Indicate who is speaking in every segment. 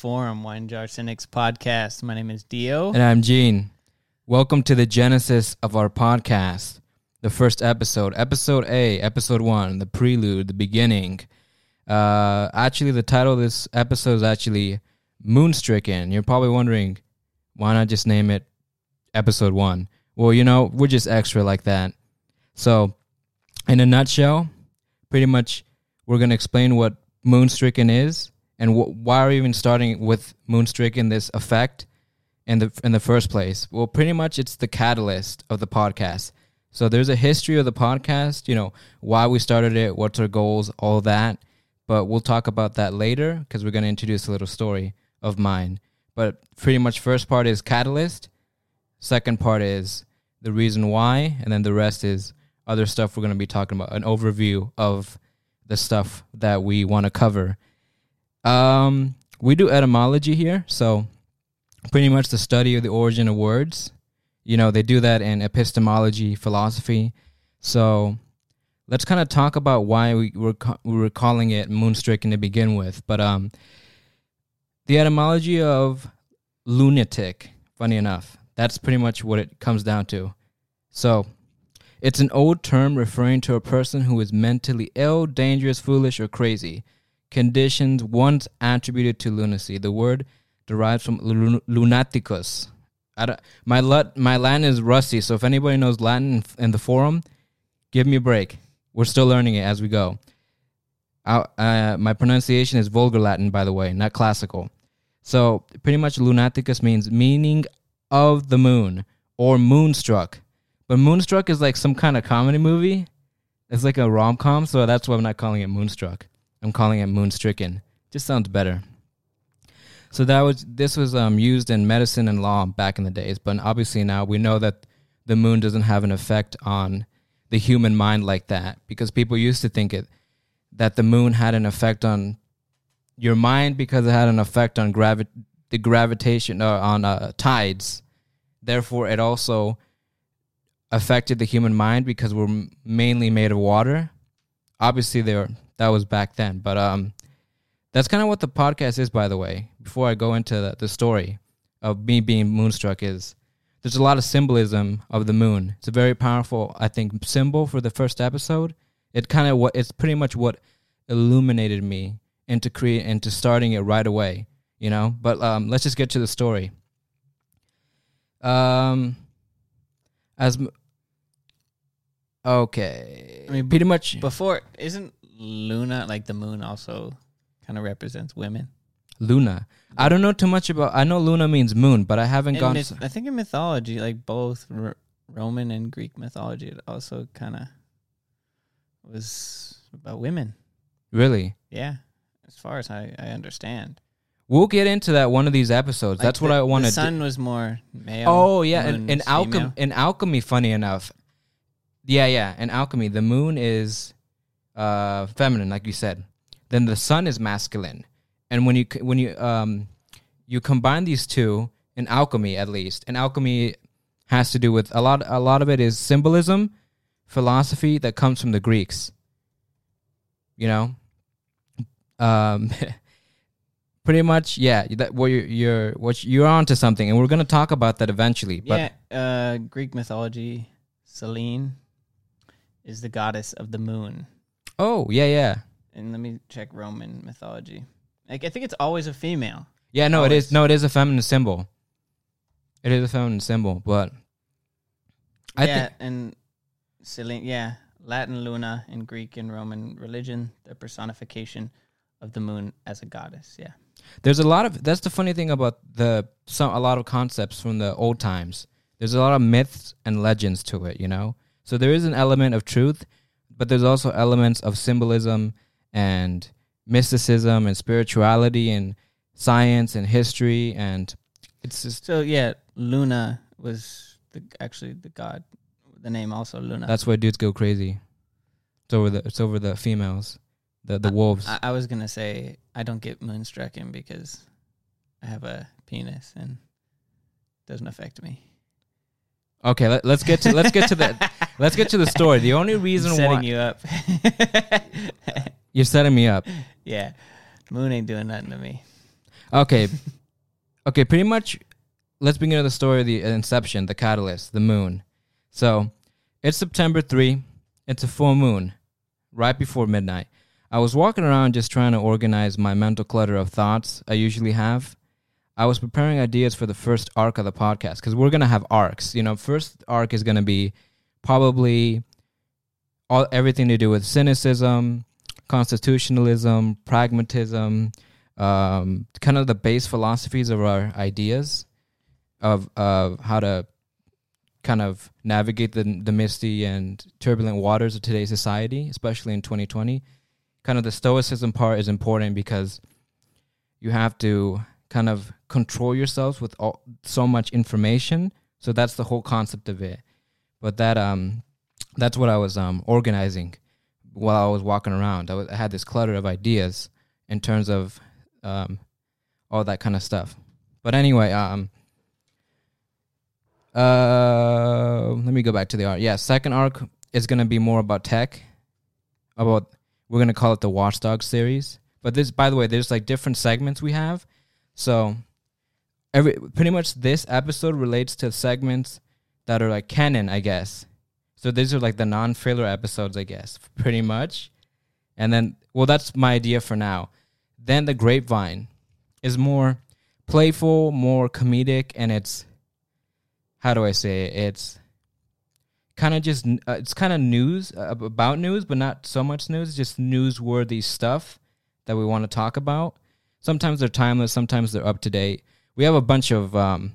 Speaker 1: Forum Wine Jar Cynics podcast. My name is Dio.
Speaker 2: And I'm Gene. Welcome to the genesis of our podcast, the first episode, episode A, episode one, the prelude, the beginning. Uh, actually, the title of this episode is actually Moonstricken. You're probably wondering, why not just name it episode one? Well, you know, we're just extra like that. So, in a nutshell, pretty much we're going to explain what Moonstricken is and wh- why are we even starting with Moonstricken, this effect in the in the first place? Well, pretty much it's the catalyst of the podcast. So there's a history of the podcast, you know, why we started it, what's our goals, all that. But we'll talk about that later because we're going to introduce a little story of mine. But pretty much first part is catalyst, second part is the reason why, and then the rest is other stuff we're going to be talking about, an overview of the stuff that we want to cover. Um, we do etymology here, so pretty much the study of the origin of words. You know, they do that in epistemology, philosophy. So let's kind of talk about why we were we were calling it moonstricken to begin with. But um, the etymology of lunatic, funny enough, that's pretty much what it comes down to. So it's an old term referring to a person who is mentally ill, dangerous, foolish, or crazy conditions once attributed to lunacy. The word derives from lun- lunaticus. I my lut, my Latin is rusty, so if anybody knows Latin in, the forum, give me a break. We're still learning it as we go. Uh, uh, my pronunciation is vulgar Latin, by the way, not classical. So pretty much lunaticus means meaning of the moon or moonstruck. But moonstruck is like some kind of comedy movie. It's like a rom com, so that's why I'm not calling it moonstruck. I'm calling it moonstricken. Just sounds better. So that was this was um, used in medicine and law back in the days, but obviously now we know that the moon doesn't have an effect on the human mind like that because people used to think it that the moon had an effect on your mind because it had an effect on gravi- the gravitation uh, on uh, tides. Therefore, it also affected the human mind because we're mainly made of water. Obviously, there that was back then, but um, that's kind of what the podcast is. By the way, before I go into the, the story of me being moonstruck, is there's a lot of symbolism of the moon. It's a very powerful, I think, symbol for the first episode. It kind of what it's pretty much what illuminated me into create into starting it right away. You know, but um, let's just get to the story. Um, as m- okay,
Speaker 1: I mean,
Speaker 2: pretty much
Speaker 1: Before, isn't Luna like the moon also kind of represents women?
Speaker 2: Luna. I don't know too much about. I know Luna means moon, but I haven't
Speaker 1: In
Speaker 2: gone.
Speaker 1: myth- I think in mythology, like both R- Roman and Greek mythology, it also kind of was about women.
Speaker 2: really,
Speaker 1: Yeah, as far as I, I understand.
Speaker 2: we'll get into that one of these episodes.
Speaker 1: Like
Speaker 2: That's what
Speaker 1: the-
Speaker 2: I want
Speaker 1: The
Speaker 2: to.
Speaker 1: sun was more male.
Speaker 2: Oh yeah, in, in
Speaker 1: was
Speaker 2: alchemy,
Speaker 1: female.
Speaker 2: in alchemy, funny enough, yeah, yeah, in alchemy, the moon is uh feminine, like you said. Then the sun is masculine, and when you when you um you combine these two in alchemy, at least, and alchemy has to do with a lot. A lot of it is symbolism, philosophy that comes from the Greeks. You know, um, pretty much, yeah. That what you're, you're what you're onto something, and we're gonna talk about that eventually. But
Speaker 1: yeah, uh, Greek mythology, Selene is the goddess of the moon.
Speaker 2: Oh yeah, yeah,
Speaker 1: And let me check Roman mythology. Like I think it's always a female.
Speaker 2: yeah. No, it
Speaker 1: Always.
Speaker 2: is. No, it is a feminine symbol. It is a feminine symbol, but I
Speaker 1: yeah,
Speaker 2: think
Speaker 1: and Selene, yeah, Latin Luna in Greek and Roman religion, the personification of the moon as a goddess. Yeah,
Speaker 2: there's a lot of. That's the funny thing about the some a lot of concepts from the old times. there's a lot of myths and legends to it, you know? So there is an element of truth, but there's also elements of symbolism and mysticism and spirituality and science and history and it's just
Speaker 1: So yeah, Luna was the actually the god. The name also Luna.
Speaker 2: that's why dudes go crazy. It's over the it's over the females, the the wolves.
Speaker 1: I, I was gonna say I don't get moonstrucken because I have a penis and it doesn't affect me.
Speaker 2: Okay, let, let's get to let's get to the let's get to the story. The only reason I'm
Speaker 1: setting
Speaker 2: why
Speaker 1: you up.
Speaker 2: you're setting me up.
Speaker 1: yeah, moon ain't doing nothing to me.
Speaker 2: Okay. okay, pretty much let's begin with the story of the inception, the catalyst, the moon. So, it's September 3. It's a full moon, right before midnight. I was walking around just trying to organize my mental clutter of thoughts I usually have. I was preparing ideas for the first arc of the podcast because we're to have arcs. You know, first arc is to be probably all everything to do with cynicism, constitutionalism, pragmatism, um, kind of the base philosophies of our ideas of of how to kind of navigate the the misty and turbulent waters of today's society, especially in 2020. Kind of the stoicism part is important because you have to kind of control yourselves with all, so much information. So that's the whole concept of it. But that um that's what I was um organizing while I was walking around. I, was, I had this clutter of ideas in terms of um, all that kind of stuff. But anyway, um, uh, let me go back to the arc. Yeah, second arc is gonna be more about tech. About we're gonna call it the Watchdog series. But this, by the way, there's like different segments we have. So every pretty much this episode relates to segments that are like canon, I guess. So these are like the non-filler episodes, I guess, pretty much. And then, well, that's my idea for now. Then the grapevine is more playful, more comedic, and it's how do I say it? It's kind of just uh, it's kind of news uh, about news, but not so much news. Just newsworthy stuff that we want to talk about. Sometimes they're timeless, sometimes they're up to date. We have a bunch of um,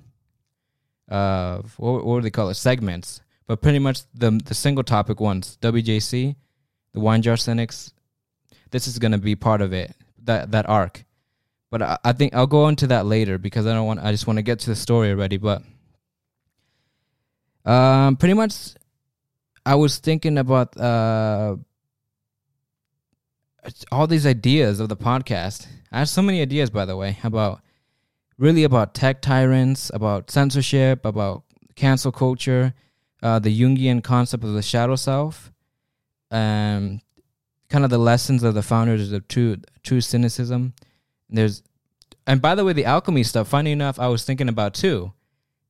Speaker 2: uh, what, what do they call it? Segments, but pretty much the the single topic ones. WJC, the Wine Jar Cynics. This is going to be part of it. That that arc. But I, I think I'll go into that later because I don't want. I just want to get to the story already. But um, pretty much, I was thinking about uh all these ideas of the podcast. I have so many ideas, by the way, about really about tech tyrants, about censorship, about cancel culture, uh, the Jungian concept of the shadow self, um, kind of the lessons of the founders of true true cynicism. There's, and by the way, the alchemy stuff. Funny enough, I was thinking about too.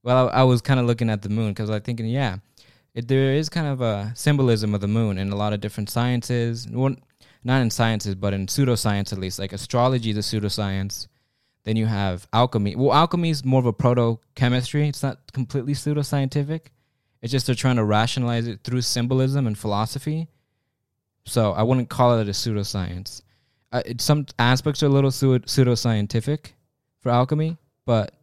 Speaker 2: Well, I, I was kind of looking at the moon because I was thinking, yeah, it, there is kind of a symbolism of the moon in a lot of different sciences. Well, not in sciences, but in pseudoscience at least. Like astrology is a pseudoscience. Then you have alchemy. Well, alchemy is more of a proto chemistry. It's not completely pseudoscientific. It's just they're trying to rationalize it through symbolism and philosophy. So I wouldn't call it a pseudoscience. Uh, it, some aspects are a little pseudo- pseudoscientific for alchemy, but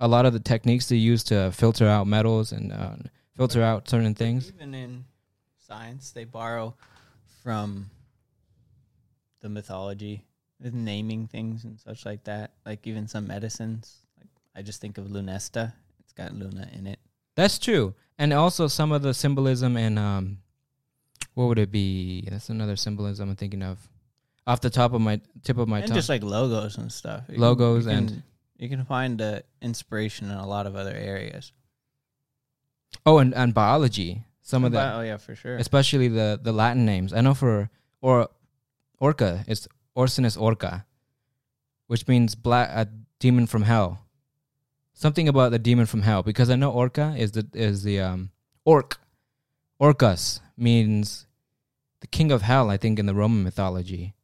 Speaker 2: a lot of the techniques they use to filter out metals and uh, filter out certain things.
Speaker 1: Even in science, they borrow from the mythology, with naming things and such like that. Like even some medicines. Like I just think of Lunesta. It's got Luna in it.
Speaker 2: That's true, and also some of the symbolism in um, what would it be? That's another symbolism I'm thinking of, off the top of my tip of my
Speaker 1: and
Speaker 2: tongue.
Speaker 1: just like logos and stuff. You
Speaker 2: Logos
Speaker 1: you can,
Speaker 2: and-
Speaker 1: you can find uh, inspiration in a lot of other areas.
Speaker 2: oh, and, and biology. Some of the
Speaker 1: oh yeah, for sure.
Speaker 2: especially the the Latin names. I know for or Orca, it's Orcinus Orca, which means black a demon from hell. Something about the demon from hell because I know Orca is the is the um orc. Orcus means the king of hell. I think in the Roman mythology,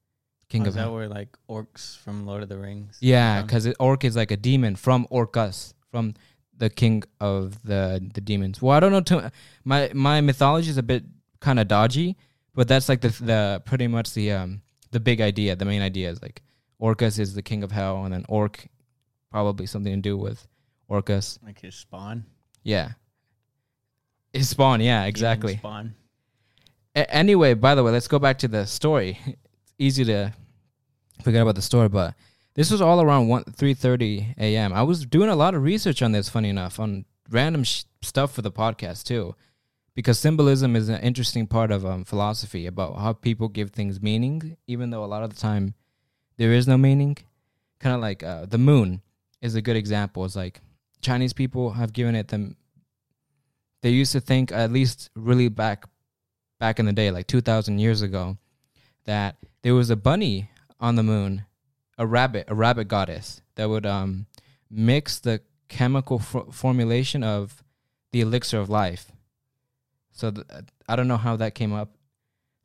Speaker 2: king
Speaker 1: Oh,
Speaker 2: of
Speaker 1: is that
Speaker 2: hell.
Speaker 1: where like orcs from Lord of the Rings?
Speaker 2: Yeah, because orc is like a demon from Orcus, from the king of the the demons. Well, I don't know. Too, my my mythology is a bit kind of dodgy, but that's like the the pretty much the um the big idea. The main idea is like Orcus is the king of hell, and then orc probably something to do with Orcus.
Speaker 1: like his spawn.
Speaker 2: Yeah,
Speaker 1: Demon
Speaker 2: Spawn. Yeah, exactly.
Speaker 1: Spawn.
Speaker 2: A- anyway, by the way, let's go back to the story. It's easy to forget about the story, but this was all around one three thirty a.m. I was doing a lot of research on this. Funny enough, on random sh- stuff for the podcast too, because symbolism is an interesting part of um, philosophy about how people give things meaning, even though a lot of the time there is no meaning. Kind of like uh, the moon is a good example. It's like Chinese people have given it them. They used to think, at least really back back in the day, like 2,000 years ago, that there was a bunny on the moon, a rabbit, a rabbit goddess that would um, mix the chemical f- formulation of the elixir of life. So th- I don't know how that came up,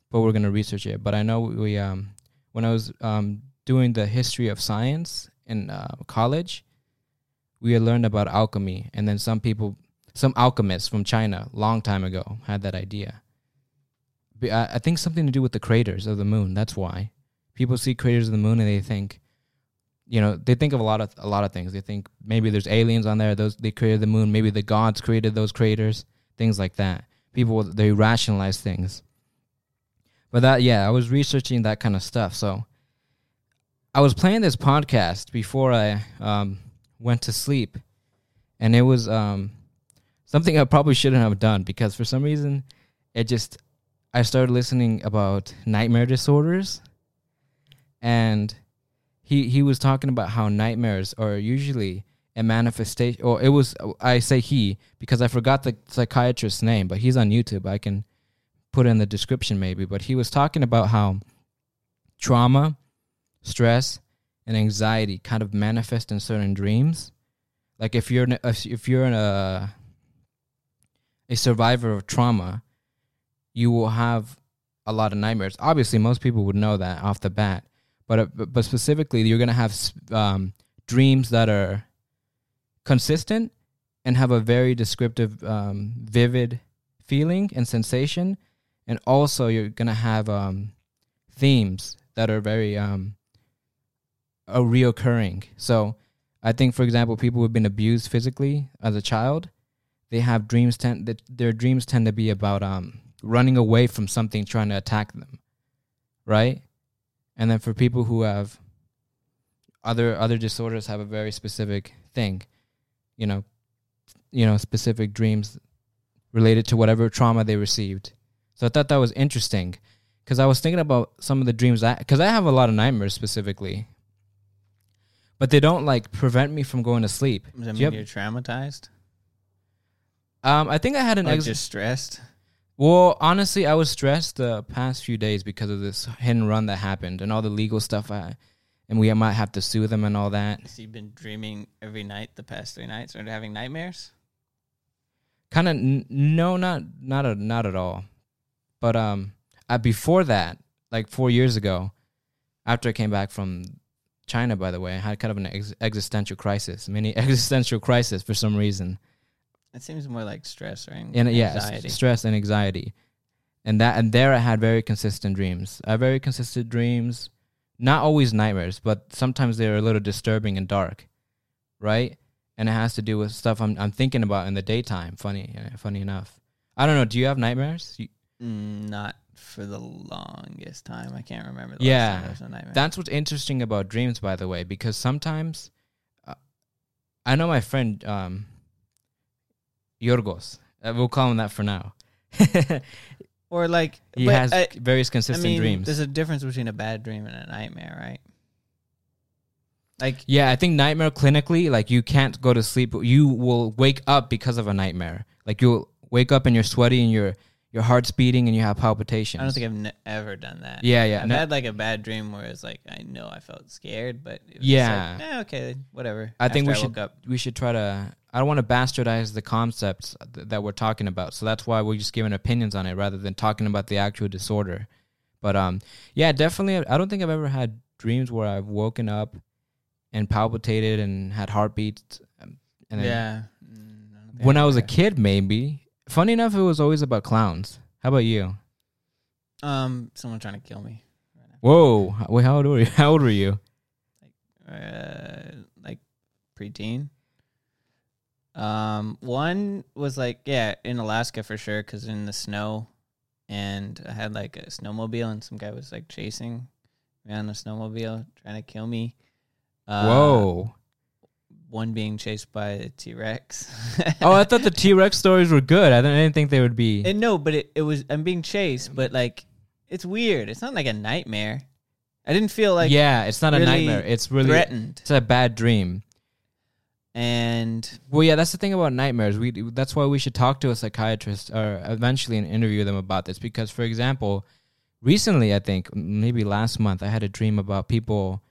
Speaker 2: but we're gonna research it. But I know we um, when I was um, doing the history of science in uh, college, we had learned about alchemy, and then some people, some alchemists from China, long time ago, had that idea. Be- I I think something to do with the craters of the moon. That's why people see craters of the moon and they think, you know, they think of a lot of a lot of things. They think maybe there's aliens on there. Those they created the moon. Maybe the gods created those craters. Things like that. People they rationalize things. But that yeah, I was researching that kind of stuff. So I was playing this podcast before I um, went to sleep, and it was um, something I probably shouldn't have done because for some reason it just I started listening about nightmare disorders, and he he was talking about how nightmares are usually a manifestation, or it was I say he because I forgot the psychiatrist's name, but he's on YouTube. I can put in the description maybe, but he was talking about how trauma, stress, and anxiety kind of manifest in certain dreams. Like if you're if you're in a a survivor of trauma, you will have a lot of nightmares. Obviously, most people would know that off the bat, but uh, but specifically, you're gonna have um, dreams that are consistent and have a very descriptive, um, vivid feeling and sensation, and also you're gonna have um, themes that are very um, reoccurring. So, I think, for example, people who've been abused physically as a child, they have dreams tend that their dreams tend to be about um running away from something trying to attack them, right? And then for people who have other other disorders have a very specific thing, you know, you know, specific dreams related to whatever trauma they received. So I thought that was interesting because I was thinking about some of the dreams I because I have a lot of nightmares specifically, but they don't like prevent me from going to sleep.
Speaker 1: Does that
Speaker 2: Do you
Speaker 1: mean
Speaker 2: have-
Speaker 1: you're traumatized?
Speaker 2: Um, I think I had an
Speaker 1: Or
Speaker 2: ex-
Speaker 1: just stressed?
Speaker 2: Well, honestly, I was stressed the past few days because of this hit and run that happened and all the legal stuff. I, and we might have to sue them and all that.
Speaker 1: So you've been dreaming every night the past three nights, or having nightmares?
Speaker 2: Kind of n- no, not not a, not at all. But um, uh, before that, like four years ago, after I came back from China, by the way, I had kind of an ex- existential crisis, mini existential crisis for some reason.
Speaker 1: It seems more like stress or ang-
Speaker 2: and yeah, s- stress and anxiety, and that and there I had very consistent dreams. I had very consistent dreams, not always nightmares, but sometimes they're a little disturbing and dark, right? And it has to do with stuff I'm I'm thinking about in the daytime. Funny, funny enough. I don't know. Do you have nightmares? You,
Speaker 1: Mm, not for the longest time. I can't remember. The
Speaker 2: Yeah,
Speaker 1: last time was a nightmare.
Speaker 2: That's what's interesting about dreams, by the way, because sometimes uh, I know my friend um, Yorgos. Uh, we'll call him that for now.
Speaker 1: or like
Speaker 2: he has
Speaker 1: I,
Speaker 2: various
Speaker 1: I
Speaker 2: consistent
Speaker 1: mean,
Speaker 2: dreams.
Speaker 1: there's a difference between a bad dream and a nightmare, right? Like
Speaker 2: Yeah, I think nightmare clinically, like you can't go to sleep. You will wake up because of a nightmare. Like you'll wake up and you're sweaty and your your heart's beating and you have palpitations.
Speaker 1: I don't think I've ne- ever done that.
Speaker 2: Yeah, yeah,
Speaker 1: I've
Speaker 2: no-
Speaker 1: had like a bad dream where it's like I know I felt scared, but it was
Speaker 2: Yeah.
Speaker 1: like, eh, okay, whatever.
Speaker 2: I think
Speaker 1: After
Speaker 2: we should
Speaker 1: up.
Speaker 2: we should try to. I don't want to bastardize the concepts th- that we're talking about, so that's why we're just giving opinions on it rather than talking about the actual disorder. But um, yeah, definitely. I don't think I've ever had dreams where I've woken up and palpitated and had heartbeats. um, And then
Speaker 1: yeah. Mm, I
Speaker 2: when
Speaker 1: I've
Speaker 2: was a kid, maybe. Funny enough, it was always about clowns. How about you?
Speaker 1: um, someone trying to kill me.
Speaker 2: Whoa! Wait, how old were you? How old were you?
Speaker 1: Like, Uh, like preteen. Um, one was like, yeah, in Alaska for sure, because in the snow, and I had like a snowmobile, and some guy was like chasing me on a snowmobile, trying to kill me. Uh,
Speaker 2: Whoa.
Speaker 1: One being chased by a T Rex.
Speaker 2: oh, I thought the T Rex stories were good. I didn't, I didn't think they would be.
Speaker 1: And no, but it, it was I'm being chased, but like it's weird. It's not like a nightmare. I didn't feel like
Speaker 2: yeah, it's not a nightmare. It's really
Speaker 1: threatened.
Speaker 2: it's a bad dream.
Speaker 1: And
Speaker 2: Well, yeah, that's the thing about nightmares. We that's why we should talk to a psychiatrist or eventually and interview them about this. Because, for example, recently, I think maybe last month, I had a dream about people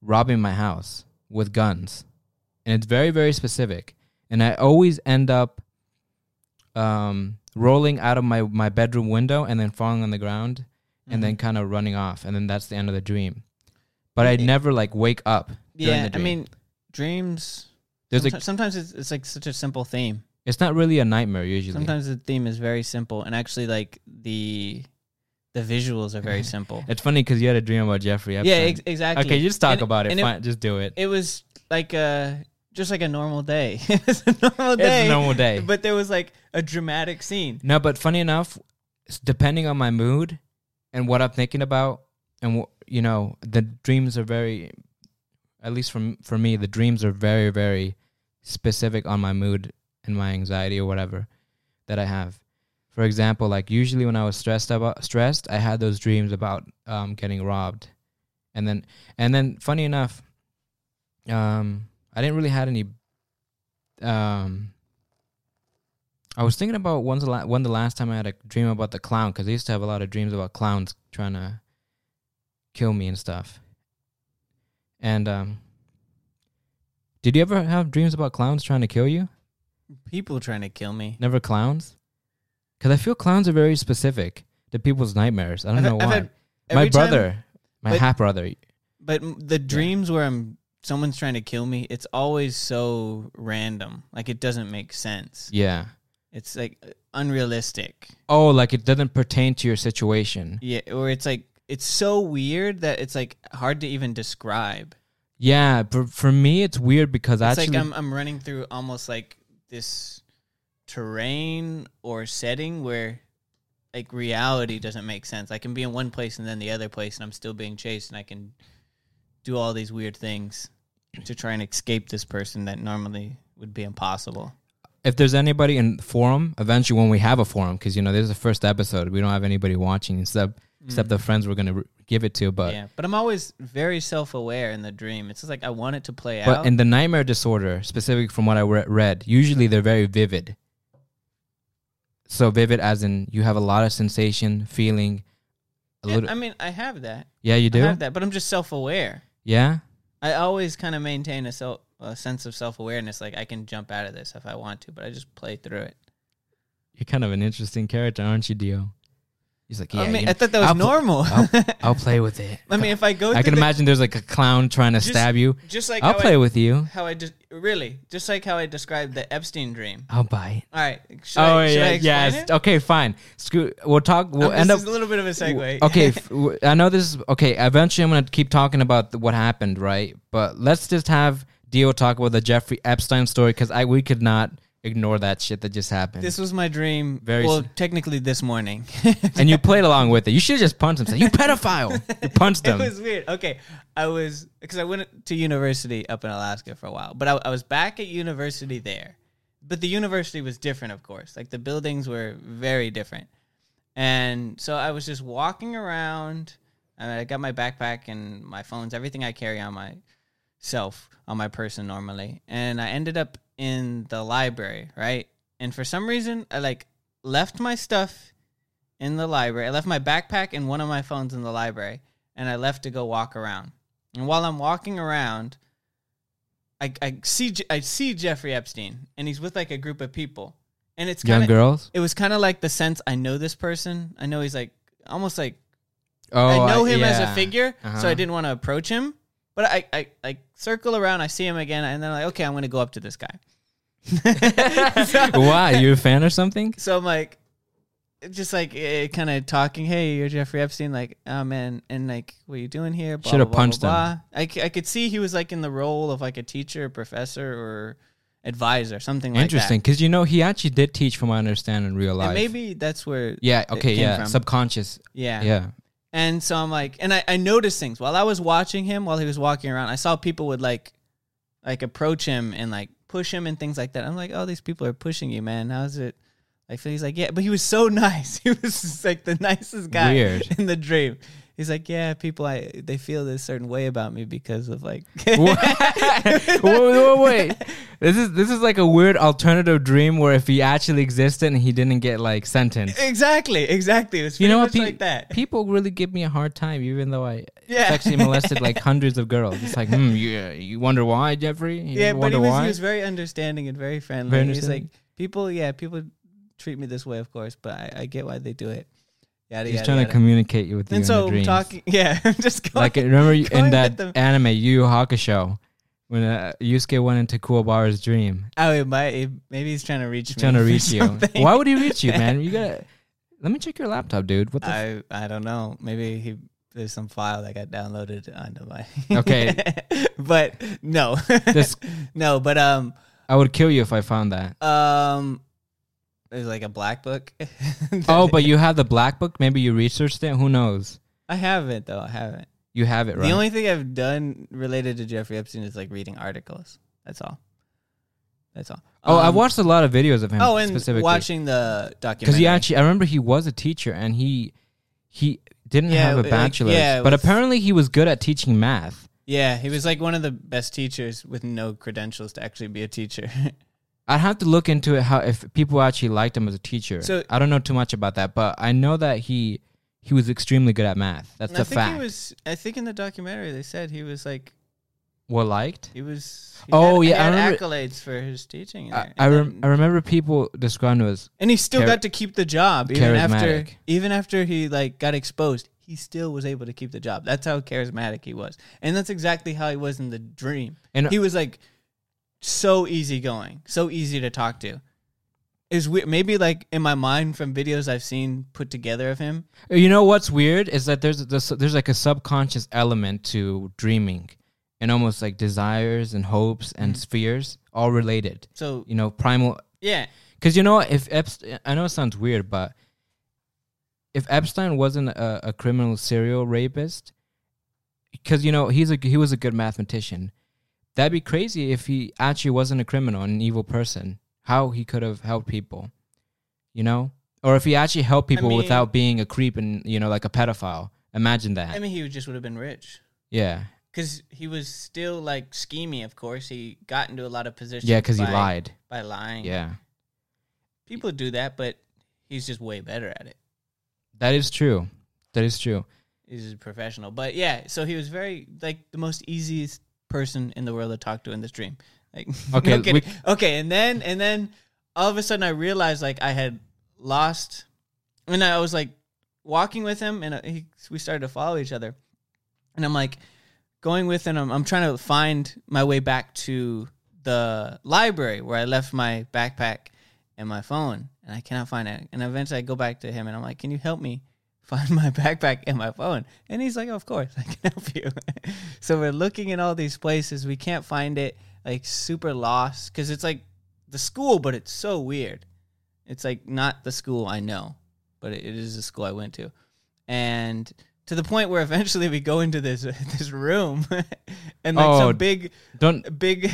Speaker 2: robbing my house with guns, and it's very very specific. And I always end up um, rolling out of my my bedroom window and then falling on the ground, and then kind of running off, and then that's the end of the dream. But I never like wake up.
Speaker 1: yeah,
Speaker 2: the
Speaker 1: I mean dreams.
Speaker 2: There's
Speaker 1: someti-
Speaker 2: like
Speaker 1: sometimes it's, it's like such a simple theme.
Speaker 2: it's not really a nightmare usually.
Speaker 1: Sometimes the theme is very simple, and actually, like the the visuals are very simple.
Speaker 2: It's funny because you had a dream about Jeffrey Epstein.
Speaker 1: yeah, ex- exactly.
Speaker 2: Okay, just talk
Speaker 1: And-
Speaker 2: about it. Fine, just do it.
Speaker 1: It was like a just like a normal day. it was a normal
Speaker 2: It's
Speaker 1: day.
Speaker 2: a normal day.
Speaker 1: But there was like a dramatic scene.
Speaker 2: No, but funny enough, depending on my mood and what I'm thinking about, and you know, the dreams are very, at least for for me, the dreams are very very specific on my mood and my anxiety or whatever that I have. For example, like usually when I was stressed about stressed, I had those dreams about um, getting robbed, and then and then funny enough, um, I didn't really had any. Um, I was thinking about when's the la- when the last time I had a dream about the clown because I used to have a lot of dreams about clowns trying to kill me and stuff. And um, did you ever have dreams about clowns trying to kill you?
Speaker 1: People trying to kill me.
Speaker 2: Never clowns, because I feel clowns are very specific to people's nightmares. I don't
Speaker 1: I've-
Speaker 2: know
Speaker 1: I've
Speaker 2: why.
Speaker 1: had-
Speaker 2: my
Speaker 1: every time-
Speaker 2: brother, my
Speaker 1: but-
Speaker 2: half brother.
Speaker 1: But the dreams where I'm someone's trying to kill me, it's always so random. Like it doesn't make sense.
Speaker 2: Yeah.
Speaker 1: It's like unrealistic.
Speaker 2: Oh, like it doesn't pertain to your situation.
Speaker 1: Yeah, or it's like it's so weird that it's like hard to even describe.
Speaker 2: Yeah, but for me, it's weird because
Speaker 1: It's
Speaker 2: actually,
Speaker 1: like I'm I'm running through almost like this terrain or setting where like reality doesn't make sense. I can be in one place and then the other place and I'm still being chased and I can do all these weird things to try and escape this person that normally would be impossible.
Speaker 2: if there's anybody in the forum, eventually when we have a forum, because you know this is the first episode, we don't have anybody watching except except mm. the friends we're gonna re- give it to. But
Speaker 1: yeah, but I'm always very self-aware in the dream. It's just like I want it to play out.
Speaker 2: but
Speaker 1: out.
Speaker 2: in the nightmare disorder, specific from what I re- read, usually they're very vivid. So vivid, as in you have a lot of sensation, feeling. A
Speaker 1: Yeah,
Speaker 2: little,
Speaker 1: I mean, I have that.
Speaker 2: yeah, you do I
Speaker 1: have that, but I'm just self-aware.
Speaker 2: Yeah,
Speaker 1: I always kind of maintain a self a sense of self awareness. Like I can jump out of this if I want to, but I just play through it.
Speaker 2: you're kind of an interesting character, aren't you, Dio? He's like, yeah,
Speaker 1: I mean,
Speaker 2: you
Speaker 1: I thought that was
Speaker 2: I'll pl-
Speaker 1: normal.
Speaker 2: I'll, I'll play with it.
Speaker 1: I mean, if I go,
Speaker 2: I can
Speaker 1: the-
Speaker 2: imagine there's like a clown trying to
Speaker 1: Just-
Speaker 2: stab you.
Speaker 1: just like
Speaker 2: I'll
Speaker 1: how
Speaker 2: play
Speaker 1: I,
Speaker 2: with you.
Speaker 1: how I just really just like how I described the Epstein dream.
Speaker 2: I'll bite.
Speaker 1: All right, should
Speaker 2: oh
Speaker 1: I, should
Speaker 2: yeah,
Speaker 1: I explain
Speaker 2: yes.
Speaker 1: it?
Speaker 2: Okay, fine. Screw. We'll talk. We'll
Speaker 1: Um,
Speaker 2: end
Speaker 1: this
Speaker 2: up.
Speaker 1: is a little bit of a segue.
Speaker 2: okay, f- w- I know this is okay. Eventually, I'm gonna keep talking about the, what happened, right? But let's just have Dio talk about the Jeffrey Epstein story because I we could not ignore that shit that just happened.
Speaker 1: this was my dream.
Speaker 2: Very
Speaker 1: well,
Speaker 2: s-
Speaker 1: technically this morning.
Speaker 2: and you played along with it. You should have just punched him. Say, you pedophile. You punched him.
Speaker 1: it was weird. Okay, I was because I went to university up in Alaska for a while, but I, I was back at university there. But the university was different, of course. Like the buildings were very different, and so I was just walking around. And I got my backpack and my phones, everything I carry on myself on my person normally, and I ended up in the library, right? And for some reason, I like left my stuff in the library. I left my backpack and one of my phones in the library, and I left to go walk around. And while I'm walking around, I, I see I see Jeffrey Epstein, and he's with like a group of people, and it's kind of
Speaker 2: girls.
Speaker 1: it was kind of like the sense I know this person. I know he's like almost like
Speaker 2: Oh,
Speaker 1: I know him as a figure, so
Speaker 2: Uh-huh.
Speaker 1: I didn't want to approach him. But I, I, I circle around, I see him again, and then I'm like, okay, I'm gonna go up to this guy. so,
Speaker 2: Why? You a fan or something?
Speaker 1: so I'm like, just like uh, kind of talking. Hey, you're Jeffrey Epstein. Like, oh man, and like, what are you doing here? Blah,
Speaker 2: Shoulda
Speaker 1: blah, blah,
Speaker 2: punched
Speaker 1: blah,
Speaker 2: him.
Speaker 1: I, c- I could see he was like in the role of like a teacher, professor, or advisor, something like
Speaker 2: Interesting, because you know he actually did teach, from my understanding, in real life.
Speaker 1: And maybe that's where
Speaker 2: yeah. Okay. Yeah.
Speaker 1: from.
Speaker 2: Subconscious.
Speaker 1: yeah.
Speaker 2: Yeah.
Speaker 1: And so I'm like, and I, I noticed things while I was watching him while he was walking around. I saw people would like, like approach him and like push him and things like that. I'm like, oh, these people are pushing you, man. How's it? I feel like, he's like, yeah, but he was so nice. He was just like the nicest guy
Speaker 2: Weird.
Speaker 1: in the dream. He's like, yeah, people, I they feel this certain way about me because of like.
Speaker 2: wait, wait, wait. This is this is like a weird alternative dream where if he actually existed and he didn't get like sentenced.
Speaker 1: exactly, exactly. It was
Speaker 2: You know what? Pe-
Speaker 1: like that.
Speaker 2: People really give me a hard time, even though I
Speaker 1: Yeah.
Speaker 2: sexually molested like hundreds of girls. It's like, hmm, you, you wonder why, Jeffrey? You
Speaker 1: yeah, but he was,
Speaker 2: why?
Speaker 1: he was very understanding and very friendly.
Speaker 2: Very
Speaker 1: He's like, people, yeah, people treat me this way, of course, but I, I get why they do it. Yada,
Speaker 2: He's
Speaker 1: yada,
Speaker 2: trying
Speaker 1: yada.
Speaker 2: to communicate with you
Speaker 1: And
Speaker 2: in
Speaker 1: so
Speaker 2: the dreams.
Speaker 1: talking, yeah, I'm just going.
Speaker 2: like remember you- in that
Speaker 1: them.
Speaker 2: anime Yu Yu Hakusho when uh, Yusuke went into Kuwabara's dream,
Speaker 1: oh, it might, it, maybe he's trying to reach
Speaker 2: He's
Speaker 1: me.
Speaker 2: trying to reach you.
Speaker 1: something.
Speaker 2: Why would he reach you, man? You gotta let me check your laptop, dude. What the? f-
Speaker 1: I I don't know. Maybe he there's some file that got downloaded onto my.
Speaker 2: Okay.
Speaker 1: but no,
Speaker 2: This-
Speaker 1: no, but um
Speaker 2: I would kill you if I found that.
Speaker 1: um, there's like a black book.
Speaker 2: Oh, but you have the black book. Maybe you researched it. Who knows?
Speaker 1: I haven't though. I haven't.
Speaker 2: You have it right.
Speaker 1: The only thing I've done related to Jeffrey Epstein is like reading articles. That's all. That's all.
Speaker 2: oh, I
Speaker 1: Um,
Speaker 2: watched a lot of videos of him.
Speaker 1: Oh, and
Speaker 2: specifically
Speaker 1: watching the documentary
Speaker 2: because he actually. I remember he was a teacher and he he didn't
Speaker 1: Yeah,
Speaker 2: have a
Speaker 1: like,
Speaker 2: bachelor's,
Speaker 1: yeah,
Speaker 2: but
Speaker 1: was-
Speaker 2: apparently he was good at teaching math.
Speaker 1: Yeah, he was like one of the best teachers with no credentials to actually be a teacher.
Speaker 2: I'd have to look into it how if people actually liked him as a teacher.
Speaker 1: So-
Speaker 2: I don't know too much about that, but I know that he he was extremely good at math. That's
Speaker 1: I
Speaker 2: a
Speaker 1: think
Speaker 2: fact.
Speaker 1: he was. I think in the documentary they said he was like
Speaker 2: well liked.
Speaker 1: he was. He
Speaker 2: Oh,
Speaker 1: had,
Speaker 2: yeah,
Speaker 1: he
Speaker 2: I remember-
Speaker 1: accolades for his teaching. in
Speaker 2: I. I, rem- I remember people describing him as
Speaker 1: and he still
Speaker 2: char-
Speaker 1: got to keep the job even after even after he like got exposed. He still was able to keep the job. That's how charismatic he was, and that's exactly how he was in the dream.
Speaker 2: and
Speaker 1: he was like so easygoing, so easy to talk to. Is weird. Maybe like in my mind from videos I've seen put together of him.
Speaker 2: You know what's weird is that there's this, there's like a subconscious element to dreaming, and almost like desires and hopes and
Speaker 1: Mhm.
Speaker 2: fears all related.
Speaker 1: So
Speaker 2: You know, primal.
Speaker 1: yeah,
Speaker 2: Because you know, if Epstein, I know it sounds weird, but if Epstein wasn't a, a criminal serial rapist, because you know he's a he was a good mathematician, that'd be crazy if he actually wasn't a criminal and an evil person. How he could have helped people, you know, or if he actually helped people
Speaker 1: mean-
Speaker 2: without being a creep and you know like a pedophile. Imagine that.
Speaker 1: I mean he just would have been rich.
Speaker 2: yeah,
Speaker 1: Because he was still like schemy, of course. He got into a lot of positions.
Speaker 2: yeah, because he lied.
Speaker 1: by lying.
Speaker 2: Yeah,
Speaker 1: people do that, but he's just way better at it.
Speaker 2: that is true. That is true.
Speaker 1: He's a professional. But yeah, so he was very like the most easiest person in the world to talk to in this dream. Like
Speaker 2: Okay,
Speaker 1: no
Speaker 2: we-
Speaker 1: okay, and then and then all of a sudden I realized like I had lost, and I was like walking with him, and uh, he, we started to follow each other, and I'm like going with him. I'm, I'm trying to find my way back to the library where I left my backpack and my phone, and I cannot find it. And eventually I go back to him, and I'm like, "Can you help me?" Find my backpack and my phone, and he's like, "Of course, I can help you." so we're looking in all these places, we can't find it. Like super lost because it's like the school, but it's so weird. It's like not the school I know, but it is the school I went to, and to the point where eventually we go into this this room, and like
Speaker 2: Oh,
Speaker 1: some big
Speaker 2: Don't.
Speaker 1: big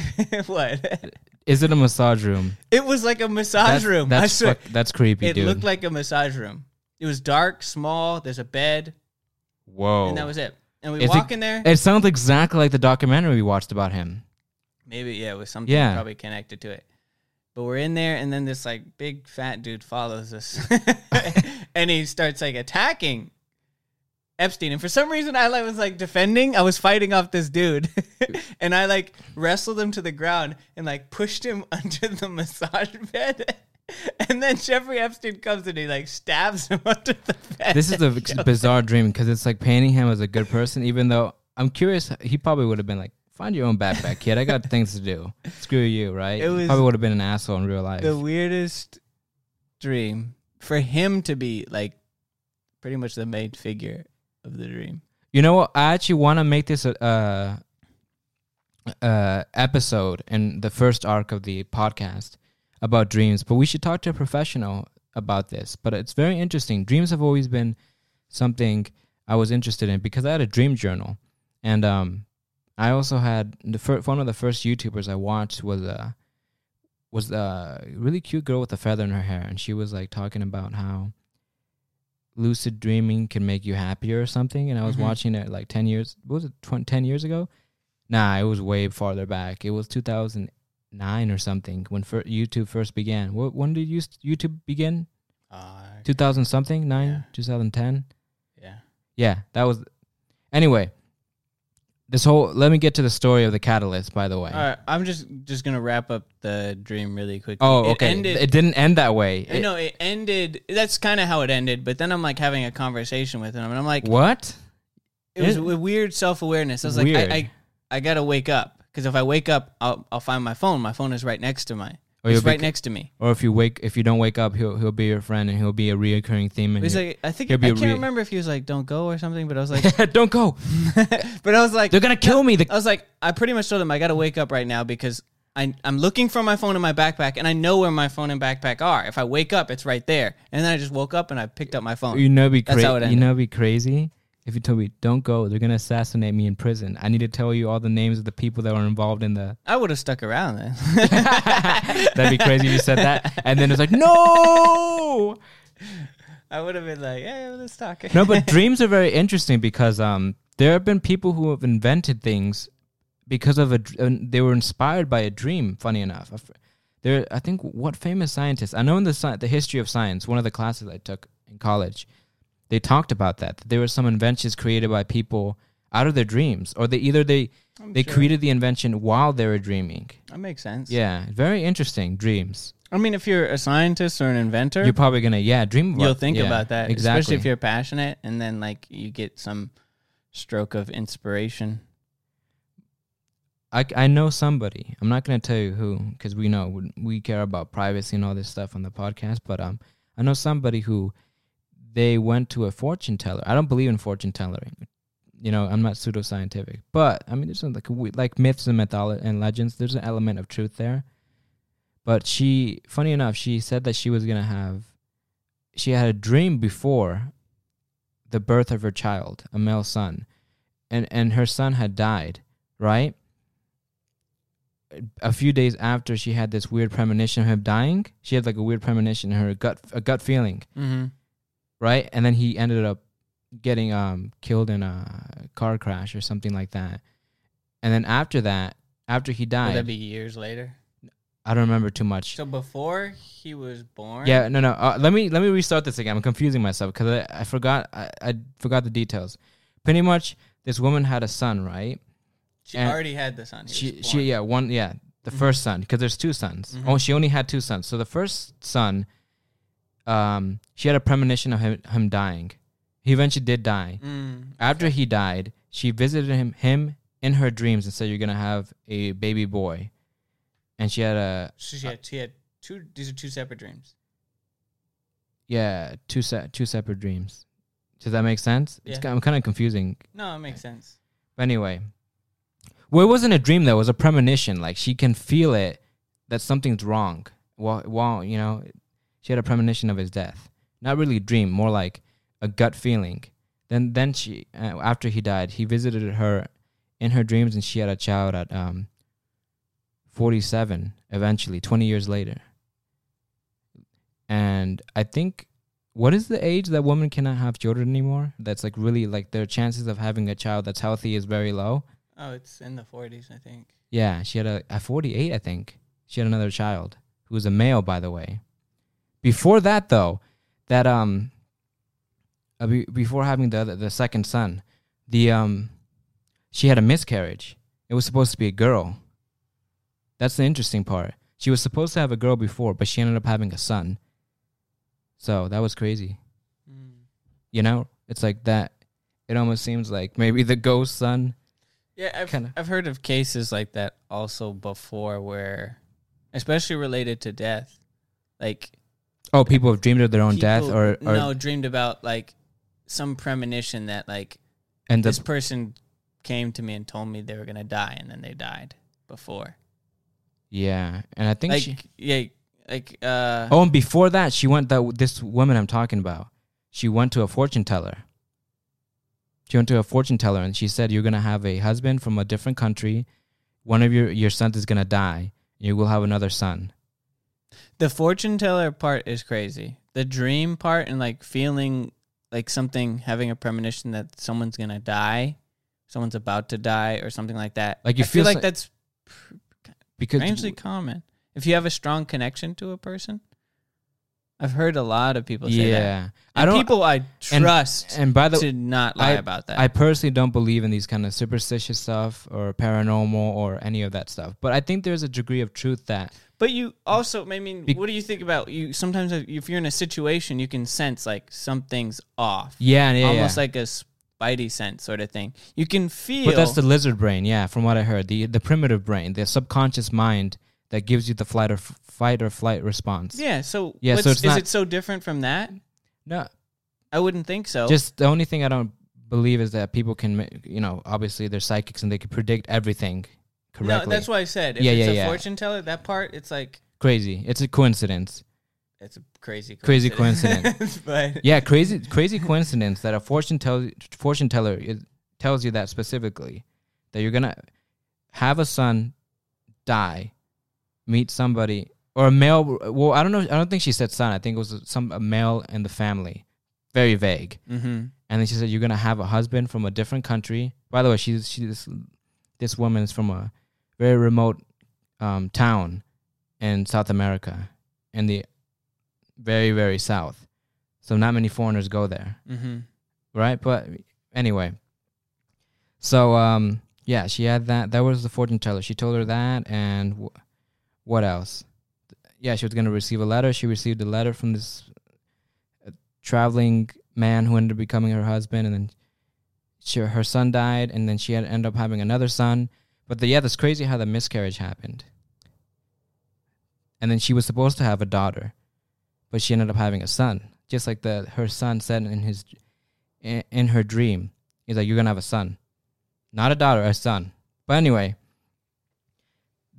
Speaker 1: what?
Speaker 2: Is it a massage room?
Speaker 1: It was like a massage
Speaker 2: That's,
Speaker 1: room.
Speaker 2: That's fuck- that's creepy,
Speaker 1: it
Speaker 2: dude.
Speaker 1: looked like a massage room. It was dark, small. There's a bed,
Speaker 2: Whoa.
Speaker 1: and that was it. And we walk
Speaker 2: it-
Speaker 1: in there.
Speaker 2: It sounds exactly like the documentary we watched about him.
Speaker 1: Maybe yeah, it was something
Speaker 2: Yeah.
Speaker 1: probably connected to it. But we're in there, and then this like big fat dude follows us, and he starts like attacking Epstein. And for some reason, I like was like defending. I was fighting off this dude, and I like wrestled him to the ground and like pushed him under the massage bed. And then Jeffrey Epstein comes and he like stabs him under the bed.
Speaker 2: This is a bizarre dream because it's like painting him as a good person, even though I'm curious, he probably would have been like, find your own backpack, kid. I got things to do. Screw you, right?
Speaker 1: It
Speaker 2: He
Speaker 1: was
Speaker 2: probably would have been an asshole in real life.
Speaker 1: the weirdest dream for him to be like pretty much the main figure of the dream.
Speaker 2: You know what? I actually want to make this a, uh, uh, episode in the first arc of the podcast about dreams, but we should talk to a professional about this. But it's very interesting. Dreams have always been something I was interested in because I had a dream journal, and um, I also had the fir- one of the first YouTubers I watched was a was a really cute girl with a feather in her hair, and she was like talking about how lucid dreaming can make you happier or something. And I was
Speaker 1: Mhm.
Speaker 2: watching it like ten years. What was it? 20, 10 years ago? Nah, it was way farther back. It was two thousand nine or something when fir- YouTube first began. What when did you- YouTube begin?
Speaker 1: Uh,
Speaker 2: Two thousand something nine,
Speaker 1: Yeah.
Speaker 2: two thousand ten.
Speaker 1: yeah.
Speaker 2: Yeah, that was. Anyway, this whole. Let me get to the story of the catalyst. By the way.
Speaker 1: All right, I'm just just gonna wrap up the dream really quickly.
Speaker 2: Oh,
Speaker 1: It
Speaker 2: okay.
Speaker 1: ended-
Speaker 2: it didn't end that way.
Speaker 1: I know it ended. That's kind of how it ended. But then I'm like having a conversation with him, and I'm like,
Speaker 2: what?
Speaker 1: it was
Speaker 2: It-
Speaker 1: a weird self awareness. I was
Speaker 2: Weird.
Speaker 1: like, I, I, I gotta wake up because if I wake up, I'll I'll find my phone. My phone is right next to my.
Speaker 2: Or be-
Speaker 1: right next to me.
Speaker 2: Or if you wake, if you don't wake up, he'll he'll be your friend and he'll be a reoccurring theme. And
Speaker 1: He's like, I think I
Speaker 2: he'll be a
Speaker 1: can't
Speaker 2: re-
Speaker 1: remember if he was like, "Don't go" or something. But I was like,
Speaker 2: don't go.
Speaker 1: but I was like,
Speaker 2: They're gonna kill me. The
Speaker 1: I was like, I pretty much told him I got to wake up right now because I, I'm looking for my phone in my backpack and I know where my phone and backpack are. If I wake up, it's right there. And then I just woke up and I picked up my phone.
Speaker 2: you know, be
Speaker 1: That's how it
Speaker 2: crazy. You
Speaker 1: ended.
Speaker 2: know, be crazy if you told me don't go. They're gonna assassinate me in prison. I need to tell you all the names of the people that were involved in the.
Speaker 1: I would have stuck around then.
Speaker 2: That'd be crazy if you said that, and then it's like no.
Speaker 1: I would have been like, yeah, hey, let's talk.
Speaker 2: no, but dreams are very interesting because um, there have been people who have invented things because of a. They were inspired by a dream. Funny enough, there. I think what famous scientists I know in the sci- the history of science, one of the classes I took in college, they talked about that. that there were some inventions created by people out of their dreams, or they either they
Speaker 1: I'm
Speaker 2: they
Speaker 1: sure.
Speaker 2: created the invention while they were dreaming.
Speaker 1: That makes sense.
Speaker 2: Yeah, very interesting. Dreams.
Speaker 1: I mean, if you're a scientist or an inventor,
Speaker 2: You're probably gonna yeah dream. About,
Speaker 1: you'll think
Speaker 2: yeah,
Speaker 1: about that.
Speaker 2: exactly.
Speaker 1: Especially if you're passionate and then like you get some stroke of inspiration.
Speaker 2: I, I know somebody. I'm not gonna tell you who because we know we- we care about privacy and all this stuff on the podcast. But um, I know somebody who they went to a fortune teller. I don't believe in fortune telling. You know, I'm not pseudoscientific, but I mean, there's some, like like myths and mythology and legends. There's an element of truth there. But she, funny enough, she said that she was gonna have. She had a dream before the birth of her child, a male son, and and her son had died, right? a few days after she had this weird premonition of him dying, she had like a weird premonition, in her gut a gut feeling,
Speaker 1: Mm-hmm.
Speaker 2: Right? And then he ended up getting um killed in a car crash or something like that. And then after that, after he
Speaker 1: Would
Speaker 2: died,
Speaker 1: that be years later?
Speaker 2: I don't remember too much.
Speaker 1: So before he was born.
Speaker 2: Yeah, no, no. Uh, let me let me restart this again. I'm confusing myself because I, I forgot I, I forgot the details. Pretty much, this woman had a son, right?
Speaker 1: She
Speaker 2: and
Speaker 1: already had the son.
Speaker 2: She she yeah one yeah the
Speaker 1: Mhm.
Speaker 2: first son because there's two sons
Speaker 1: Mhm.
Speaker 2: oh she only had two sons so the first son um she had a premonition of him, him dying he eventually did die
Speaker 1: Mm.
Speaker 2: after he died she visited him him in her dreams and said you're gonna have a baby boy and she had a
Speaker 1: So she had, she had two. These are two separate dreams.
Speaker 2: yeah two se- two separate dreams does that make sense it's
Speaker 1: Yeah.
Speaker 2: kind, I'm kind of confusing
Speaker 1: No, it makes sense.
Speaker 2: But anyway, well, it wasn't a dream though. It was a premonition. Like she can feel it that something's wrong. Well, well, you know, she had a premonition of his death. Not really a dream, more like a gut feeling. Then, then she, uh, after he died, he visited her in her dreams, and she had a child at um, forty-seven. Eventually, twenty years later, and I think. What is the age that women cannot have children anymore? That's like really like their chances of having a child that's healthy is very low.
Speaker 1: Oh, it's in the 40s, I think.
Speaker 2: Yeah, she had a at 48, I think. She had another child who was a male, by the way. Before that, though, that um, uh, be, before having the the second son, the um, she had a miscarriage. It was supposed to be a girl. That's the interesting part. She was supposed to have a girl before, but she ended up having a son. So that was crazy.
Speaker 1: Mm.
Speaker 2: You know, it's like that. It almost seems like maybe the ghost son.
Speaker 1: Yeah, I've,
Speaker 2: Kinda.
Speaker 1: I've heard of cases like that also before where, especially related to death. Like,
Speaker 2: Oh, people have dreamed of their own death, or, or
Speaker 1: no, dreamed about like some premonition that like
Speaker 2: and the
Speaker 1: this person came to me and told me they were gonna die, and then they died before.
Speaker 2: Yeah, and I think
Speaker 1: Like
Speaker 2: she.
Speaker 1: yeah, like uh.
Speaker 2: Oh, and before that, she went that this woman I'm talking about. She went to a fortune teller. She went to a fortune teller and she said, "You're gonna have a husband from a different country. One of your your sons is gonna die. You will have another son."
Speaker 1: The fortune teller part is crazy. The dream part and like feeling like something, having a premonition that someone's gonna die, someone's about to die, or something like that.
Speaker 2: Like, you
Speaker 1: I feel like
Speaker 2: so-
Speaker 1: that's
Speaker 2: Because
Speaker 1: strangely common. If you have a strong connection to a person, I've heard a lot of people say that.
Speaker 2: yeah, I don't.
Speaker 1: people I trust
Speaker 2: and by the
Speaker 1: to not lie about that.
Speaker 2: I personally don't believe in these kind of superstitious stuff or paranormal or any of that stuff. But I think there's a degree of truth that
Speaker 1: But you also, I mean,
Speaker 2: Be-
Speaker 1: what do you think about you? Sometimes if you're in a situation, you can sense like something's off.
Speaker 2: yeah, yeah,
Speaker 1: almost
Speaker 2: yeah.
Speaker 1: like a spidey sense sort of thing. You can feel.
Speaker 2: But that's the lizard brain, yeah. From what I heard, the the primitive brain, the subconscious mind that gives you the flight or f- fight or flight response.
Speaker 1: yeah. So
Speaker 2: Yeah, so it's
Speaker 1: is
Speaker 2: not-
Speaker 1: it so different from that?
Speaker 2: No,
Speaker 1: I wouldn't think so.
Speaker 2: just the only thing I don't believe is that people can, you know, obviously they're psychics and they can predict everything
Speaker 1: no, that's why I said if
Speaker 2: Yeah,
Speaker 1: it's
Speaker 2: yeah,
Speaker 1: a
Speaker 2: yeah.
Speaker 1: fortune teller, that part it's like
Speaker 2: crazy. It's a coincidence.
Speaker 1: it's a crazy
Speaker 2: Crazy coincidence.
Speaker 1: but
Speaker 2: Yeah, crazy, crazy coincidence that a fortune tell fortune teller is, tells you that specifically that you're gonna have a son die, meet somebody or a male. Well, I don't know. I don't think she said son. I think it was some a male in the family. Very vague.
Speaker 1: mm-hmm.
Speaker 2: And then she said you're gonna have a husband from a different country. By the way, she's she's this woman is from a very remote um, town in South America, in the very very south. So not many foreigners go there,
Speaker 1: Mm-hmm.
Speaker 2: right? But anyway, so um, yeah, she had that. That was the fortune teller. She told her that, and w- what else? Yeah, she was gonna receive a letter. She received a letter from this uh, traveling man who ended up becoming her husband, and then she, her son died, and then she had ended up having another son. But the, yeah, that's crazy how the miscarriage happened. And then she was supposed to have a daughter, but she ended up having a son, just like the her son said in his in, in her dream. He's like, "You're gonna have a son, not a daughter, a son." But anyway,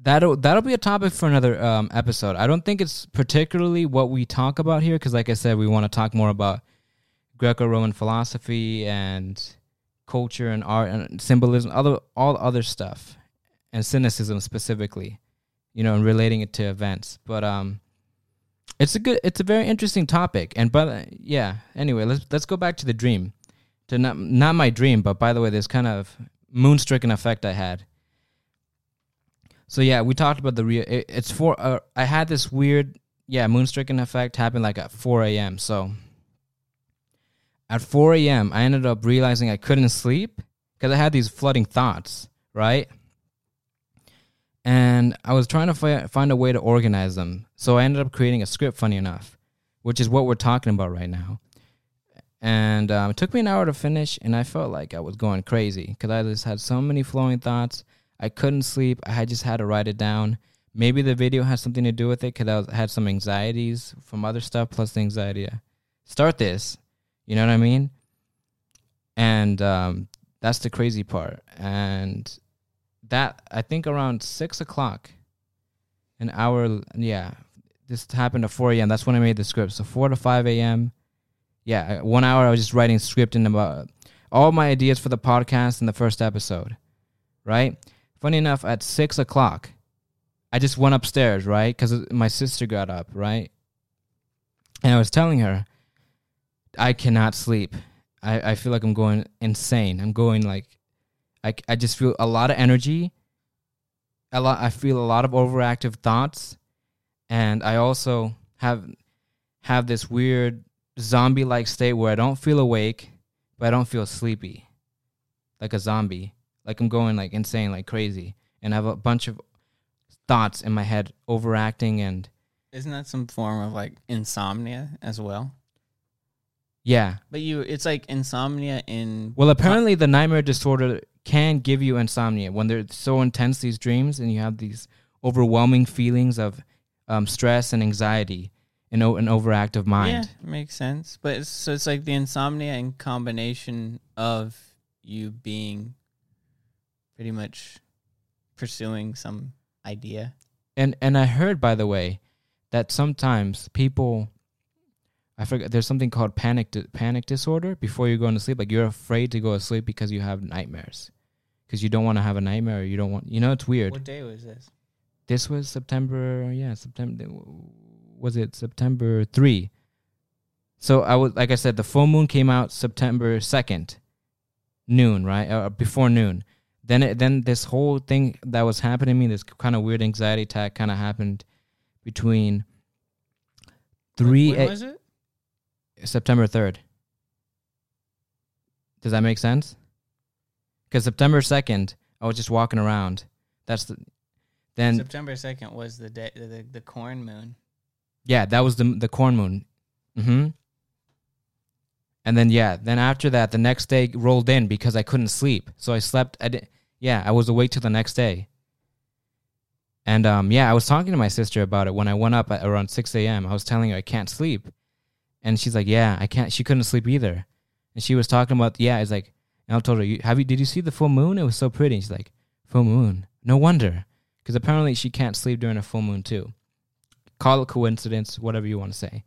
Speaker 2: that'll that'll be a topic for another um, episode. I don't think it's particularly what we talk about here, because like I said, we want to talk more about Greco-Roman philosophy and culture and art and symbolism, other all other stuff, and cynicism specifically, you know, and relating it to events. But um, it's a good, it's a very interesting topic. And but yeah, anyway, let's let's go back to the dream, to not not my dream, but by the way, this kind of moon-stricken effect I had. So yeah, we talked about the real. It, it's for. Uh, I had this weird, yeah, moon-stricken effect happen like at four a.m. So at 4 a.m., I ended up realizing I couldn't sleep because I had these flooding thoughts, right? And I was trying to fi- find a way to organize them. So I ended up creating a script, funny enough, which is what we're talking about right now. And um, it took me an hour to finish, and I felt like I was going crazy because I just had so many flowing thoughts. I couldn't sleep. I had just had to write it down. Maybe the video has something to do with it because I had some anxieties from other stuff, plus the anxiety start this. You know what I mean? And um, that's the crazy part. And that I think around six o'clock, an hour. Yeah, this happened at four a.m. That's when I made the script. So four to five a.m. Yeah, one hour. I was just writing script and about all my ideas for the podcast in the first episode. Right. Funny enough, at six o'clock, I just went upstairs. Right, because my sister got up. Right, and I was telling her. I cannot sleep. I, I feel like I'm going insane. I'm going like, I, I just feel a lot of energy. A lot. I feel a lot of overactive thoughts, and I also have have this weird zombie like state where I don't feel awake, but I don't feel sleepy, like a zombie. Like I'm going like insane, like crazy, and I have a bunch of thoughts in my head overacting and
Speaker 1: Isn't that some form of like insomnia as well?
Speaker 2: yeah,
Speaker 1: But you, it's like insomnia in
Speaker 2: Well, apparently the nightmare disorder can give you insomnia when they're so intense these dreams and you have these overwhelming feelings of um, stress and anxiety and o- an overactive mind.
Speaker 1: Yeah, makes sense. But it's, so it's like the insomnia in combination of you being pretty much pursuing some idea.
Speaker 2: and and I heard by the way that sometimes people I forget there's something called panic di- panic disorder. Before you're going to sleep like you're afraid to go to sleep because you have nightmares. Because you don't want to have a nightmare you don't want you know it's weird.
Speaker 1: What day was this?
Speaker 2: this was September yeah September was it September 3 so I was like I said the full moon came out September 2nd noon right? Uh, before noon. Then it, then this whole thing that was happening to me this kind of weird anxiety attack kind of happened between 3
Speaker 1: When
Speaker 2: a-
Speaker 1: was it?
Speaker 2: September 3rd does that make sense cuz September 2nd I was just walking around that's the then
Speaker 1: September second was the day the, the, corn moon.
Speaker 2: Yeah, that was the the corn moon. Mm-hmm. And then yeah, then after that, the next day rolled in because I couldn't sleep, so I slept. I did, yeah, I was awake till the next day. And um, yeah, I was talking to my sister about it when I went up at around six a.m. I was telling her I can't sleep, and she's like, "Yeah, I can't." She couldn't sleep either, and she was talking about yeah. It's like, and I told her, "You have you? Did you see the full moon? It was so pretty." And she's like, "Full moon? No wonder." Because apparently she can't sleep during a full moon too call it coincidence, whatever you want to say.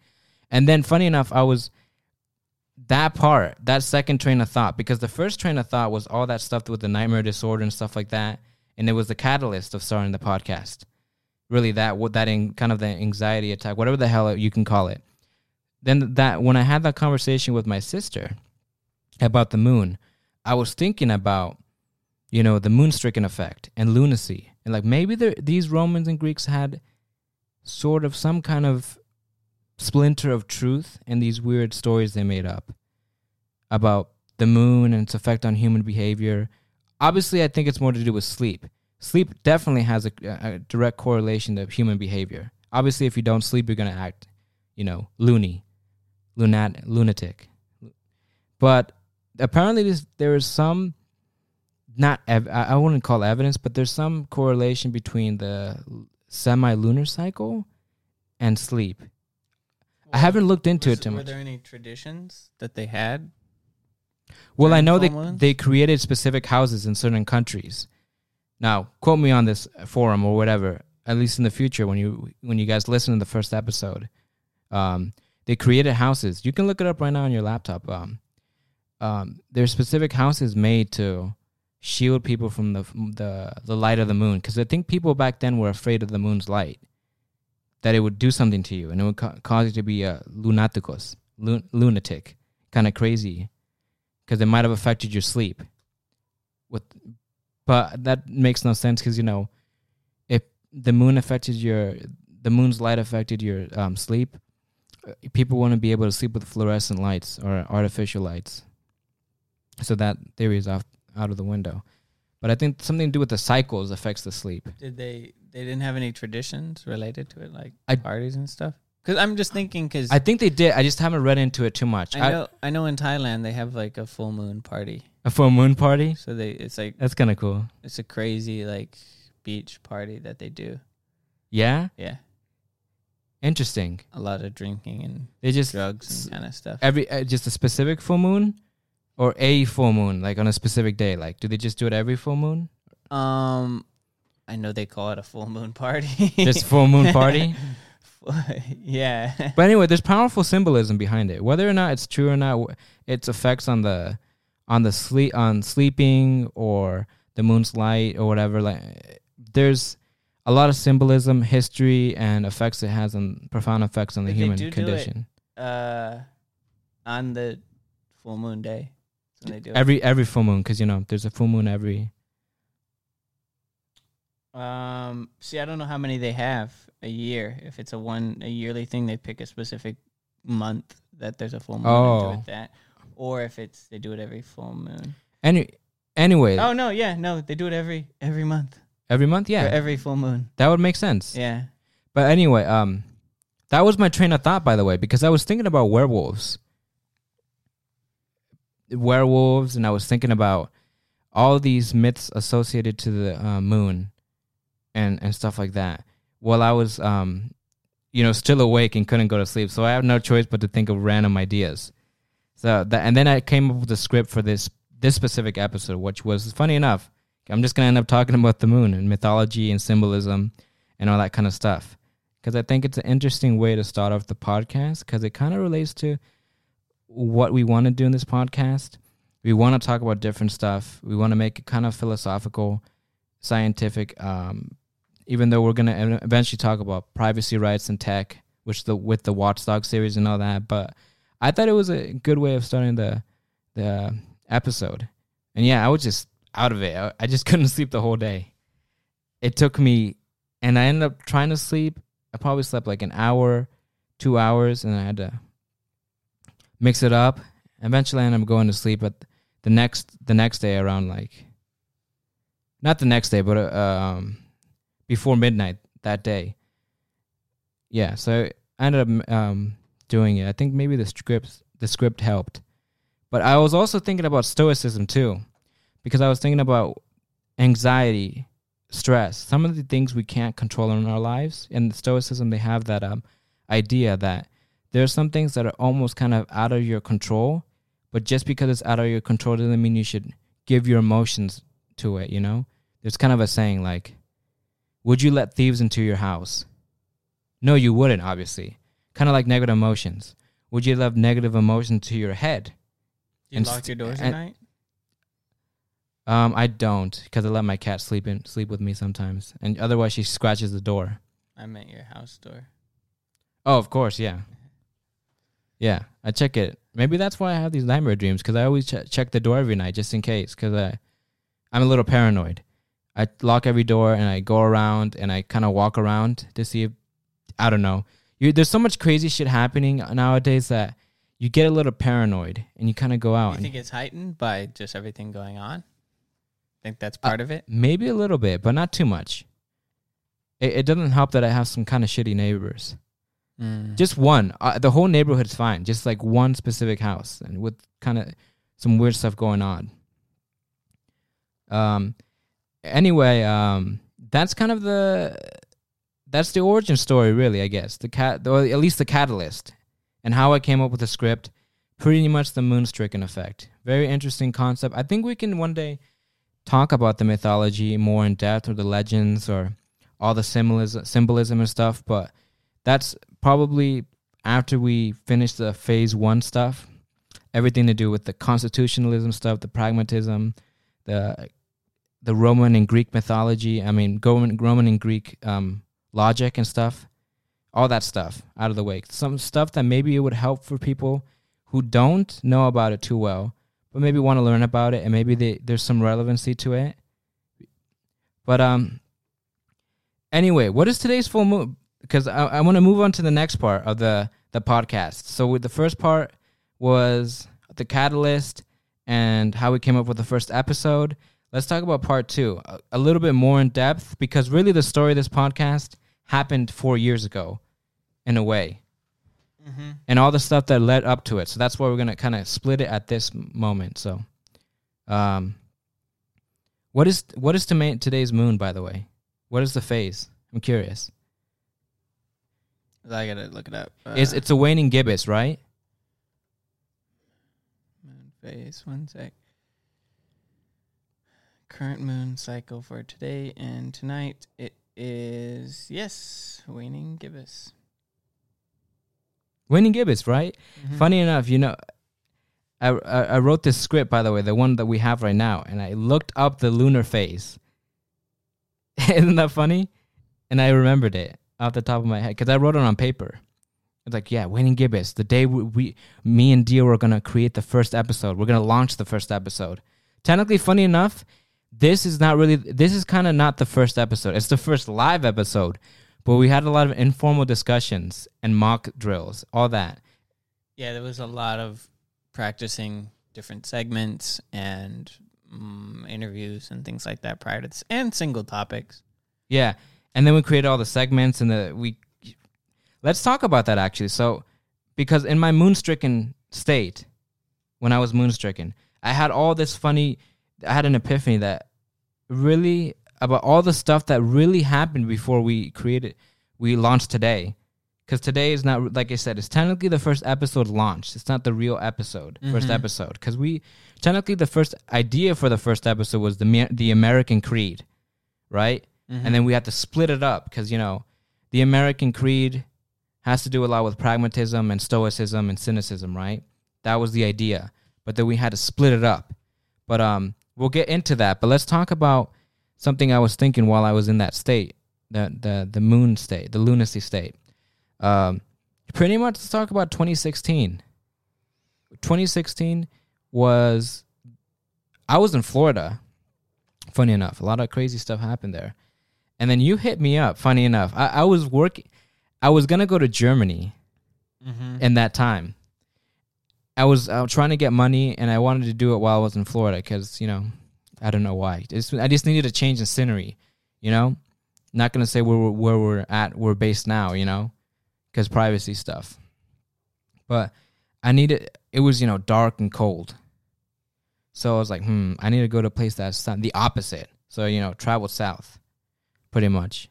Speaker 2: And then, funny enough, I was that part, that second train of thought, because the first train of thought was all that stuff with the nightmare disorder and stuff like that, and it was the catalyst of starting the podcast. Really, that that in, kind of the anxiety attack, whatever the hell you can call it. Then that when I had that conversation with my sister about the moon, I was thinking about you know the moon-stricken effect and lunacy, and like maybe there, these Romans and Greeks had sort of some kind of splinter of truth in these weird stories they made up about the moon and its effect on human behavior. Obviously, I think it's more to do with sleep. Sleep definitely has a, a direct correlation to human behavior. Obviously, if you don't sleep, you're going to act, you know, loony, lunat, lunatic. But apparently, this, there is some not ev- I wouldn't call evidence, but there's some correlation between the semi-lunar cycle and sleep. I haven't looked into
Speaker 1: Was-
Speaker 2: it too
Speaker 1: Were
Speaker 2: much.
Speaker 1: Were there any traditions that they had?
Speaker 2: Well, I know they they created specific houses in certain countries. Now, quote me on this forum or whatever. At least in the future, when you when you guys listen to the first episode, um, they created houses. You can look it up right now on your laptop. Um, um, specific houses made to shield people from the the the light of the moon because I think people back then were afraid of the moon's light, that it would do something to you and it would ca- cause you to be a lunaticus, lun- lunatic, kind of crazy, because it might have affected your sleep. With, but that makes no sense because you know, if the moon affected your, the moon's light affected your um, sleep, people want to be able to sleep with fluorescent lights or artificial lights. So that theory is off out of the window. But I think something to do with the cycles affects the sleep.
Speaker 1: Did they? They didn't have any traditions related to it, like
Speaker 2: I-
Speaker 1: parties and stuff. Because I'm just thinking, because
Speaker 2: I think they did. I just haven't read into it too much.
Speaker 1: I know, I know in Thailand they have like a full moon party.
Speaker 2: a full moon party.
Speaker 1: So they, it's like
Speaker 2: That's kind of cool.
Speaker 1: it's a crazy like beach party that they do.
Speaker 2: Yeah,
Speaker 1: Yeah,
Speaker 2: interesting.
Speaker 1: a lot of drinking and
Speaker 2: They just
Speaker 1: drugs and kind of stuff.
Speaker 2: every uh, just a specific full moon, or a full moon, like on a specific day. Like, do they just do it every full moon?
Speaker 1: Um, I know they call it a full moon party.
Speaker 2: Just full moon party.
Speaker 1: yeah.
Speaker 2: But anyway, there's powerful symbolism behind it. Whether or not it's true or not, its effects on the on the sleep on sleeping or the moon's light or whatever. Like, there's a lot of symbolism, history, and effects it has on profound effects on the
Speaker 1: But they
Speaker 2: human
Speaker 1: do it.
Speaker 2: condition.
Speaker 1: Uh, on the full moon day, when they do it.
Speaker 2: Every every full moon, because you know there's a full moon every.
Speaker 1: Um, see, I don't know how many they have a year. If it's a one a yearly thing, they pick a specific month that there's a full moon and
Speaker 2: Oh.
Speaker 1: do it that, or if it's they do it every full moon.
Speaker 2: Any anyway,
Speaker 1: Oh no, yeah, no, they do it every every month.
Speaker 2: Every month,
Speaker 1: for
Speaker 2: yeah,
Speaker 1: every full moon.
Speaker 2: that would make sense.
Speaker 1: Yeah.
Speaker 2: But anyway, um, that was my train of thought, by the way, because I was thinking about werewolves, werewolves, and I was thinking about all these myths associated to the uh, moon, and and stuff like that. While I was, um, you know, still awake and couldn't go to sleep, so I have no choice but to think of random ideas. So that, and then I came up with a script for this this specific episode, which was funny enough I'm just gonna end up talking about the moon and mythology and symbolism and all that kind of stuff because I think it's an interesting way to start off the podcast because it kind of relates to what we want to do in this podcast. We want to talk about different stuff. We want to make it kind of philosophical, scientific. Um, even though we're gonna eventually talk about privacy rights and tech, which the with the Watchdog series and all that. But I thought it was a good way of starting the the episode. And yeah, I was just out of it. I, just couldn't sleep the whole day. It took me, and I ended up trying to sleep. I probably slept like an hour, two hours, and I had to mix it up. Eventually, I ended up going to sleep. But the next the next day, around like not the next day, but uh, um, before midnight that day. Yeah, so I ended up um, doing it. I think maybe the script the script helped, but I was also thinking about stoicism too, because I was thinking about anxiety, stress, some of the things we can't control in our lives. In stoicism, they have that um, idea that there are some things that are almost kind of out of your control, but just because it's out of your control doesn't mean you should give your emotions to it. You know, there's kind of a saying like, "Would you let thieves into your house?" No, you wouldn't. Obviously, kind of like negative emotions. Would you let negative emotions to your head?
Speaker 1: You
Speaker 2: And
Speaker 1: lock your doors at night?
Speaker 2: Um, I don't because I let my cat sleep in sleep with me sometimes, and otherwise she scratches the door.
Speaker 1: I meant your house door.
Speaker 2: Oh, of course, yeah, yeah. I check it. Maybe that's why I have these nightmare dreams because I always ch- check the door every night just in case. Because I, I'm a little paranoid. I lock every door and I go around and I kind of walk around to see if I don't know. You, there's so much crazy shit happening nowadays that you get a little paranoid and you kind of go out.
Speaker 1: You think it's heightened by just everything going on? Think that's
Speaker 2: Uh,
Speaker 1: part of it?
Speaker 2: Maybe a little bit, but not too much. It, it doesn't help that I have some kind of shitty neighbors.
Speaker 1: Mm.
Speaker 2: Just one. Uh, the whole neighborhood's fine. Just like one specific house, and with kind of some weird stuff going on. Um. Anyway, um, that's kind of the that's the origin story, really. I guess the cat, or at least the catalyst, and how I came up with the script. Pretty much the moonstricken effect. Very interesting concept. I think we can one day talk about the mythology more in depth, or the legends, or all the symbolism, symbolism and stuff. But that's probably after we finish the phase one stuff. Everything to do with the constitutionalism stuff, the pragmatism, the the Roman and Greek mythology. I mean, Roman, Roman and Greek um, logic and stuff. All that stuff out of the way. Some stuff that maybe it would help for people who don't know about it too well, but maybe want to learn about it and maybe they, there's some relevancy to it. But um, anyway, what is today's full moon? Because I, I want to move on to the next part of the the podcast. So with the first part was the catalyst and how we came up with the first episode. Let's talk about part two a, a little bit more in depth because really the story of this podcast happened four years ago, in a way,
Speaker 1: Mm-hmm.
Speaker 2: and all the stuff that led up to it. So that's why we're gonna kind of split it at this moment. So, um, what is what is toma- today's moon, by the way? What is the phase? I'm curious.
Speaker 1: I gotta look it up. Uh,
Speaker 2: Is it's a waning gibbous, right?
Speaker 1: moon phase? One sec. Current moon cycle for today and tonight. It is yes, waning gibbous.
Speaker 2: Waning gibbous, right?
Speaker 1: Mhm.
Speaker 2: Funny enough, you know, I, I I wrote this script by the way, the one that we have right now, and I looked up the lunar phase. Isn't that funny? And I remembered it off the top of my head because I wrote it on paper. It's like, yeah, waning gibbous. The day we, we me and Dio were gonna create the first episode. We're gonna launch the first episode. Technically, funny enough, this is not really. This is kind of not the first episode. It's the first live episode, but we had a lot of informal discussions and mock drills, all that.
Speaker 1: Yeah, there was a lot of practicing different segments and mm, interviews and things like that prior to this, and single topics.
Speaker 2: Yeah, and then we created all the segments and the we. Let's talk about that actually. So, because in my moonstricken state, when I was moonstricken, I had all this funny. I had an epiphany that really about all the stuff that really happened before we created, we launched today. because today is not like I said. It's technically the first episode launched. It's not the real episode, first episode, because we technically the first idea for the first episode was the the American Creed, right? And then we had to split it up because you know the American Creed has to do a lot with pragmatism and stoicism and cynicism, right? That was the idea, but then we had to split it up. But um, we'll get into that. But let's talk about something I was thinking while I was in that state, the the the moon state, the lunacy state. Um, pretty much let's talk about 2016. 2016 was I was in Florida. Funny enough, a lot of crazy stuff happened there. And then you hit me up. Funny enough, I, I was working. I was gonna go to Germany in that time. I was uh, trying to get money, and I wanted to do it while I was in Florida because you know, I don't know why. It's, I just needed a change in scenery. You know, not gonna say where we're, where we're at, we're based now. You know, because privacy stuff. But I needed. It was you know dark and cold. So I was like, hmm, I need to go to a place that's the opposite. So you know, travel south, pretty much.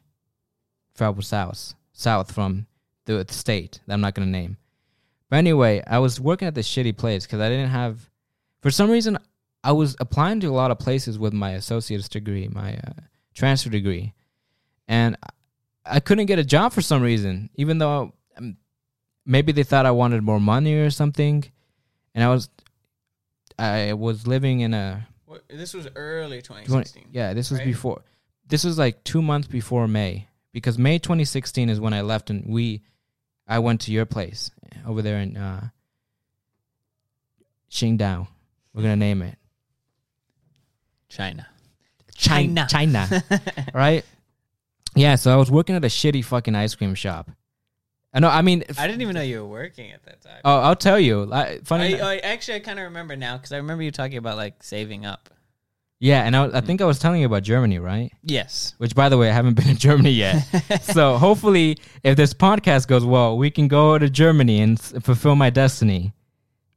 Speaker 2: Travel south, south from the, the state that I'm not gonna name. But anyway, I was working at this shitty place because I didn't have, for some reason, I was applying to a lot of places with my associate's degree, my uh, transfer degree, and I- couldn't get a job for some reason, even though um, maybe they thought I wanted more money or something. And I was, I was living in a
Speaker 1: this was early
Speaker 2: you want-
Speaker 1: 2016.
Speaker 2: Yeah, this was
Speaker 1: right?
Speaker 2: before. This was like two months before May, because May 2016 is when I left, and we, I went to your place over there in uh, Qingdao. We're gonna name it
Speaker 1: China.
Speaker 2: China.
Speaker 1: China.
Speaker 2: China, right? Yeah. So I was working at a shitty fucking ice cream shop. I know. I mean,
Speaker 1: I didn't even know you were working at that time.
Speaker 2: oh, I'll tell you. Like, funny.
Speaker 1: I, I actually I kind of remember now because I remember you talking about like saving up.
Speaker 2: yeah, and I, I mm. think I was telling you about Germany, right?
Speaker 1: Yes.
Speaker 2: Which, by the way, I haven't been to Germany yet. so hopefully, if this podcast goes well, we can go to Germany and s- fulfill my destiny,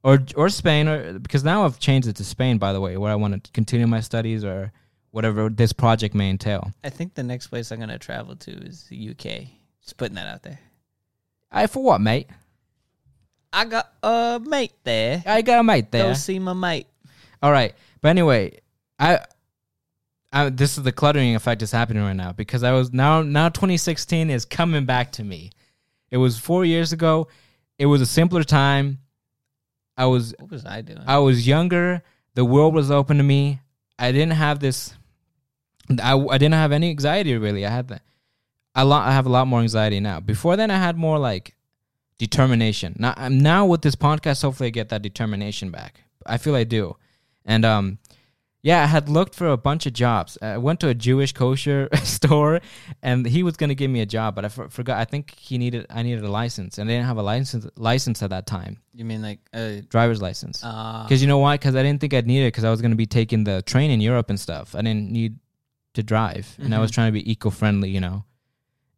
Speaker 2: or or Spain, or because now I've changed it to Spain. By the way, where I want to continue my studies or whatever this project may entail.
Speaker 1: I think the next place I'm gonna travel to is the UK. Just putting that out there.
Speaker 2: I for what, mate?
Speaker 1: I got a mate there.
Speaker 2: I got a mate there.
Speaker 1: Go see my mate.
Speaker 2: All right, but anyway, I, I this is the cluttering effect is happening right now because I was now now 2016 is coming back to me. It was four years ago. It was a simpler time. I was
Speaker 1: What was I doing?
Speaker 2: I was younger. The world was open to me. I didn't have this. I, I didn't have any anxiety really. I had that. A lot. I have a lot more anxiety now. Before then, I had more like determination. Now, I'm now with this podcast. Hopefully, I get that determination back. I feel I do. And um, yeah, I had looked for a bunch of jobs. I went to a Jewish kosher store, and he was gonna give me a job, but I for- forgot. I think he needed. I needed a license, and I didn't have a license license at that time,
Speaker 1: you mean like a
Speaker 2: driver's license.
Speaker 1: uh
Speaker 2: Because you know why? Because I didn't think I'd need it because I was going to be taking the train in Europe and stuff. I didn't need to drive, and I was
Speaker 1: Mhm.
Speaker 2: trying to be eco friendly, you know.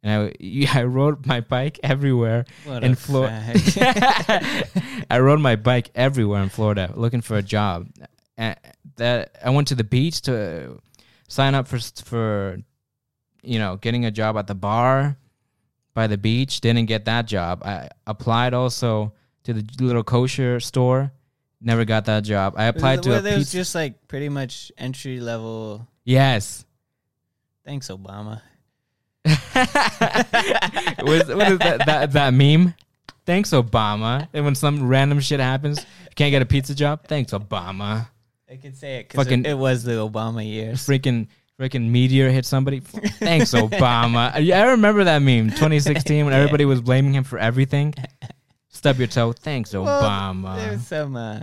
Speaker 2: And I, I rode my bike everywhere
Speaker 1: what
Speaker 2: in Florida. I rode my bike everywhere in Florida looking for a job. That I went to the beach to sign up for for you know getting a job at the bar by the beach. Didn't get that job. I applied also to the little kosher store. Never got that job. I applied to
Speaker 1: Were
Speaker 2: a
Speaker 1: those
Speaker 2: pizza.
Speaker 1: just like pretty much entry level.
Speaker 2: yes.
Speaker 1: Thanks, Obama.
Speaker 2: was, what is that, that that meme? Thanks, Obama. And when some random shit happens, you can't get a pizza job. Thanks, Obama.
Speaker 1: I can say it because it, it was the Obama years.
Speaker 2: freaking freaking meteor hit somebody. Thanks, Obama. I remember that meme, 2016, when everybody was blaming him for everything. Stub your toe. Thanks,
Speaker 1: Well,
Speaker 2: Obama.
Speaker 1: There's some uh,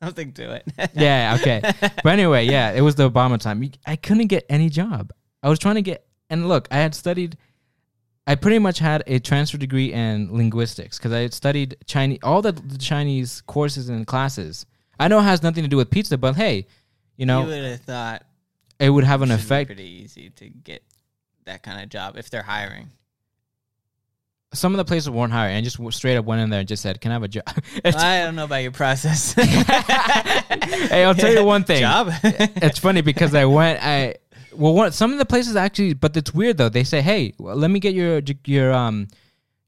Speaker 1: something to it.
Speaker 2: yeah, okay. But anyway, yeah, it was the Obama time. I couldn't get any job. I was trying to get, and look, I had studied. I pretty much had a transfer degree in linguistics because I had studied Chinese, all the, the Chinese courses and classes. I know it has nothing to do with pizza, but hey, you know,
Speaker 1: you would have thought
Speaker 2: it would have an effect.
Speaker 1: pretty easy to get that kind of job if they're hiring.
Speaker 2: some of the places weren't hiring. I just straight up went in there and just said, "Can I have a job?" It's-
Speaker 1: I don't know about your process.
Speaker 2: hey, I'll tell you one thing.
Speaker 1: Job.
Speaker 2: It's funny because I went. I well, one, some of the places actually, but it's weird though. They say, "Hey, well, let me get your your um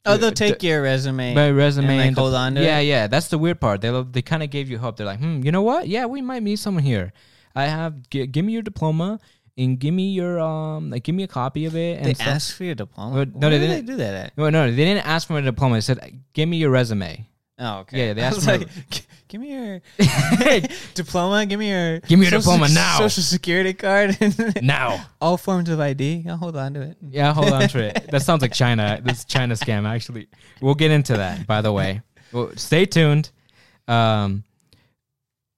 Speaker 1: Oh, they'll
Speaker 2: the-
Speaker 1: take your resume.
Speaker 2: my resume
Speaker 1: and, like,
Speaker 2: and
Speaker 1: hold on to
Speaker 2: yeah
Speaker 1: it?
Speaker 2: yeah that's the weird part they they kind of gave you hope they're like hmm you know what yeah we might meet someone here i have g- give me your diploma and give me your um like give me a copy of it and
Speaker 1: They
Speaker 2: stuff.
Speaker 1: asked for your diploma.
Speaker 2: No,
Speaker 1: Where
Speaker 2: they
Speaker 1: do
Speaker 2: didn't.
Speaker 1: do that at?
Speaker 2: no no they didn't ask for my diploma they said give me your resume
Speaker 1: Oh, okay.
Speaker 2: Yeah, they asked
Speaker 1: like, "G- give me your diploma. Give me your
Speaker 2: Give me your diploma
Speaker 1: sec-
Speaker 2: now."
Speaker 1: Social security card.
Speaker 2: now
Speaker 1: All forms of ID. I'll hold on to it.
Speaker 2: yeah hold on to it that sounds like china this china scam actually we'll get into that by the way well, stay tuned um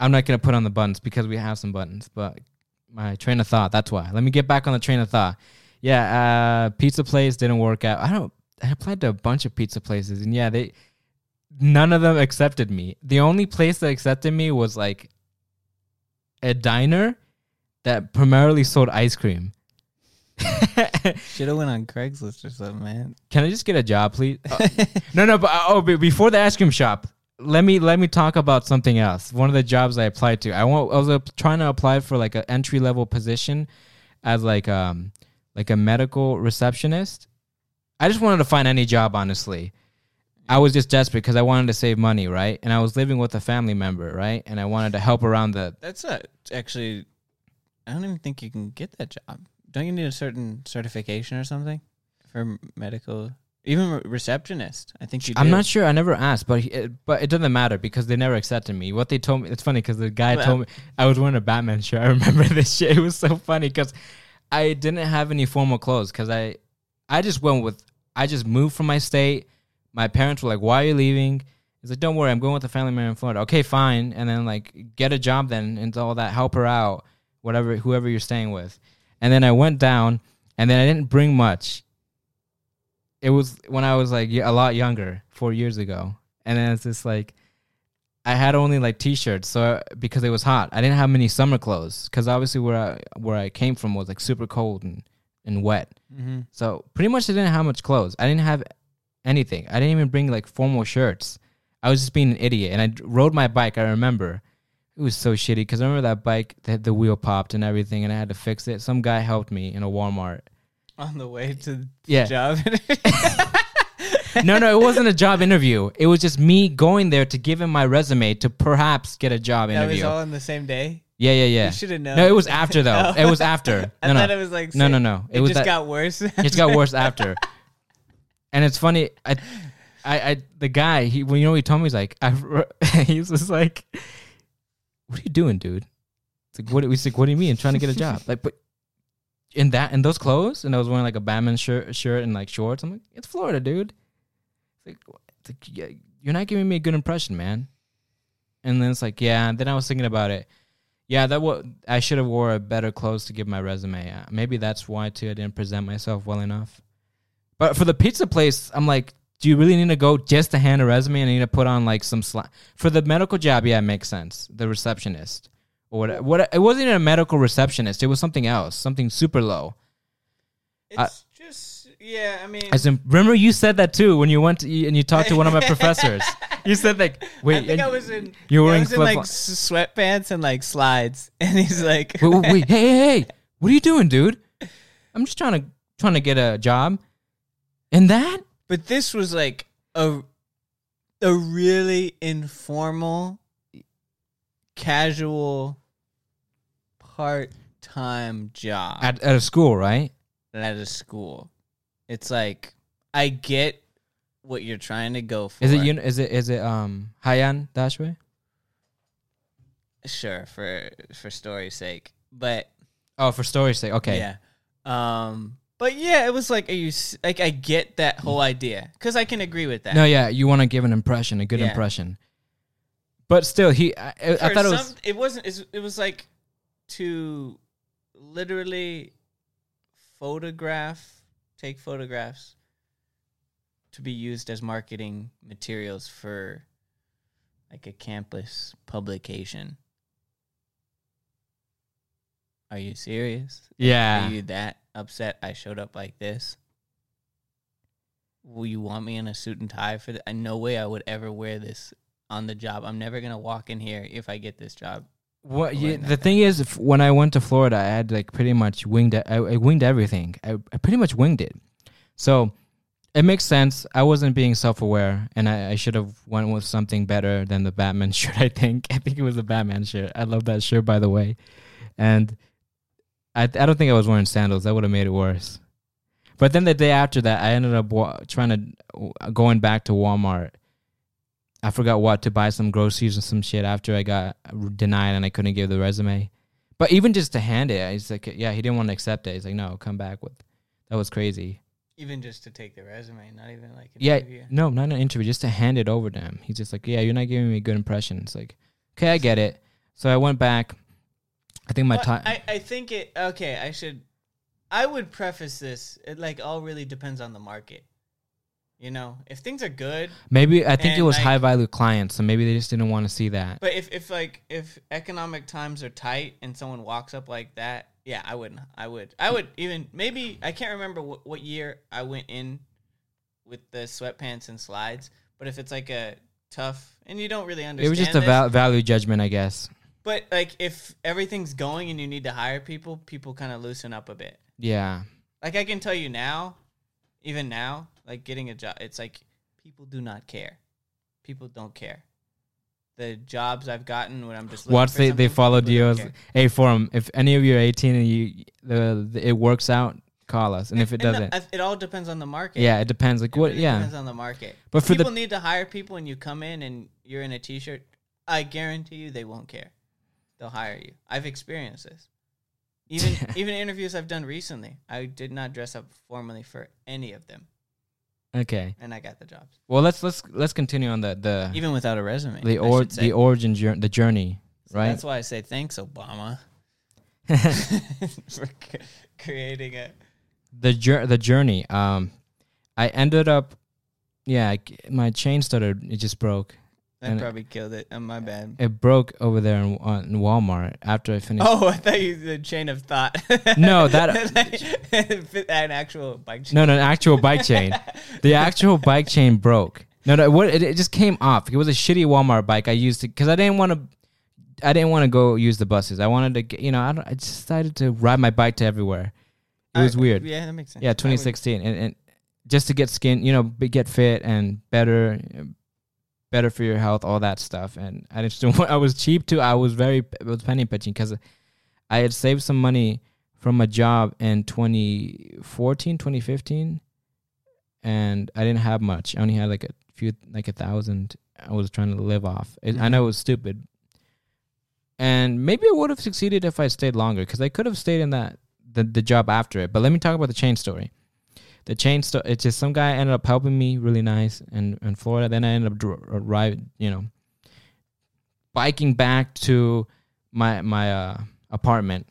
Speaker 2: i'm not gonna put on the buttons because we have some buttons but my train of thought that's why let me get back on the train of thought yeah uh pizza place didn't work out i don't i applied to a bunch of pizza places and yeah they none of them accepted me the only place that accepted me was like a diner that primarily sold ice cream
Speaker 1: Should have went on Craigslist or something, man.
Speaker 2: Can I just get a job, please? Uh, no, no. But uh, oh, be- before the ice cream shop, let me let me talk about something else. One of the jobs I applied to, I want. I was uh, trying to apply for like an entry level position as like um like a medical receptionist. I just wanted to find any job, honestly. I was just desperate because I wanted to save money, right? And I was living with a family member, right? And I wanted to help around the.
Speaker 1: That's a, actually. I don't even think you can get that job. Don't you need a certain certification or something for medical? Even receptionist. I think you.
Speaker 2: I'm not sure. I never asked, but he, it, but it doesn't matter because they never accepted me. What they told me, it's funny because the guy
Speaker 1: Well-
Speaker 2: told me I was wearing a Batman shirt. I remember this shit. It was so funny because I didn't have any formal clothes because I I just went with I just moved from my state. My parents were like, "Why are you leaving?" He's like, "Don't worry, I'm going with a family member in Florida." Okay, fine. And then like get a job then and all that. Help her out, whatever whoever you're staying with. And then I went down, and then I didn't bring much it was when I was like a lot younger, four years ago, and then it's just like I had only like t-shirts, so because it was hot, I didn't have many summer clothes because obviously where I where I came from was like super cold and and wet,
Speaker 1: Mm-hmm.
Speaker 2: so pretty much I didn't have much clothes. I didn't have anything. I didn't even bring like formal shirts. I was just being an idiot, and I rode my bike. I remember it was so shitty because I remember that bike that the wheel popped and everything, and I had to fix it. Some guy helped me in a Walmart.
Speaker 1: On the way to the
Speaker 2: Yeah.
Speaker 1: job.
Speaker 2: no, no, it wasn't a job interview. It was just me going there to give him my resume to perhaps get a job
Speaker 1: that was all on the same day.
Speaker 2: yeah, yeah, yeah.
Speaker 1: You should have known.
Speaker 2: No, it was after though.
Speaker 1: Oh.
Speaker 2: It was after.
Speaker 1: I
Speaker 2: No, no,
Speaker 1: thought it was like
Speaker 2: no, no, no.
Speaker 1: It,
Speaker 2: It was
Speaker 1: just
Speaker 2: that-
Speaker 1: got worse.
Speaker 2: it just got worse after. And it's funny. I, I, I the guy. He, well, you know, he told me he's like, I, he's just like, what are you doing, dude? It's like, what? He's like, what do you mean? trying to get a job? Like, but in that in those clothes, and I was wearing like a Batman shirt, shirt and like shorts. I'm like, it's Florida, dude. It's like, it's like yeah, you're not giving me a good impression, man. And then it's like, yeah. And then I was thinking about it. Yeah, that what I should have wore better clothes to give my resume. Uh, maybe that's why too. I didn't present myself well enough. But for the pizza place, I'm like, do you really need to go just to hand a resume and I need to put on like some sla For the medical job, yeah, it makes sense. The receptionist or what? What? It wasn't even a medical receptionist. It was something else, something super low.
Speaker 1: It's just yeah. I mean,
Speaker 2: As in, remember you said that too when you went to, and you talked to one of my professors. You said like, wait,
Speaker 1: I think I was in.
Speaker 2: you were
Speaker 1: I
Speaker 2: in
Speaker 1: in like sweatpants and like slides, and he's like,
Speaker 2: wait, wait, wait, hey, hey, hey, what are you doing, dude? I'm just trying to trying to get a job. And that
Speaker 1: But this was like a a really informal, casual, part time job
Speaker 2: at, at a school, right?
Speaker 1: at a school. It's like I get what you're trying to go for.
Speaker 2: Is it un- is it is it um Hayan Dashway?
Speaker 1: Sure, for for story's sake, but
Speaker 2: Oh, for story's sake. Okay.
Speaker 1: yeah. Um, but yeah, it was like, are you s- like? I get that whole idea because I can agree with that.
Speaker 2: No, yeah, you want to give an impression, a good
Speaker 1: Yeah.
Speaker 2: impression. But still, he I, I- I
Speaker 1: For
Speaker 2: thought it was
Speaker 1: some- it wasn't. it's- It was like to literally photograph, take photographs to be used as marketing materials for like a campus publication. Are you serious?
Speaker 2: yeah.
Speaker 1: Are you that upset I showed up like this? Will you want me in a suit and tie for the No way I would ever wear this on the job. I'm never gonna walk in here if I get this job.
Speaker 2: What the thing is, if, when I went to Florida, I had like pretty much winged. I, I winged everything. I, I pretty much winged it. So It makes sense. I wasn't being self-aware, and I, I should have went with something better than the Batman shirt. I think. I think it was the Batman shirt. I love that shirt, by the way. And I, I don't think I was wearing sandals. That would have made it worse. But then the day after that, I ended up wa- trying to uh, going back to Walmart. I forgot what to buy some groceries and some shit after I got denied and I couldn't give the resume. But even just to hand it, he's like, yeah, he didn't want to accept it. He's like, no, come back with. That was crazy.
Speaker 1: Even just to take the resume, not even like an
Speaker 2: Yeah,
Speaker 1: interview.
Speaker 2: no, not an interview, just to hand it over to him. He's just like, yeah, you're not giving me a good impression. It's like, okay, I get it. So I went back. I think my
Speaker 1: But
Speaker 2: time.
Speaker 1: I, I think it okay, I should I would preface this. It like all really depends on the market. You know, if things are good,
Speaker 2: Maybe I think it was
Speaker 1: like-
Speaker 2: high value clients, so maybe they just didn't want to see that.
Speaker 1: but if if like if economic times are tight and someone walks up like that, yeah, I wouldn't. I would. I would even maybe I can't remember what, what year I went in with the sweatpants and slides, but if it's like a tough and you don't really understand
Speaker 2: It was just a val- value judgment, I guess.
Speaker 1: But like if everything's going and you need to hire people, people kind of loosen up a bit.
Speaker 2: Yeah.
Speaker 1: Like I can tell you now, even now, like getting a job, it's like people do not care. People don't care. The jobs I've gotten when I'm just for
Speaker 2: they, they followed you,
Speaker 1: don't
Speaker 2: hey, forum. If any of you are 18 and you the, the it works out, call us. And if it
Speaker 1: And
Speaker 2: doesn't,
Speaker 1: I- it all depends on the market.
Speaker 2: yeah, it depends. Like
Speaker 1: It
Speaker 2: what?
Speaker 1: really
Speaker 2: Yeah.
Speaker 1: depends on the market.
Speaker 2: But for the-
Speaker 1: people need to hire people, and you come in and you're in a t-shirt. I guarantee you, they won't care. They'll hire you. I've experienced this. Even even interviews I've done recently, I did not dress up formally for any of them,
Speaker 2: Okay.
Speaker 1: and I got the jobs,
Speaker 2: Well, let's let's let's continue on the the
Speaker 1: even without a resume.
Speaker 2: the or the origin journey, the journey,
Speaker 1: So
Speaker 2: right?
Speaker 1: That's why I say thanks, Obama, for c- creating it.
Speaker 2: the jour- the journey. Um, I ended up, yeah, my chain started. It just broke.
Speaker 1: That
Speaker 2: And-
Speaker 1: probably killed it. Uh, my bad.
Speaker 2: It broke over there in, uh, in Walmart after I finished.
Speaker 1: Oh, I thought you the chain of thought.
Speaker 2: No, that-
Speaker 1: an actual bike chain.
Speaker 2: No, no, an actual bike chain. The actual bike chain broke. No, no, what it, it just came off. It was a shitty Walmart bike I used it because I didn't want to. I didn't want to go use the buses. I wanted to, get, you know, I, don't, I just decided to ride my bike to everywhere. It was
Speaker 1: I-
Speaker 2: weird.
Speaker 1: Yeah, that makes sense.
Speaker 2: Yeah,
Speaker 1: I would-
Speaker 2: 2016, and, and just to get skin, you know, get fit and better, better for your health, all that stuff. And I just I was cheap too. I was very I was penny pitching because I had saved some money from a job in 2014, 2015, and I didn't have much. I only had like a few, like a thousand. I was trying to live off. It, I know it was stupid. And maybe I would have succeeded if I stayed longer because I could have stayed in that the, the job after it. But let me talk about the chain story. The chain story. It's just some guy ended up helping me really nice in, in Florida. Then I ended up dri- ride, you know, biking back to my my uh, apartment.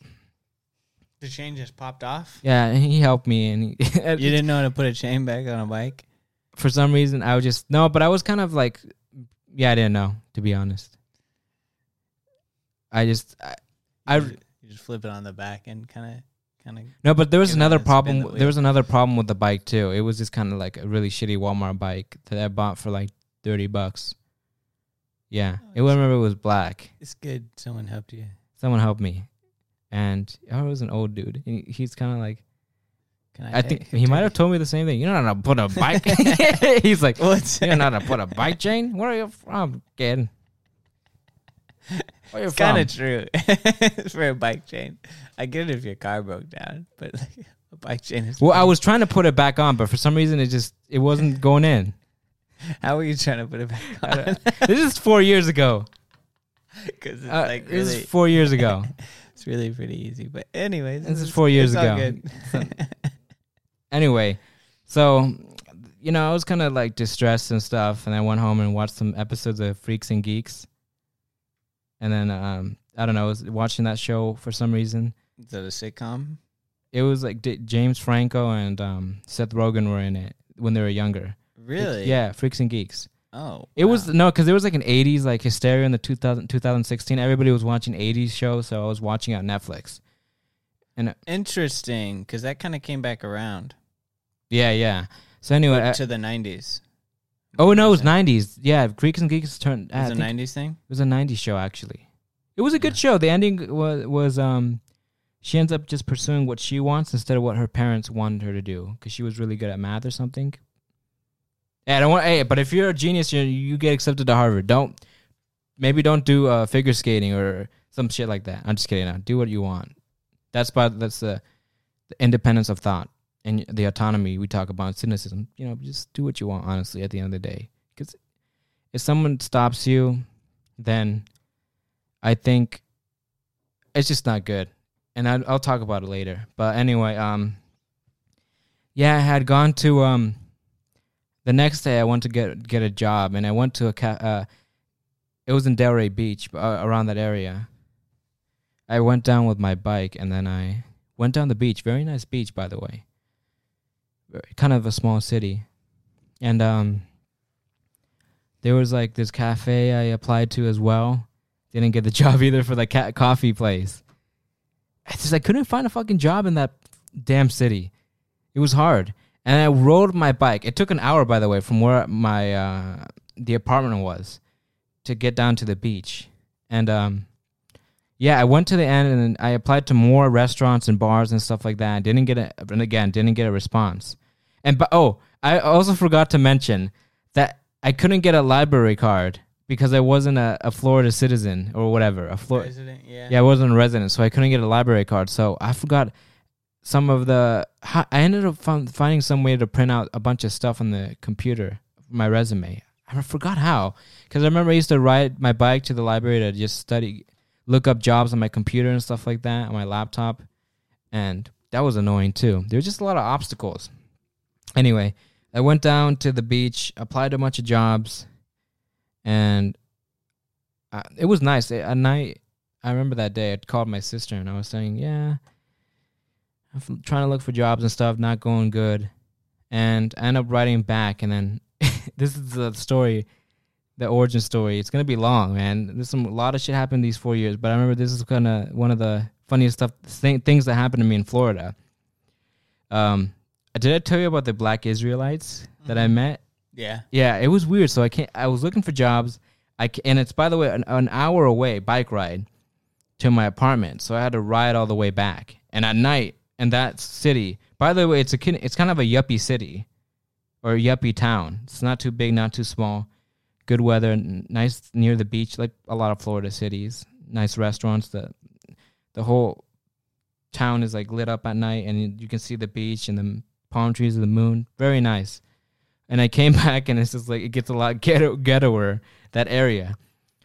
Speaker 1: The chain just popped off.
Speaker 2: Yeah, and he helped me, and he,
Speaker 1: You didn't know how to put a chain back on a bike.
Speaker 2: for some reason I was just no, but I was kind of like, yeah, I didn't know to be honest. I just I, I
Speaker 1: You just flip it on the back and kind of, kind of.
Speaker 2: no, but there was another problem.
Speaker 1: the.
Speaker 2: There was another problem with the bike too. It was just kind of like a really shitty Walmart bike that I bought for like thirty bucks. Yeah,
Speaker 1: Oh,
Speaker 2: it I remember it was black.
Speaker 1: It's good. Someone helped you.
Speaker 2: Someone helped me, and oh, I was an old dude. He, he's kind of like
Speaker 1: Can
Speaker 2: I think he might have told me the same thing. You know how to put a bike. he's like,
Speaker 1: What's
Speaker 2: you know how to put a bike chain. Where are you from, kid? Where
Speaker 1: It's kind of true for a bike chain. I get it if your car broke down, but like, a bike chain is.
Speaker 2: Well, I was trying to put it back on, but for some reason it just it wasn't going in.
Speaker 1: How were you trying to put it back on?
Speaker 2: this is four years ago.
Speaker 1: Because it's
Speaker 2: Uh,
Speaker 1: like
Speaker 2: this is four years ago.
Speaker 1: it's really pretty easy. But anyways,
Speaker 2: This is four years ago.
Speaker 1: good.
Speaker 2: anyway, so you know I was kind of like distressed and stuff, and I went home and watched some episodes of Freaks and Geeks, and then um I don't know, I was watching that show for some reason.
Speaker 1: Is that a sitcom?
Speaker 2: It was like D- James Franco and um Seth Rogen were in it when they were younger.
Speaker 1: Really?
Speaker 2: Yeah, Freaks and Geeks.
Speaker 1: Oh,
Speaker 2: It was no, because there was like an '80s like hysteria in the 2000, 2016. Everybody was watching '80s shows, so I was watching it on Netflix. And uh,
Speaker 1: interesting because that kind of came back around
Speaker 2: yeah, yeah. So anyway, I-
Speaker 1: to the '90s.
Speaker 2: Oh no, it was '90s. Yeah, Freaks and Geeks turned.
Speaker 1: It was a '90s thing.
Speaker 2: It was a '90s show actually. It was a good show. The ending was was um, she ends up just pursuing what she wants instead of what her parents wanted her to do because she was really good at math or something. Yeah, I don't want. Hey, but if you're a genius, you you get accepted to Harvard. Don't maybe don't do uh, figure skating or some shit like that. I'm just kidding. Now, do what you want. That's part. That's the, the independence of thought and the autonomy we talk about. in Cynicism. You know, just do what you want. Honestly, at the end of the day, because if someone stops you, then I think it's just not good. And I, I'll talk about it later. But anyway, um, yeah, I had gone to um the next day I went to get get a job and I went to a ca- uh it was in Delray Beach uh, around that area. I went down with my bike and then I went down the beach. Very nice beach by the way. Kind of a small city. And um there was like this cafe I applied to as well. Didn't get the job either for the ca- coffee place. I just I couldn't find a fucking job in that damn city. It was hard. And I rode my bike. It took an hour, by the way, from where my uh, the apartment was to get down to the beach. And um, yeah, I went to the end and I applied to more restaurants and bars and stuff like that. Didn't get a, and again, didn't get a response. And but oh, I also forgot to mention that I couldn't get a library card because I wasn't a, a Florida citizen or whatever. A Florida.
Speaker 1: President, yeah.
Speaker 2: Yeah, I wasn't a resident, so I couldn't get a library card. So I forgot some of the. I ended up finding some way to print out a bunch of stuff on the computer, my resume. I forgot how, because I remember I used to ride my bike to the library to just study, look up jobs on my computer and stuff like that on my laptop, and that was annoying too. There was just a lot of obstacles. Anyway, I went down to the beach, applied a bunch of jobs, and uh, it was nice. At night, I remember that day. I called my sister and I was saying, "Yeah, I'm trying to look for jobs and stuff, not going good." And I end up writing back, and then this is the story, the origin story. It's gonna be long, man. There's some a lot of shit happened these four years, but I remember this is kind of one of the funniest stuff th- things that happened to me in Florida. Um, did I tell you about the Black Israelites that I met?
Speaker 1: Yeah.
Speaker 2: Yeah, it was weird. So I can't. I was looking for jobs. I ca- and it's by the way an, an hour away bike ride to my apartment. So I had to ride all the way back. And at night in that city, by the way, it's a it's kind of a yuppie city or a yuppie town. It's not too big, not too small. Good weather, nice near the beach, like a lot of Florida cities. Nice restaurants. The the whole town is like lit up at night, and you- can see the beach and the palm trees and the moon. Very nice and I came back and it's just like it gets a lot ghetto ghettoer that area.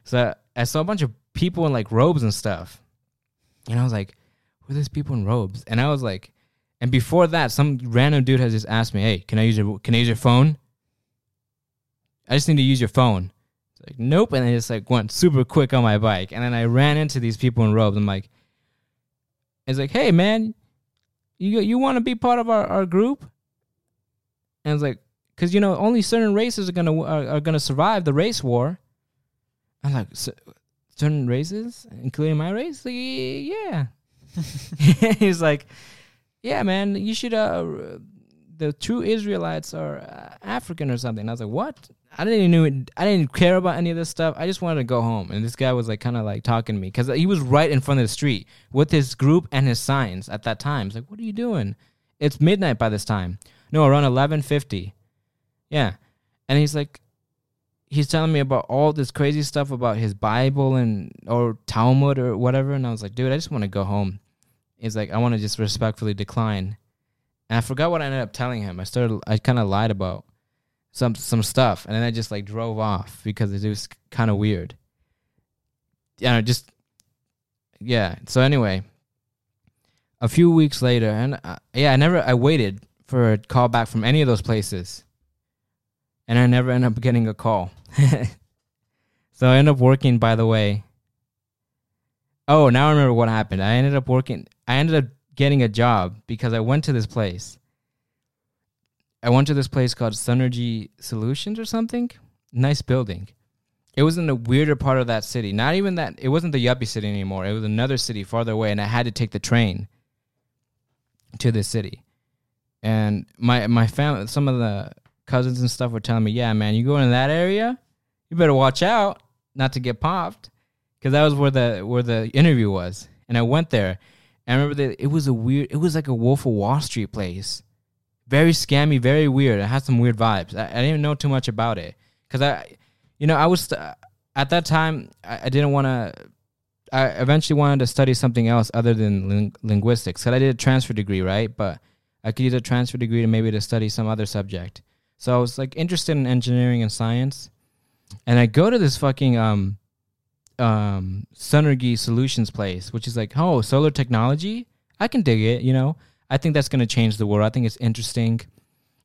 Speaker 2: So I saw a bunch of people in like robes and stuff, and I was like, "Who are these people in robes?" And I was like, and before that, some random dude has just asked me, "Hey, can I use your can I use your phone?" I just need to use your phone. It's like, nope, and I just like went super quick on my bike, and then I ran into these people in robes. I'm like, it's like, hey man, you you want to be part of our, our group? And it's like, because you know only certain races are gonna are, are gonna survive the race war. I'm like, certain races, including my race. Like, yeah. He's like, yeah, man, you should. Uh, the true Israelites are uh, African or something. I was like, what? I didn't even I didn't care about any of this stuff. I just wanted to go home. And this guy was like, kind of like talking to me because he was right in front of the street with his group and his signs at that time. It's like, what are you doing? It's midnight by this time. No, around eleven fifty. Yeah. And he's like he's telling me about all this crazy stuff about his Bible and or Talmud or whatever and I was like, dude, I just want to go home. He's like, I want to just respectfully decline. And I forgot what I ended up telling him. I started I kind of lied about some some stuff and then I just like drove off because it was kind of weird. Yeah, I just yeah. So anyway, a few weeks later and uh, yeah, I never I waited for a call back from any of those places and I never end up getting a call. so I ended up working, by the way. Oh, now I remember what happened. I ended up working, I ended up getting a job because I went to this place. I went to this place called Synergy Solutions or something. Nice building. It was in a weirder part of that city. Not even that, it wasn't the yuppie city anymore. It was another city farther away, and I had to take the train to this city. And my my family, some of the cousins and stuff were telling me, "Yeah, man, you go in that area, you better watch out not to get popped," because that was where the where the interview was. And I went there, and I remember that it was a weird, it was like a Wolf of Wall Street place, very scammy, very weird. It had some weird vibes. I, I didn't know too much about it because I, you know, I was uh, at that time I, I didn't want to. I eventually wanted to study something else other than ling- linguistics. Cause I did a transfer degree, right? But I could use a transfer degree to maybe to study some other subject. So I was like interested in engineering and science, and I go to this fucking um, um, Sunergy Solutions place, which is like, oh, solar technology. I can dig it. You know, I think that's gonna change the world. I think it's interesting.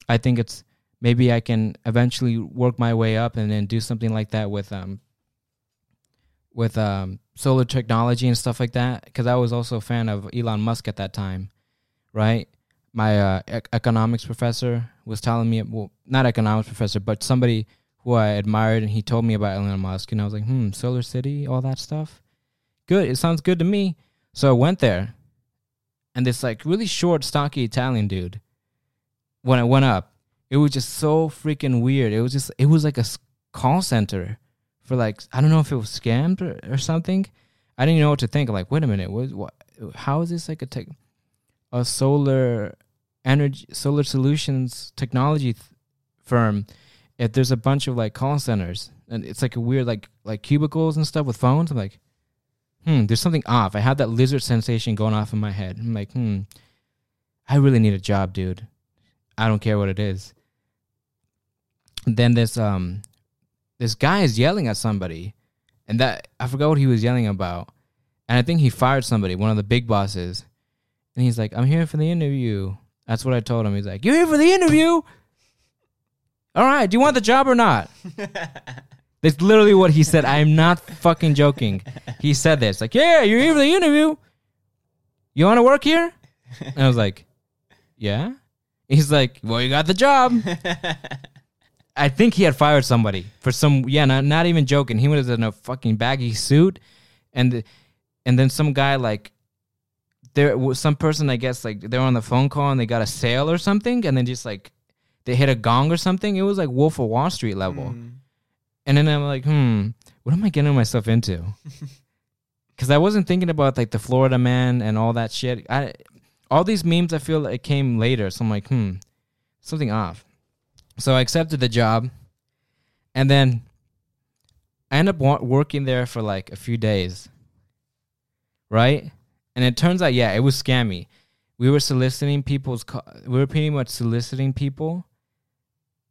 Speaker 2: I think it's maybe I can eventually work my way up and then do something like that with um with um solar technology and stuff like that because I was also a fan of Elon Musk at that time, right? My uh, ec- economics professor was telling me, well, not economics professor, but somebody who I admired, and he told me about Elon Musk, and I was like, hmm, Solar City, all that stuff, good. It sounds good to me. So I went there, and this like really short, stocky Italian dude. When I went up, it was just so freaking weird. It was just, it was like a call center for like I don't know if it was scammed or, or something. I didn't know what to think. Like, wait a minute, what, what? How is this like a tech, a solar energy, solar solutions technology th- firm? If there's a bunch of like call centers and it's like a weird like like cubicles and stuff with phones, I'm like, hmm, there's something off. I had that lizard sensation going off in my head. I'm like, hmm, I really need a job, dude. I don't care what it is. Then this um this guy is yelling at somebody, and that I forgot what he was yelling about, and I think he fired somebody, one of the big bosses, and he's like, "I'm here for the interview." That's what I told him. He's like, "You're here for the interview." All right, do you want the job or not? That's literally what he said. I am not fucking joking. He said this, like, "Yeah, you're here for the interview. You want to work here?" And I was like, "Yeah." He's like, "Well, you got the job." I think he had fired somebody for some. Yeah, not not even joking. He was in a fucking baggy suit, and and then some guy like there was some person I guess like they were on the phone call and they got a sale or something, and then just like they hit a gong or something. It was like Wolf of Wall Street level. Mm. And then I'm like, hmm, what am I getting myself into? Because I wasn't thinking about like the Florida man and all that shit. I all these memes I feel like came later, so I'm like, hmm, something off. So I accepted the job, and then I end up working there for like a few days, right? And it turns out, yeah, it was scammy. We were soliciting people's, ca- we were pretty much soliciting people,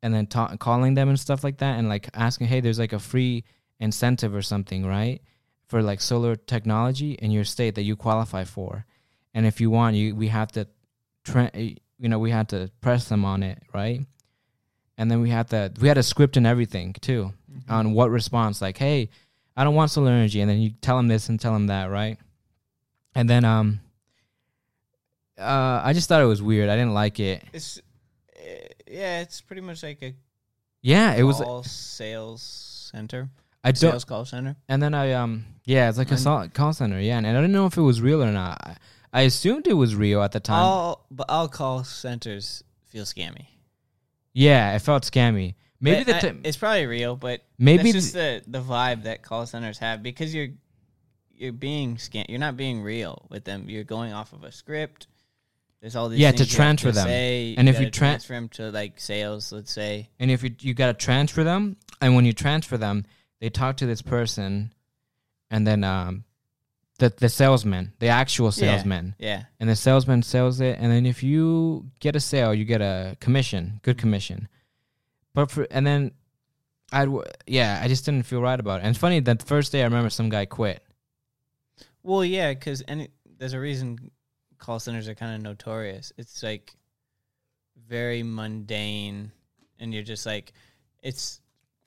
Speaker 2: and then ta- calling them and stuff like that, and like asking, hey, there's like a free incentive or something, right, for like solar technology in your state that you qualify for, and if you want, you we have to, tra- you know, we had to press them on it, right? and then we had to we had a script and everything too on what response like hey i don't want solar energy and then you tell them this and tell them that right? And then um uh i just thought it was weird. I didn't like it.
Speaker 1: It's yeah, it's pretty much like a
Speaker 2: yeah it was a
Speaker 1: call sales center,
Speaker 2: i don't
Speaker 1: sales call center.
Speaker 2: and then i um yeah it's like a sol- call center yeah and i didn't know if it was real or not i, I assumed it was real at the time
Speaker 1: All but all call centers feel scammy.
Speaker 2: yeah it felt scammy maybe
Speaker 1: But
Speaker 2: the
Speaker 1: I-
Speaker 2: t-
Speaker 1: it's probably real, but
Speaker 2: maybe
Speaker 1: just the the vibe that call centers have because you're you're being scam. You're not being real with them. You're going off of a script. There's all these
Speaker 2: Yeah, to
Speaker 1: you
Speaker 2: transfer them.
Speaker 1: say.
Speaker 2: And if you
Speaker 1: gotta transfer them to like sales, let's say.
Speaker 2: and if you you got to transfer them and when you transfer them they talk to this person and then um the the salesman the actual salesman
Speaker 1: Yeah,
Speaker 2: and the salesman sells it and then if you get a sale you get a commission good commission but for and then i yeah i just didn't feel right about it and it's funny that the first day i remember some guy quit
Speaker 1: Well, yeah, because and there's a reason call centers are kind of notorious. It's like very mundane, and you're just like, it's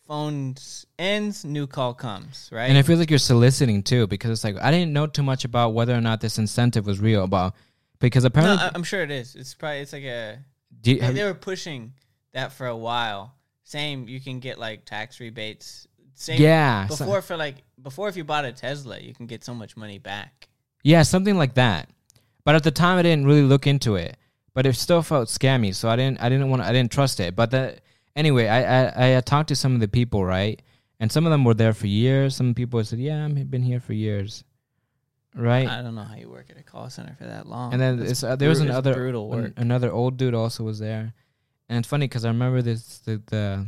Speaker 1: phones ends, new call comes, right?
Speaker 2: and i feel like you're soliciting too because it's like i didn't know too much about whether or not this incentive was real about because
Speaker 1: no,
Speaker 2: apparently
Speaker 1: I- I'm sure it is. It's probably it's like a
Speaker 2: you,
Speaker 1: they, they were pushing that for a while. Same, you can get like tax rebates. Same
Speaker 2: yeah so-
Speaker 1: before for like before if you bought a Tesla, you can get so much money back.
Speaker 2: Yeah, something like that. But at the time, I didn't really look into it. But it still felt scammy, so I didn't. I didn't want. I didn't trust it. But the, anyway, I, I I talked to some of the people, right? And some of them were there for years. Some people said, "Yeah, I've been here for years," right?
Speaker 1: I don't know how you work at a call center for that long.
Speaker 2: and then uh, there was another
Speaker 1: brutal
Speaker 2: an- another old dude also was there, and it's funny because I remember this the, the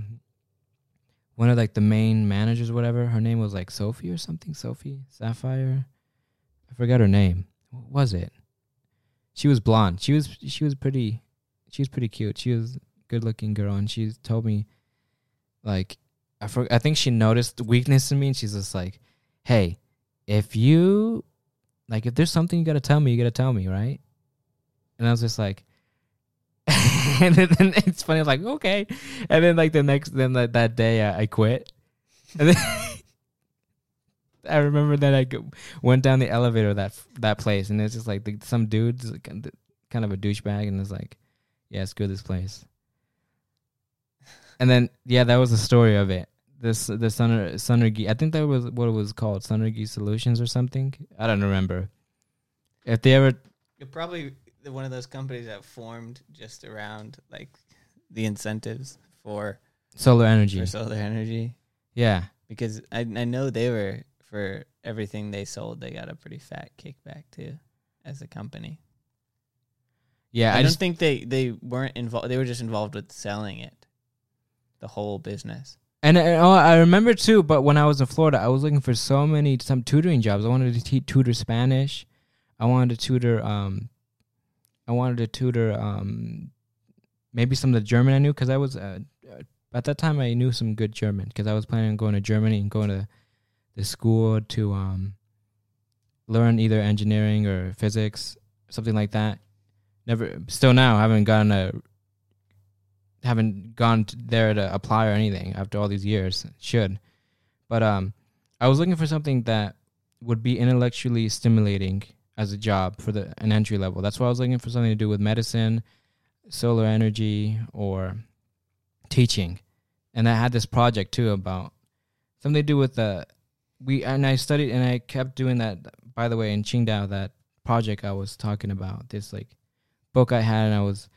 Speaker 2: one of like the main managers, whatever. Her name was like Sophie or something. Sophie Sapphire. I forgot her name. What was it? She was blonde. She was she was pretty. She was pretty cute. She was good looking girl, and she told me, like, I for, I think she noticed weakness in me, and she's just like, "Hey, if you like, if there's something you gotta tell me, you gotta tell me, right?" And I was just like, and then, then it's funny. I was like, okay. And then like the next, then that, that day I, I quit. And then I remember that I went down the elevator that that place, and it's just like the, some dude's like, kind of a douchebag, and it's like, yeah, screw this place. And then yeah, that was the story of it. This the Suner Sunergy. I think that was what it was called, Sunergy Solutions or something. I don't remember. If they ever
Speaker 1: You're probably one of those companies that formed just around like the incentives for
Speaker 2: solar energy,
Speaker 1: for solar energy
Speaker 2: yeah,
Speaker 1: because I I know they were for everything they sold they got a pretty fat kickback too as a company.
Speaker 2: yeah.
Speaker 1: I,
Speaker 2: I,
Speaker 1: don't think they they weren't involved. They were just involved with selling it, the whole business.
Speaker 2: And uh, oh, I remember too. But when I was in Florida, I was looking for so many some tutoring jobs. I wanted to te- tutor Spanish. I wanted to tutor. Um, I wanted to tutor. Um, maybe some of the German I knew because I was uh, uh, at that time I knew some good German because I was planning on going to Germany and going to the school to um learn either engineering or physics, something like that. Never, still now, haven't gotten a haven't gone t- there to apply or anything after all these years. Should, but um, I was looking for something that would be intellectually stimulating as a job for the an entry level. That's why I was looking for something to do with medicine, solar energy, or teaching. And I had this project too about something to do with the we and I studied and I kept doing that. By the way, in Qingdao, that project I was talking about, this like book I had, and I was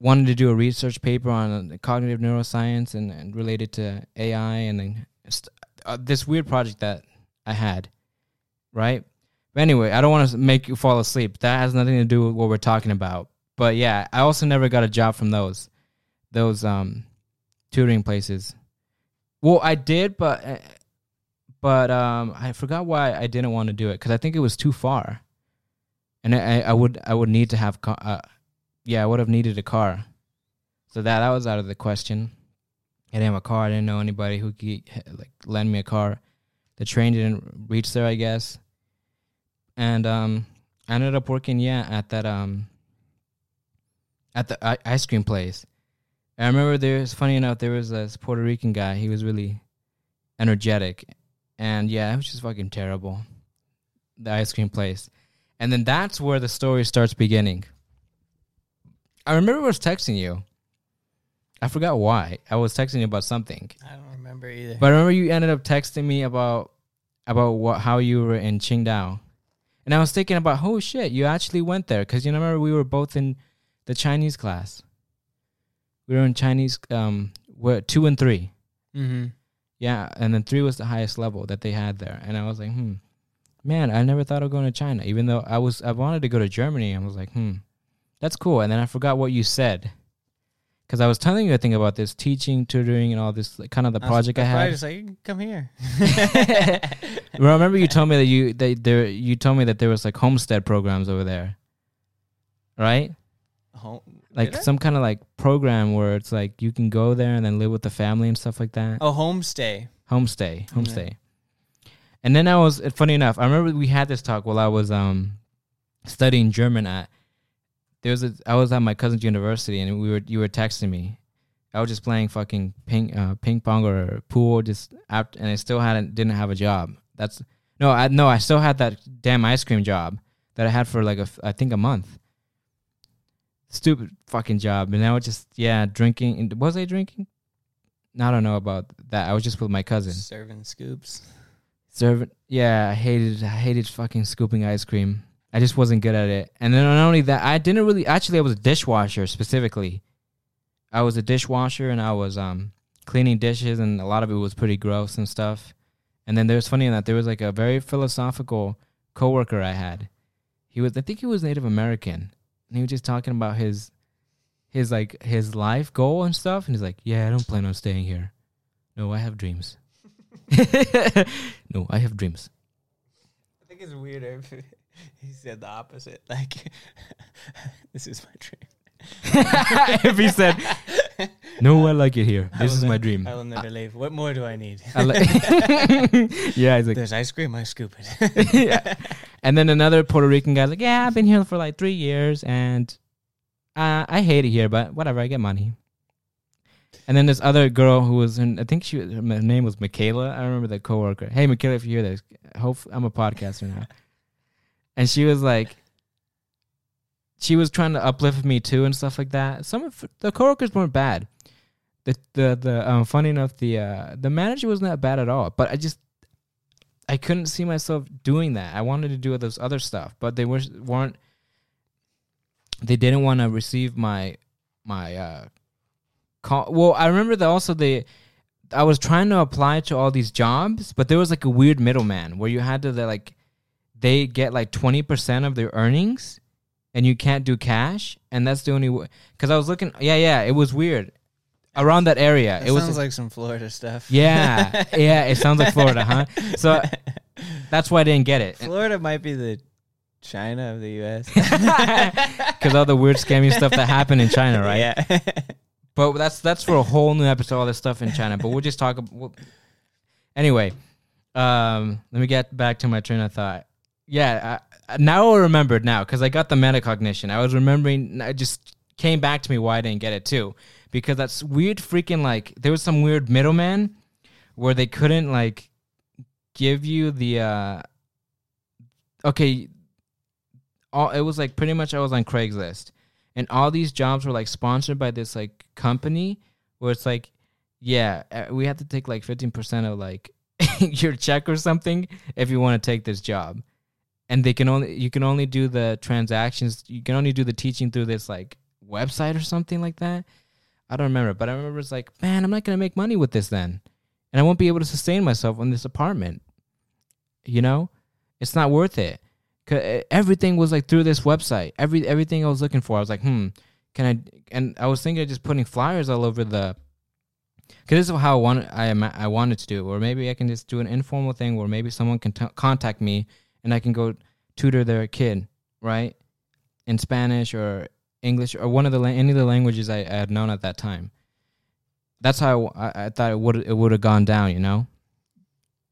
Speaker 2: wanted to do a research paper on cognitive neuroscience and, and related to AI and then st- uh, this weird project that I had, right? But anyway, I don't want to make you fall asleep. That has nothing to do with what we're talking about. But yeah, I also never got a job from those those um tutoring places. Well, I did, but uh, but um I forgot why I didn't want to do it because I think it was too far, and I I would I would need to have co- uh, yeah, I would have needed a car. So that that was out of the question. I didn't have a car. I didn't know anybody who could like lend me a car. The train didn't reach there, I guess. And um, I ended up working yeah at that um at the i- ice cream place. And I remember there was funny enough there was this Puerto Rican guy. He was really energetic, and yeah, it was just fucking terrible. The ice cream place, and then that's where the story starts beginning. I remember I was texting you. I forgot why. I was texting you about something.
Speaker 1: I don't remember either.
Speaker 2: But I remember you ended up texting me about about what how you were in Qingdao. And I was thinking about, oh shit, you actually went there cuz you know, remember we were both in the Chinese class. We were in Chinese um what 2 and 3.
Speaker 1: mm-hmm.
Speaker 2: Yeah, and then 3 was the highest level that they had there. And I was like, "Hmm. Man, I never thought of going to China even though I was I wanted to go to Germany. I was like, "Hmm. That's cool." And then I forgot what you said. Cuz I was telling you a thing about this teaching, tutoring and all this like, kind of the project I, had.
Speaker 1: just like come here.
Speaker 2: Remember you told me that you that there you told me that there was like homestead programs over there, right?
Speaker 1: Home,
Speaker 2: Like some kind of like program where it's like you can go there and then live with the family and stuff like that.
Speaker 1: oh, homestay.
Speaker 2: Homestay, homestay. And then I was funny enough. I remember we had this talk while I was um studying German at there was a I was at my cousin's university and we were you were texting me. I was just playing fucking ping uh, ping pong or pool just after, and I still hadn't didn't have a job. That's no, I no, I still had that damn ice cream job that I had for like a I think a month. Stupid fucking job, and I was just yeah drinking. Was I drinking? I don't know about that. I was just with my cousin.
Speaker 1: Serving scoops.
Speaker 2: Serving. yeah, I hated I hated fucking scooping ice cream. I just wasn't good at it. And then not only that, I didn't really actually I was a dishwasher specifically. I was a dishwasher and I was um cleaning dishes and a lot of it was pretty gross and stuff. And then there's funny in that there was like a very philosophical coworker I had. He was, I think he was Native American, and he was just talking about his, his like his life goal and stuff. And he's like, "Yeah, I don't plan on staying here. No, I have dreams. no, I have dreams.
Speaker 1: I think it's weirder if he said the opposite. Like, this is my dream.
Speaker 2: if he said, "No, I like it here. This is my
Speaker 1: ne-
Speaker 2: dream."
Speaker 1: I will never leave. What more do I need?
Speaker 2: I li- yeah, he's like,
Speaker 1: There's ice cream. I scoop it.
Speaker 2: yeah. And then another Puerto Rican guy's like, "Yeah, I've been here for like three years, and uh, I hate it here, but whatever, I get money." And then this other girl who was in, I think she, her name was Michaela. I remember that coworker. Hey, Michaela, if you hear this, hope I'm a podcaster now. And she was like, she was trying to uplift me too and stuff like that. Some of the coworkers weren't bad. The the the um, funny enough, the uh, the manager wasn't that bad at all. But I just I couldn't see myself doing that. I wanted to do those other stuff, but they were weren't. They didn't want to receive my my uh call. Well, I remember that also they. I was trying to apply to all these jobs, but there was like a weird middleman where you had to like they get like twenty percent of their earnings, and you can't do cash, and that's the only way. Because I was looking, yeah, yeah, it was weird around that area.
Speaker 1: That
Speaker 2: it was
Speaker 1: sounds like some Florida stuff.
Speaker 2: yeah, yeah. It sounds like Florida, huh? So that's why I didn't get it
Speaker 1: Florida might be the China of the U.S.
Speaker 2: because all the weird scammy stuff that happened in China, right?
Speaker 1: Yeah.
Speaker 2: But that's that's for a whole new episode. All this stuff in China, but we'll just talk. ab- We'll, anyway, um, let me get back to my train of thought. Yeah, I, now I remembered now because I got the metacognition. I was remembering. I just came back to me why I didn't get it too, because that's weird. Freaking like there was some weird middleman where they couldn't like give you the uh okay all it was like pretty much I was on Craigslist and all these jobs were like sponsored by this like company where it's like yeah uh, we have to take like 15% of like your check or something if you want to take this job and they can only you can only do the transactions you can only do the teaching through this like website or something like that. I don't remember but i remember it's like man i'm not going to make money with this then. And i won't be able to sustain myself in this apartment. You know? It's not worth it. 'Cause, everything was like through this website. Every everything i was looking for i was like hmm can i and i was thinking of just putting flyers all over the because this is how I wanted I I wanted to do, it. or maybe I can just do an informal thing where maybe someone can t- contact me and I can go tutor their kid, right, in Spanish or English or one of the any of the languages I, I had known at that time. That's how I, I thought it would it would have gone down, you know,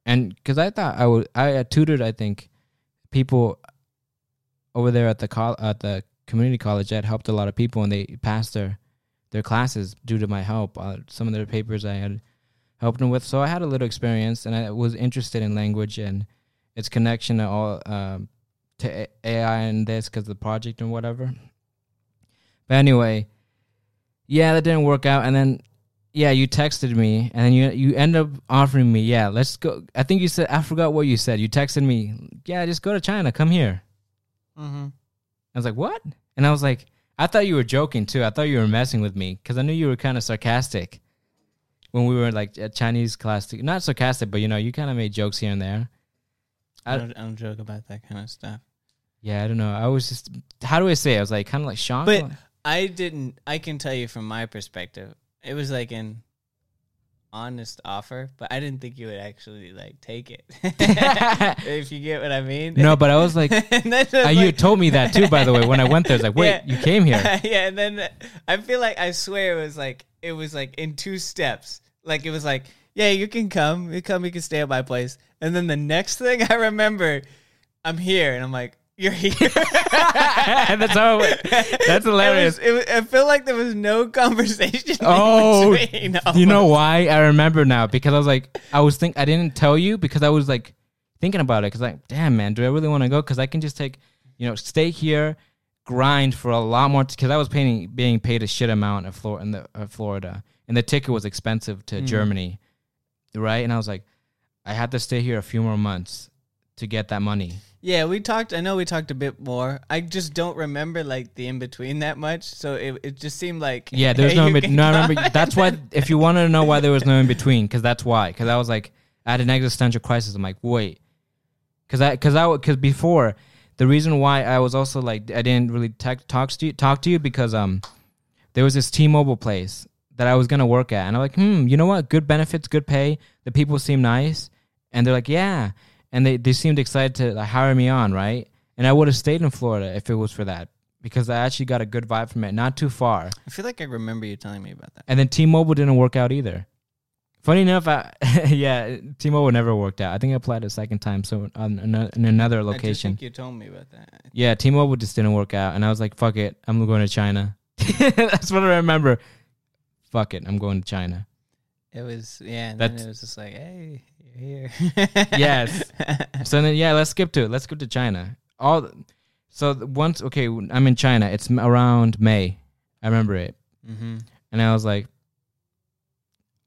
Speaker 2: and because I thought I would I tutored I think people over there at the col- at the community college. I had helped a lot of people and they passed their their classes due to my help. Uh, some of their papers I had helped them with, so I had a little experience, and I was interested in language and its connection to all um, to AI and this because the project and whatever. But anyway, yeah, that didn't work out, and then yeah, you texted me, and then you you end up offering me, yeah, let's go. I think you said I forgot what you said. You texted me, yeah, just go to China, come here.
Speaker 1: mm-hmm.
Speaker 2: I was like, what? And I was like, I thought you were joking too. I thought you were messing with me because I knew you were kind of sarcastic when we were like at Chinese class. Not sarcastic, but you know, you kind of made jokes here and there.
Speaker 1: I
Speaker 2: I-
Speaker 1: don't, I don't joke about that kind of stuff.
Speaker 2: Yeah, I don't know. I was just, how do I say? it? I was like, kind of like shocked.
Speaker 1: But I didn't. I can tell you from my perspective, it was like an honest offer, but I didn't think you would actually like take it. if you get what I mean.
Speaker 2: no, but I was like,
Speaker 1: then
Speaker 2: uh,
Speaker 1: it's
Speaker 2: you told me that too, by the way. When I went there, I was like, wait,
Speaker 1: Yeah.
Speaker 2: you came here.
Speaker 1: yeah, and then I feel like I swear it was like it was like in two steps. Like it was like, yeah, you can come, you come, you can stay at my place. And then the next thing I remember, I'm here, and I'm like, you're here.
Speaker 2: That's how. It, that's hilarious.
Speaker 1: It was, it I feel like there was no conversation. in
Speaker 2: Oh, you know why? I remember now because I was like, I was think I didn't tell you because I was like thinking about it because like, damn man, do I really want to go? Because I can just take, you know, stay here, grind for a lot more because I was paying being paid a shit amount of Flor- in the uh, Florida, and the ticket was expensive to Germany, right? And I was like, I had to stay here a few more months to get that money.
Speaker 1: Yeah, we talked. I know we talked a bit more. I just don't remember like the in between that much. So it, it just seemed like
Speaker 2: Yeah, there's
Speaker 1: hey,
Speaker 2: no in between. No, I remember. That's why. If you wanted to know why there was no in between, because that's why. Because I was like, I had an existential crisis. I'm like, wait, Cause I, cause I, cause before, the reason why I was also like I didn't really tech talk to you, talk to you because um, there was this T-Mobile place that I was gonna work at, and I'm like, hmm, you know what? Good benefits, good pay. The people seem nice, and they're like, yeah, and they they seemed excited to like, hire me on, right? And I would have stayed in Florida if it was for that because I actually got a good vibe from it, not too far.
Speaker 1: I feel like I remember you telling me about that.
Speaker 2: And then T-Mobile didn't work out either. Funny enough, I, yeah, T-Mobile never worked out. I think I applied a second time, so on in another
Speaker 1: I
Speaker 2: location.
Speaker 1: think you told me about that.
Speaker 2: Yeah, T-Mobile just didn't work out, and I was like, "Fuck it, I'm going to China." That's what I remember. Fuck it, I'm going to China.
Speaker 1: It was yeah, and then it was just like, hey, you're here.
Speaker 2: Yes. So then, yeah, let's skip to it. Let's skip to China. All so once, okay, I'm in China. It's around May. I remember it,
Speaker 1: hmm
Speaker 2: and I was like,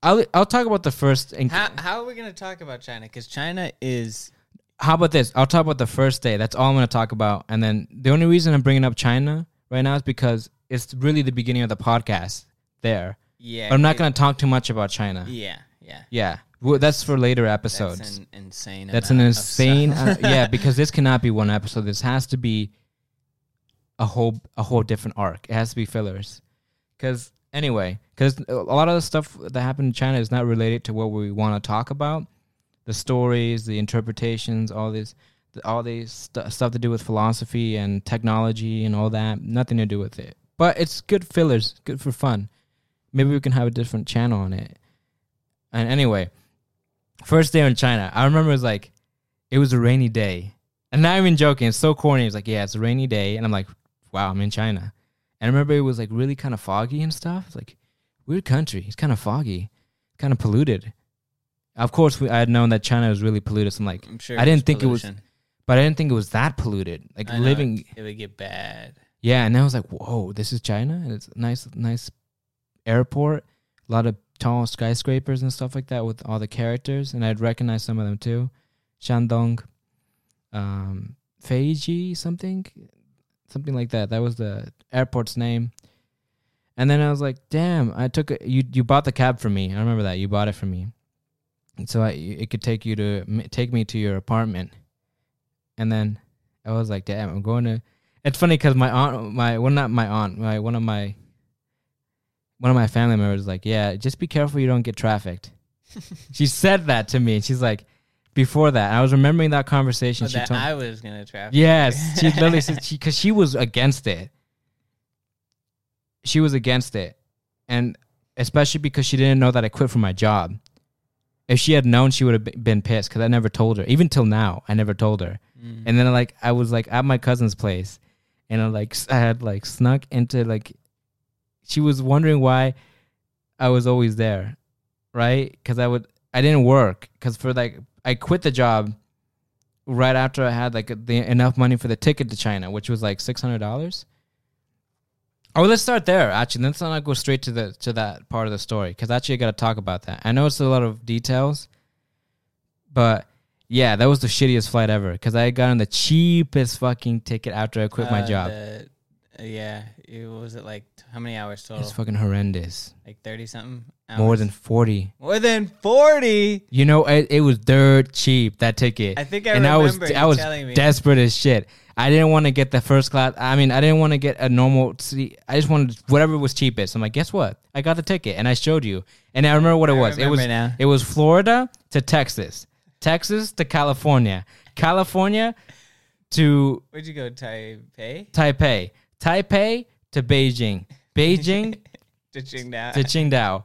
Speaker 2: "I'll I'll talk about the first. And
Speaker 1: How how are we gonna talk about China? Because China is
Speaker 2: how about this? I'll talk about the first day. That's all I'm going to talk about. And then the only reason I'm bringing up China right now is because it's really the beginning of the podcast there.
Speaker 1: Yeah.
Speaker 2: But I'm not going to talk too much about China.
Speaker 1: Yeah, yeah.
Speaker 2: Yeah. Well, that's for later episodes.
Speaker 1: That's an insane.
Speaker 2: That's an insane. uh, yeah, because this cannot be one episode. This has to be a whole a whole different arc. It has to be fillers. Because anyway, because a lot of the stuff that happened in China is not related to what we want to talk about. The stories, the interpretations, all this, all these stu stuff to do with philosophy and technology and all that. Nothing to do with it. But it's good fillers, good for fun. Maybe we can have a different channel on it. And anyway, first day in China, I remember it was like, it was a rainy day. And not even joking, it's so corny. It's like, yeah, it's a rainy day. And I'm like, wow, I'm in China. And I remember it was like really kind of foggy and stuff. It's like, weird country. It's kind of foggy, kind of polluted. Of course, we, I had known that China was really polluted. So I'm like,
Speaker 1: I'm sure.
Speaker 2: I didn't think it was- but I didn't think it was that polluted. Like
Speaker 1: I know,
Speaker 2: living,
Speaker 1: it would get bad.
Speaker 2: yeah. And I was like, whoa, this is China. And it's nice, nice airport. A lot of tall skyscrapers and stuff like that with all the characters. And I'd recognize some of them too. Shandong, um, Feiji, something, something like that. That was the airport's name. And then I was like, damn, I took a, you, you bought the cab for me. I remember that. You bought it for me. And so I, it could take you to, take me to your apartment. And then I was like, damn, I'm going to, it's funny because my aunt, my well, not my aunt, my one of my one of my family members was like, yeah, just be careful you don't get trafficked. she said that to me. She's like, before that, I was remembering that conversation.
Speaker 1: But
Speaker 2: she
Speaker 1: that
Speaker 2: told,
Speaker 1: I was gonna traffic.
Speaker 2: yes, she literally said she because she was against it. She was against it, and especially because she didn't know that I quit from my job. If she had known, she would have been pissed because I never told her. Even till now, I never told her.
Speaker 1: Mm.
Speaker 2: And then like I was like at my cousin's place, and I like I had like snuck into like, she was wondering why I was always there, right? Because I would I didn't work because for like I quit the job right after I had like the enough money for the ticket to China, which was like six hundred dollars. Oh, let's start there. Actually, let's not go straight to the to that part of the story because actually I got to talk about that. I know it's a lot of details, but yeah, that was the shittiest flight ever because I got on the cheapest fucking ticket after I quit my
Speaker 1: Uh,
Speaker 2: job.
Speaker 1: the- uh, yeah, it, was it like? How many hours total?
Speaker 2: It's fucking horrendous.
Speaker 1: like thirty something.
Speaker 2: More than forty.
Speaker 1: more than forty.
Speaker 2: You know, it, it was dirt cheap that ticket.
Speaker 1: I think I
Speaker 2: and I was
Speaker 1: remember
Speaker 2: I
Speaker 1: you
Speaker 2: was
Speaker 1: telling me.
Speaker 2: desperate as shit. I didn't want to get the first class. I mean, I didn't want to get a normal seat. I just wanted whatever was cheapest. I'm like, guess what? I got the ticket and I showed you. And I remember what it
Speaker 1: I
Speaker 2: was. It was
Speaker 1: now.
Speaker 2: it was Florida to Texas, Texas to California, California to
Speaker 1: Where'd you go, Taipei?
Speaker 2: Taipei, Taipei to Beijing, Beijing
Speaker 1: to Qingdao.
Speaker 2: to Qingdao.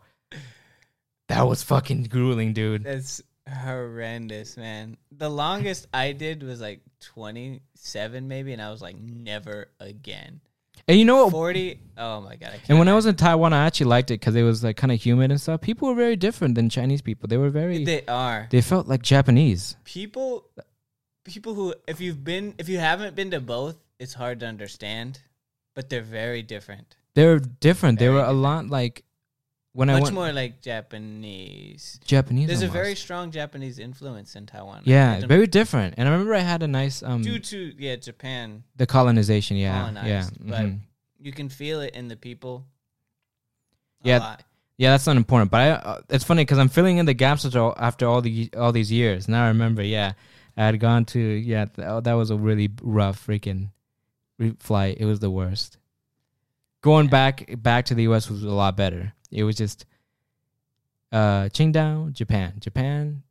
Speaker 2: That was fucking grueling, dude.
Speaker 1: That's horrendous, man. The longest I did was like 27 maybe, and I was like, never again.
Speaker 2: And you know what?
Speaker 1: 40, oh my God. I can't
Speaker 2: And when I was in Taiwan, I actually liked it because it was like kind of humid and stuff. People were very different than Chinese people. They were very. They,
Speaker 1: are.
Speaker 2: They felt like Japanese.
Speaker 1: people, people who, if you've been, if you haven't been to both, it's hard to understand, but they're very different.
Speaker 2: They're different. they
Speaker 1: Very
Speaker 2: were a lot like when I
Speaker 1: Much more like Japanese.
Speaker 2: Japanese.
Speaker 1: There's a very strong Japanese influence in Taiwan.
Speaker 2: Yeah, very different. And I remember I had a nice um
Speaker 1: due to yeah Japan
Speaker 2: the colonization. Yeah, yeah,
Speaker 1: colonized, but you can feel it in the people.
Speaker 2: Yeah, yeah. That's not important. But I, uh, it's funny because I'm filling in the gaps after all, after all the all these years. Now I remember. Yeah, I had gone to yeah. Th- that was a really rough freaking re- flight. It was the worst. Going
Speaker 1: Yeah.
Speaker 2: back back to the U.S. was a lot better. It was just uh Qingdao, Japan, Japan,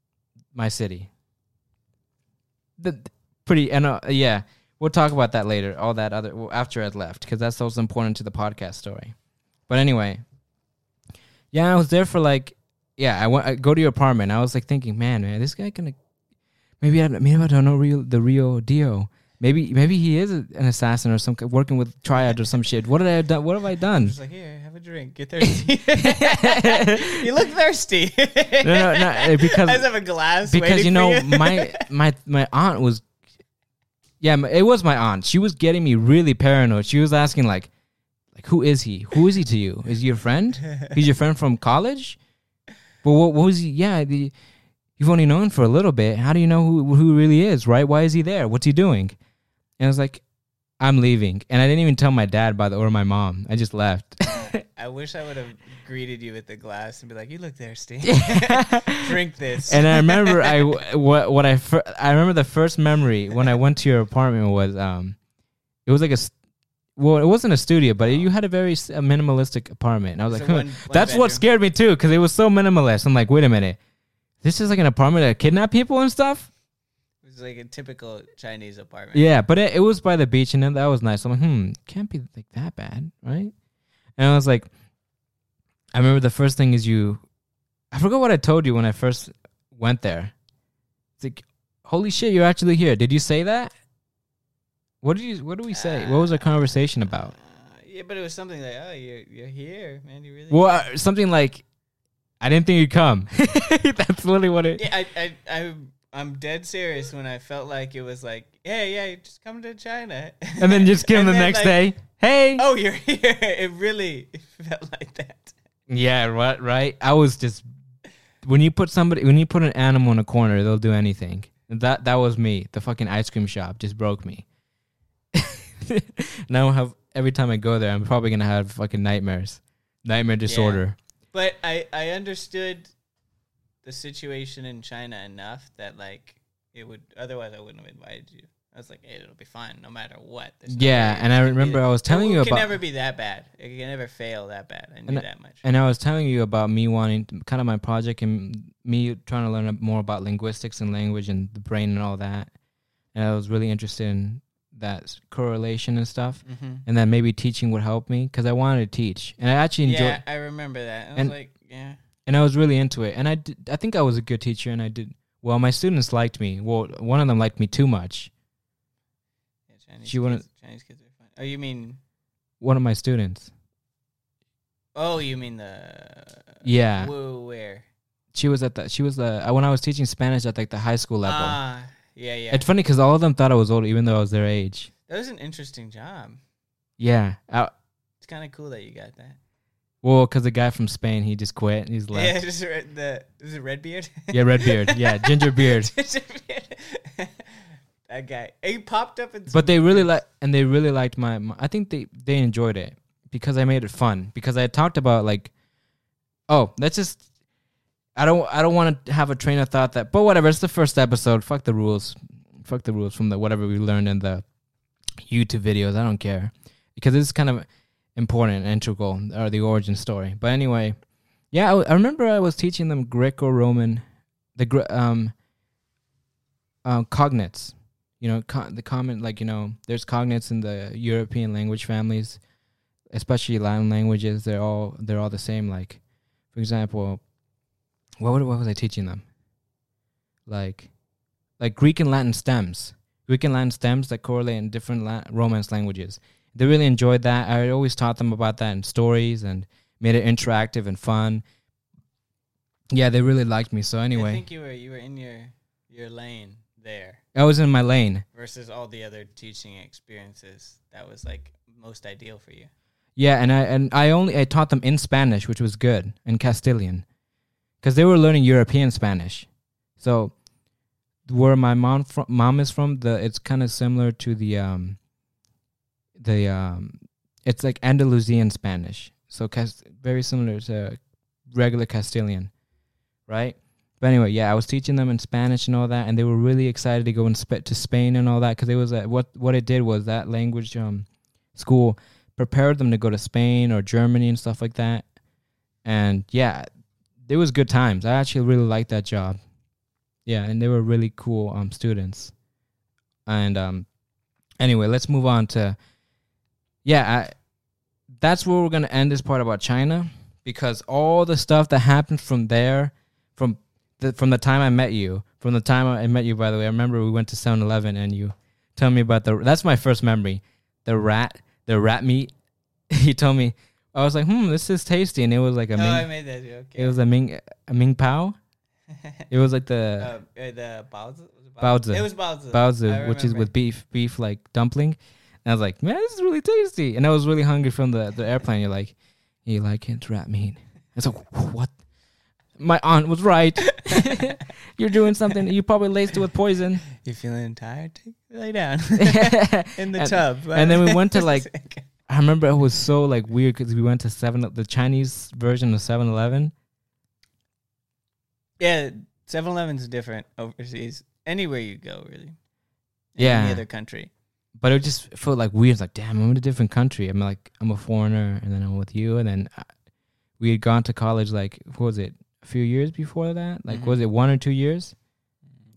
Speaker 2: my city. The pretty and uh, yeah, we'll talk about that later. All that other well, after I'd left because that's also important to the podcast story. But anyway, yeah, I was there for like yeah. I went I go to your apartment. I was like thinking, man, man, this guy gonna maybe I maybe I don't know real the real deal. Maybe maybe he is a, an assassin or some working with triad or some shit. What did I have done? What have I done?
Speaker 1: Just like here, have a drink. Get thirsty. you look thirsty.
Speaker 2: No, no, no, uh, because-
Speaker 1: I have a glass.
Speaker 2: because you know
Speaker 1: you.
Speaker 2: my my my aunt was yeah it was my aunt she was getting me really paranoid she was asking like like who is he who is he to you is he your friend he's your friend from college but what, what was he yeah the, you've only known for a little bit how do you know who who really is right why is he there what's he doing and i was like i'm leaving. And i didn't even tell my dad by the or my mom. I just left.
Speaker 1: I wish I would have greeted you with the glass and be like, "You look thirsty. Drink this."
Speaker 2: and I remember I what what I fir- I remember the first memory when I went to your apartment was um it was like a well it wasn't a studio but you had a very s- a minimalistic apartment. And I was
Speaker 1: It's
Speaker 2: like huh.
Speaker 1: one- one
Speaker 2: that's what scared me too because it was so minimalist. I'm like wait a minute. This is like an apartment that kidnap people and stuff
Speaker 1: it was like a typical Chinese apartment.
Speaker 2: yeah but it, it was by the beach and then that was nice I'm like hmm can't be like that bad right and I was like I remember the first thing is you I forgot what I told you when I first went there. It's like, holy shit, you're actually here. Did you say that? What did you what did we say? what was our conversation about?
Speaker 1: Uh, yeah, but it was something like, "Oh, you're you're here, man. You really."
Speaker 2: Well, uh, something like I didn't think you'd come. That's literally what it
Speaker 1: Yeah, I, I, I, I'm dead serious when I felt like it was like, hey, yeah, just come to China.
Speaker 2: And then just came
Speaker 1: And
Speaker 2: the
Speaker 1: then,
Speaker 2: next
Speaker 1: like,
Speaker 2: day. Hey.
Speaker 1: Oh, you're here. It really felt like that.
Speaker 2: Yeah, right, right. I was just when you put somebody when you put an animal in a corner, they'll do anything. That that was me. The fucking ice cream shop just broke me. now I have every time I go there, I'm probably gonna have fucking nightmares, nightmare disorder.
Speaker 1: But I, I understood the situation in China enough that like it would. Otherwise, I wouldn't have invited you. I was like, hey, it'll be fine no matter what. There's
Speaker 2: Yeah,
Speaker 1: way
Speaker 2: and I remember I was telling
Speaker 1: it
Speaker 2: you about.
Speaker 1: It can never be that bad. It can never fail that bad. I knew
Speaker 2: And
Speaker 1: that much.
Speaker 2: And I was telling you about me wanting to, kind of my project and me trying to learn more about linguistics and language and the brain and all that. And I was really interested in that correlation and stuff.
Speaker 1: mm-hmm.
Speaker 2: And that maybe teaching would help me because I wanted to teach. And I actually enjoyed
Speaker 1: Yeah, I remember that. I was
Speaker 2: And-
Speaker 1: like, yeah.
Speaker 2: And I was really into it. And I did, I think I was a good teacher and I did well. My students liked me. Well, one of them liked me too much.
Speaker 1: yeah Chinese
Speaker 2: She wouldn't-
Speaker 1: Chinese kids are fun. Oh, you mean?
Speaker 2: One of my students.
Speaker 1: Oh, you mean the?
Speaker 2: Yeah.
Speaker 1: Whoa, where?
Speaker 2: She was at the she was the uh, when I was teaching Spanish at like the high school level.
Speaker 1: Ah, yeah, yeah.
Speaker 2: It's funny because all of them thought I was older, even though I was their age.
Speaker 1: that was an interesting job.
Speaker 2: Yeah. I,
Speaker 1: It's kind of cool that you got that.
Speaker 2: Well, because the guy from Spain, he just quit. And he's
Speaker 1: Yeah,
Speaker 2: left.
Speaker 1: just red, the is it Redbeard?
Speaker 2: Yeah, red beard. Yeah, ginger beard.
Speaker 1: that guy. He popped up in.
Speaker 2: But they really like, and they really liked my, my. I think they they enjoyed it because I made it fun. Because I talked about like, oh, let's just. I don't. I don't want to have a train of thought that. But whatever. It's the first episode. Fuck the rules. Fuck the rules from the whatever we learned in the YouTube videos. I don't care because it's kind of important, integral, or the origin story. But anyway, yeah, I, I remember I was teaching them Greco-Roman, the um, um, cognates. You know co- the common like you know there's cognates in the european language families especially latin languages. They're all they're all the same. Like for example what would- what was i teaching them? Like like greek and latin stems. Greek and latin stems that correlate in different La- romance languages they really enjoyed that i always taught them about that in stories and made it interactive and fun yeah they really liked me so anyway, I
Speaker 1: think you were you were in your your lane there
Speaker 2: i was in my lane
Speaker 1: versus all the other teaching experiences. That was like most ideal for you.
Speaker 2: Yeah, and I and I only I taught them in Spanish, which was good, in Castilian, because they were learning European Spanish. So, where my mom from, mom is from, the it's kind of similar to the um, the um, it's like Andalusian Spanish. So, Cast- very similar to regular Castilian, right? But anyway, yeah, I was teaching them in Spanish and all that, and they were really excited to go and Sp- to Spain and all that because it was a, what what it did was that language um school prepared them to go to Spain or Germany and stuff like that. And yeah, it was good times. I actually really liked that job. Yeah, and they were really cool um students. And um anyway, let's move on to yeah, I, that's where we're gonna end this part about China because all the stuff that happened from there, from the from the time I met you, from the time I met you, by the way, I remember we went to 7-Eleven and you tell me about the. That's my first memory, the rat, the rat meat. he told me, I was like, hmm, this is tasty, and it was like a
Speaker 1: Oh, I made that joke.
Speaker 2: it was a ming, a ming pao. It was like the
Speaker 1: uh, uh, the baozi.
Speaker 2: Baozi.
Speaker 1: It was baozi.
Speaker 2: Baozi, which is with beef, beef like dumpling. And I was like, man, this is really tasty. And I was really hungry from the, the airplane. You're like, you like it, rat meat. It's like, what? My aunt was right. You're doing something. You probably laced it with poison.
Speaker 1: You feeling tired? Lay down in the
Speaker 2: And-
Speaker 1: tub.
Speaker 2: and then we went to, like, I remember it was so like weird because we went to seven, the Chinese version of 7-Eleven.
Speaker 1: yeah, 7-Eleven's different overseas. Anywhere you go, really. In
Speaker 2: Yeah.
Speaker 1: Any other country.
Speaker 2: But it just felt like weird. It's like, damn, I'm in a different country. I'm like, I'm a foreigner, and then I'm with you, and then I, we had gone to college like, what was it, a few years before that? Like,
Speaker 1: Mhm.
Speaker 2: was it one or two years?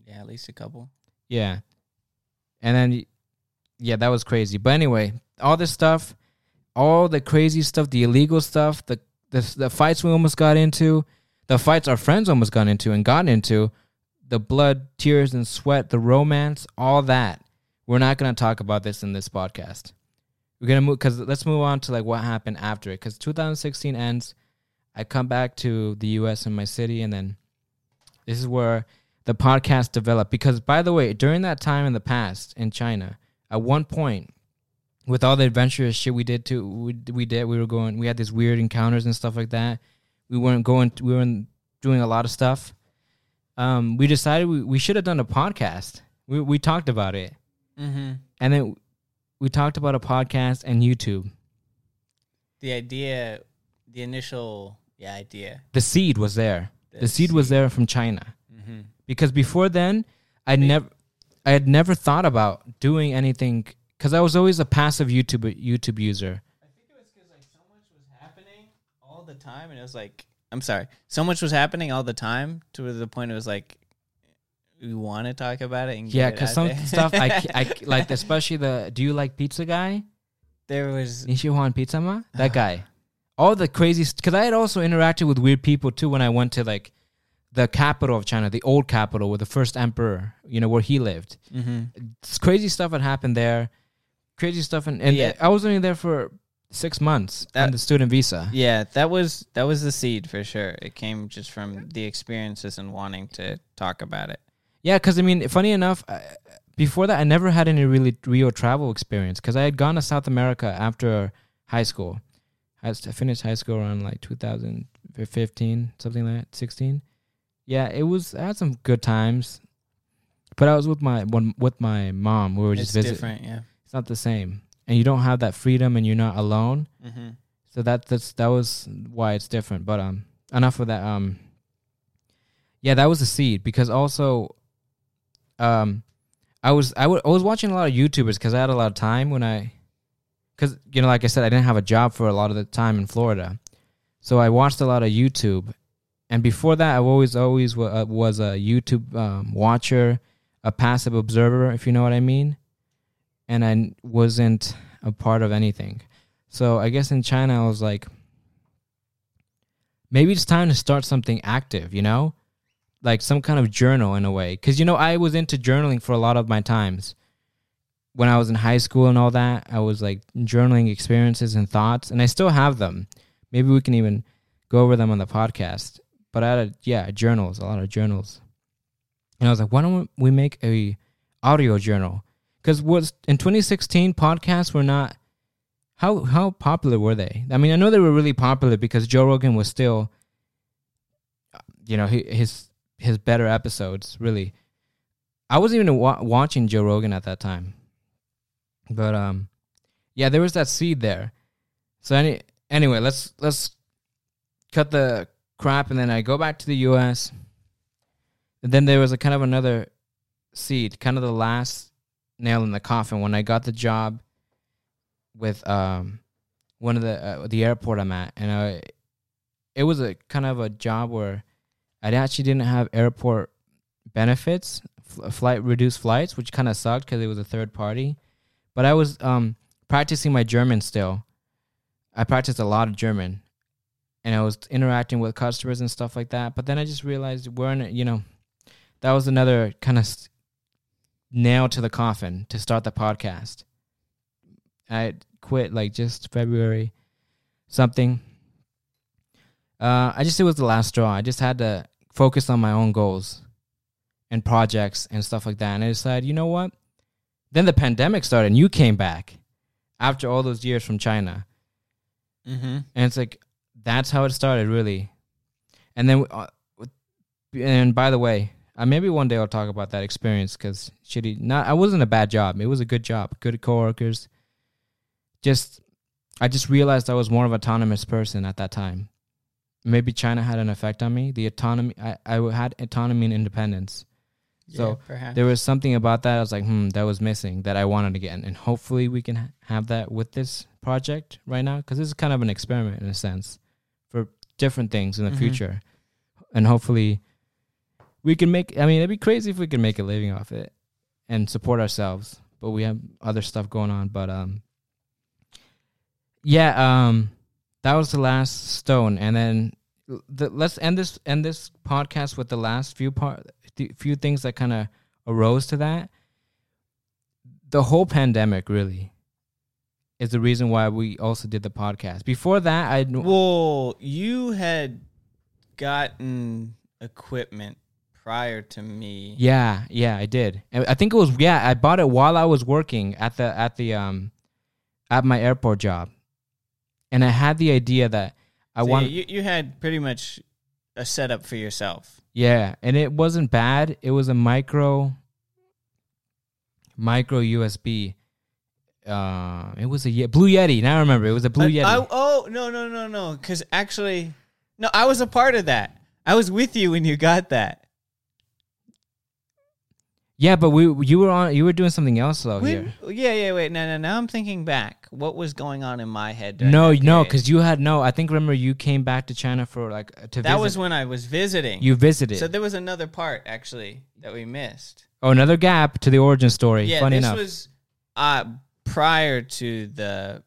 Speaker 1: Yeah, at least a couple.
Speaker 2: Yeah, and then, yeah, that was crazy. But anyway, all this stuff, all the crazy stuff, the illegal stuff, the the the fights we almost got into, the fights our friends almost got into and got into, the blood, tears, and sweat, the romance, all that. We're not gonna talk about this in this podcast. We're gonna move because let's move on to like what happened after it. Because 2016 ends, I come back to the U.S. in my city, and then this is where the podcast developed. Because by the way, during that time in the past in China, at one point, with all the adventurous shit we did too, we, we did. We were going. We had these weird encounters and stuff like that. We weren't going. We weren't doing a lot of stuff. Um, we decided we, we should have done a podcast. We we talked about it,
Speaker 1: Mm-hmm.
Speaker 2: and then we talked about a podcast and YouTube.
Speaker 1: The idea, the initial yeah idea.
Speaker 2: The seed was there. The,
Speaker 1: The
Speaker 2: seed, was there from China.
Speaker 1: Mm-hmm.
Speaker 2: because before then I never I had never thought about doing anything because I was always a passive YouTube YouTube user.
Speaker 1: I think it was because like so much was happening all the time, and it was like I'm sorry, so much was happening all the time to the point it was like we want to talk about it. And get
Speaker 2: Yeah, because some
Speaker 1: there.
Speaker 2: stuff I, I like, especially the Do you like pizza guy?
Speaker 1: there was
Speaker 2: Nishihuan Pizza Ma? That guy. All the crazy because I had also interacted with weird people too when I went to like the capital of China, the old capital where the first emperor, you know, where he lived.
Speaker 1: mm-hmm.
Speaker 2: It's crazy stuff had happened there. Crazy stuff, and, and
Speaker 1: Yeah.
Speaker 2: I was only there for six months on the student visa.
Speaker 1: yeah that was that was the seed for sure. It came just from the experiences and wanting to talk about it.
Speaker 2: Yeah, because I mean, funny enough, I, before that, I never had any really real travel experience because I had gone to South America after high school. I finished high school around like 2015, something like that, 16. Yeah, it was. I had some good times, but I was with my one with my mom. We were
Speaker 1: It's
Speaker 2: just visiting.
Speaker 1: different, yeah.
Speaker 2: It's not the same, and you don't have that freedom, and you're not alone.
Speaker 1: Mm-hmm.
Speaker 2: So that that's that was why it's different. But um, enough of that. Um, yeah, that was a seed because also, um, I was I was watching a lot of YouTubers because I had a lot of time when I, because you know, like I said, I didn't have a job for a lot of the time in Florida, so I watched a lot of YouTube, and before that, I always always wa- uh, was a YouTube um, watcher, a passive observer, if you know what I mean, and I wasn't a part of anything. So I guess in China, I was like, maybe it's time to start something active, you know, like some kind of journal in a way. Because you know, I was into journaling for a lot of my times when I was in high school and all that. I was like journaling experiences and thoughts, and I still have them. Maybe we can even go over them on the podcast. But I had a, yeah journals, a lot of journals, and I was like, why don't we make a audio journal? Because was in 2016 podcasts were not how how popular were they? I mean, I know they were really popular because Joe Rogan was still, you know, his his better episodes. Really, I wasn't even wa- watching Joe Rogan at that time, but um, yeah, there was that seed there. So any anyway, let's let's cut the crap, and then I go back to the U.S. And then there was a kind of another seed, kind of the last nail in the coffin when I got the job with um one of the uh, the airport I'm at, and I it was a kind of a job where I actually didn't have airport benefits, f- flight reduced flights, which kind of sucked because it was a third party. But I was um practicing my German still. I practiced a lot of German, and I was interacting with customers and stuff like that. But then I just realized we're in, you know, that was another kind of s- nail to the coffin to start the podcast. I quit like just February something. Uh, I just it was the last straw. I just had to focus on my own goals and projects and stuff like that. And I decided, you know what? Then the pandemic started, and you came back after all those years from China.
Speaker 1: Mm-hmm.
Speaker 2: And it's like that's how it started, really. And then, uh, and by the way, uh, maybe one day I'll talk about that experience because shitty. Not, I wasn't a bad job. It was a good job, good coworkers. Just, I just realized I was more of an autonomous person at that time. Maybe China had an effect on me. The autonomy, I, I had autonomy and independence. So,
Speaker 1: perhaps
Speaker 2: There was something about that I was like, hmm, that was missing that I wanted again. and hopefully we can ha- have that with this project right now because this is kind of an experiment in a sense for different things in the
Speaker 1: Mhm.
Speaker 2: future, and hopefully we can make. I mean, it'd be crazy if we could make a living off it and support ourselves, but we have other stuff going on. But um, yeah, um, that was the last stone, and then the, let's end this end this podcast with the last few part few things that kind of arose to that. The whole pandemic really is the reason why we also did the podcast. Before that, I
Speaker 1: Well, you had gotten equipment prior to me.
Speaker 2: yeah yeah I did. And I think it was yeah I bought it while I was working at the at the um at my airport job, and I had the idea that I
Speaker 1: So,
Speaker 2: want
Speaker 1: you, you had pretty much a setup for yourself.
Speaker 2: Yeah, and it wasn't bad. It was a micro micro USB. Uh, it was a Ye- Blue Yeti. Now I remember it was a Blue
Speaker 1: I-
Speaker 2: Yeti.
Speaker 1: I- oh no no no no! Because actually, no, I was a part of that. I was with you when you got that.
Speaker 2: Yeah, but we you were on you were doing something else though
Speaker 1: When-
Speaker 2: here.
Speaker 1: yeah yeah wait no no now I'm thinking back. What was going on in my head? during
Speaker 2: No, no, because you had no. I think remember you came back to China for like uh, to
Speaker 1: that
Speaker 2: visit.
Speaker 1: was when I was visiting.
Speaker 2: you visited.
Speaker 1: So there was another part actually that we missed.
Speaker 2: oh, another gap to the origin story.
Speaker 1: Yeah,
Speaker 2: Funny
Speaker 1: this
Speaker 2: enough.
Speaker 1: was uh, prior to the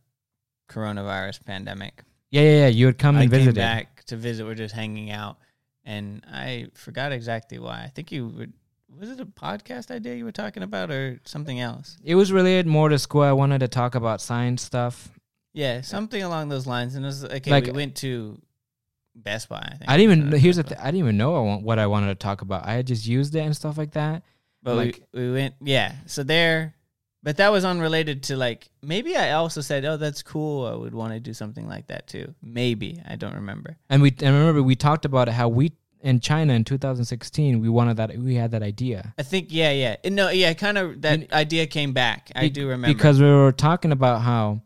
Speaker 1: coronavirus pandemic.
Speaker 2: yeah, yeah, yeah. You had come
Speaker 1: I
Speaker 2: and
Speaker 1: came
Speaker 2: visited.
Speaker 1: back to visit. We're just hanging out, and I forgot exactly why. I think you would. Was it a podcast idea you were talking about, or something else?
Speaker 2: It was related more to school. I wanted to talk about science stuff.
Speaker 1: Yeah, something along those lines. And it was okay.
Speaker 2: Like-
Speaker 1: we went to Best Buy. I think.
Speaker 2: I didn't even.
Speaker 1: Uh,
Speaker 2: Here's the. Th- I didn't even know I want, what I wanted to talk about. I had just used it and stuff like that.
Speaker 1: But
Speaker 2: like-
Speaker 1: we, we went, yeah. So there, but that was unrelated to like maybe I also said, oh, that's cool. I would want to do something like that too. Maybe I don't remember.
Speaker 2: And we and remember we talked about how we in China in 2016 we wanted that we had that idea.
Speaker 1: I think yeah, yeah. No, yeah. Kind of that idea came back. I
Speaker 2: Be-
Speaker 1: do remember
Speaker 2: because we were talking about how.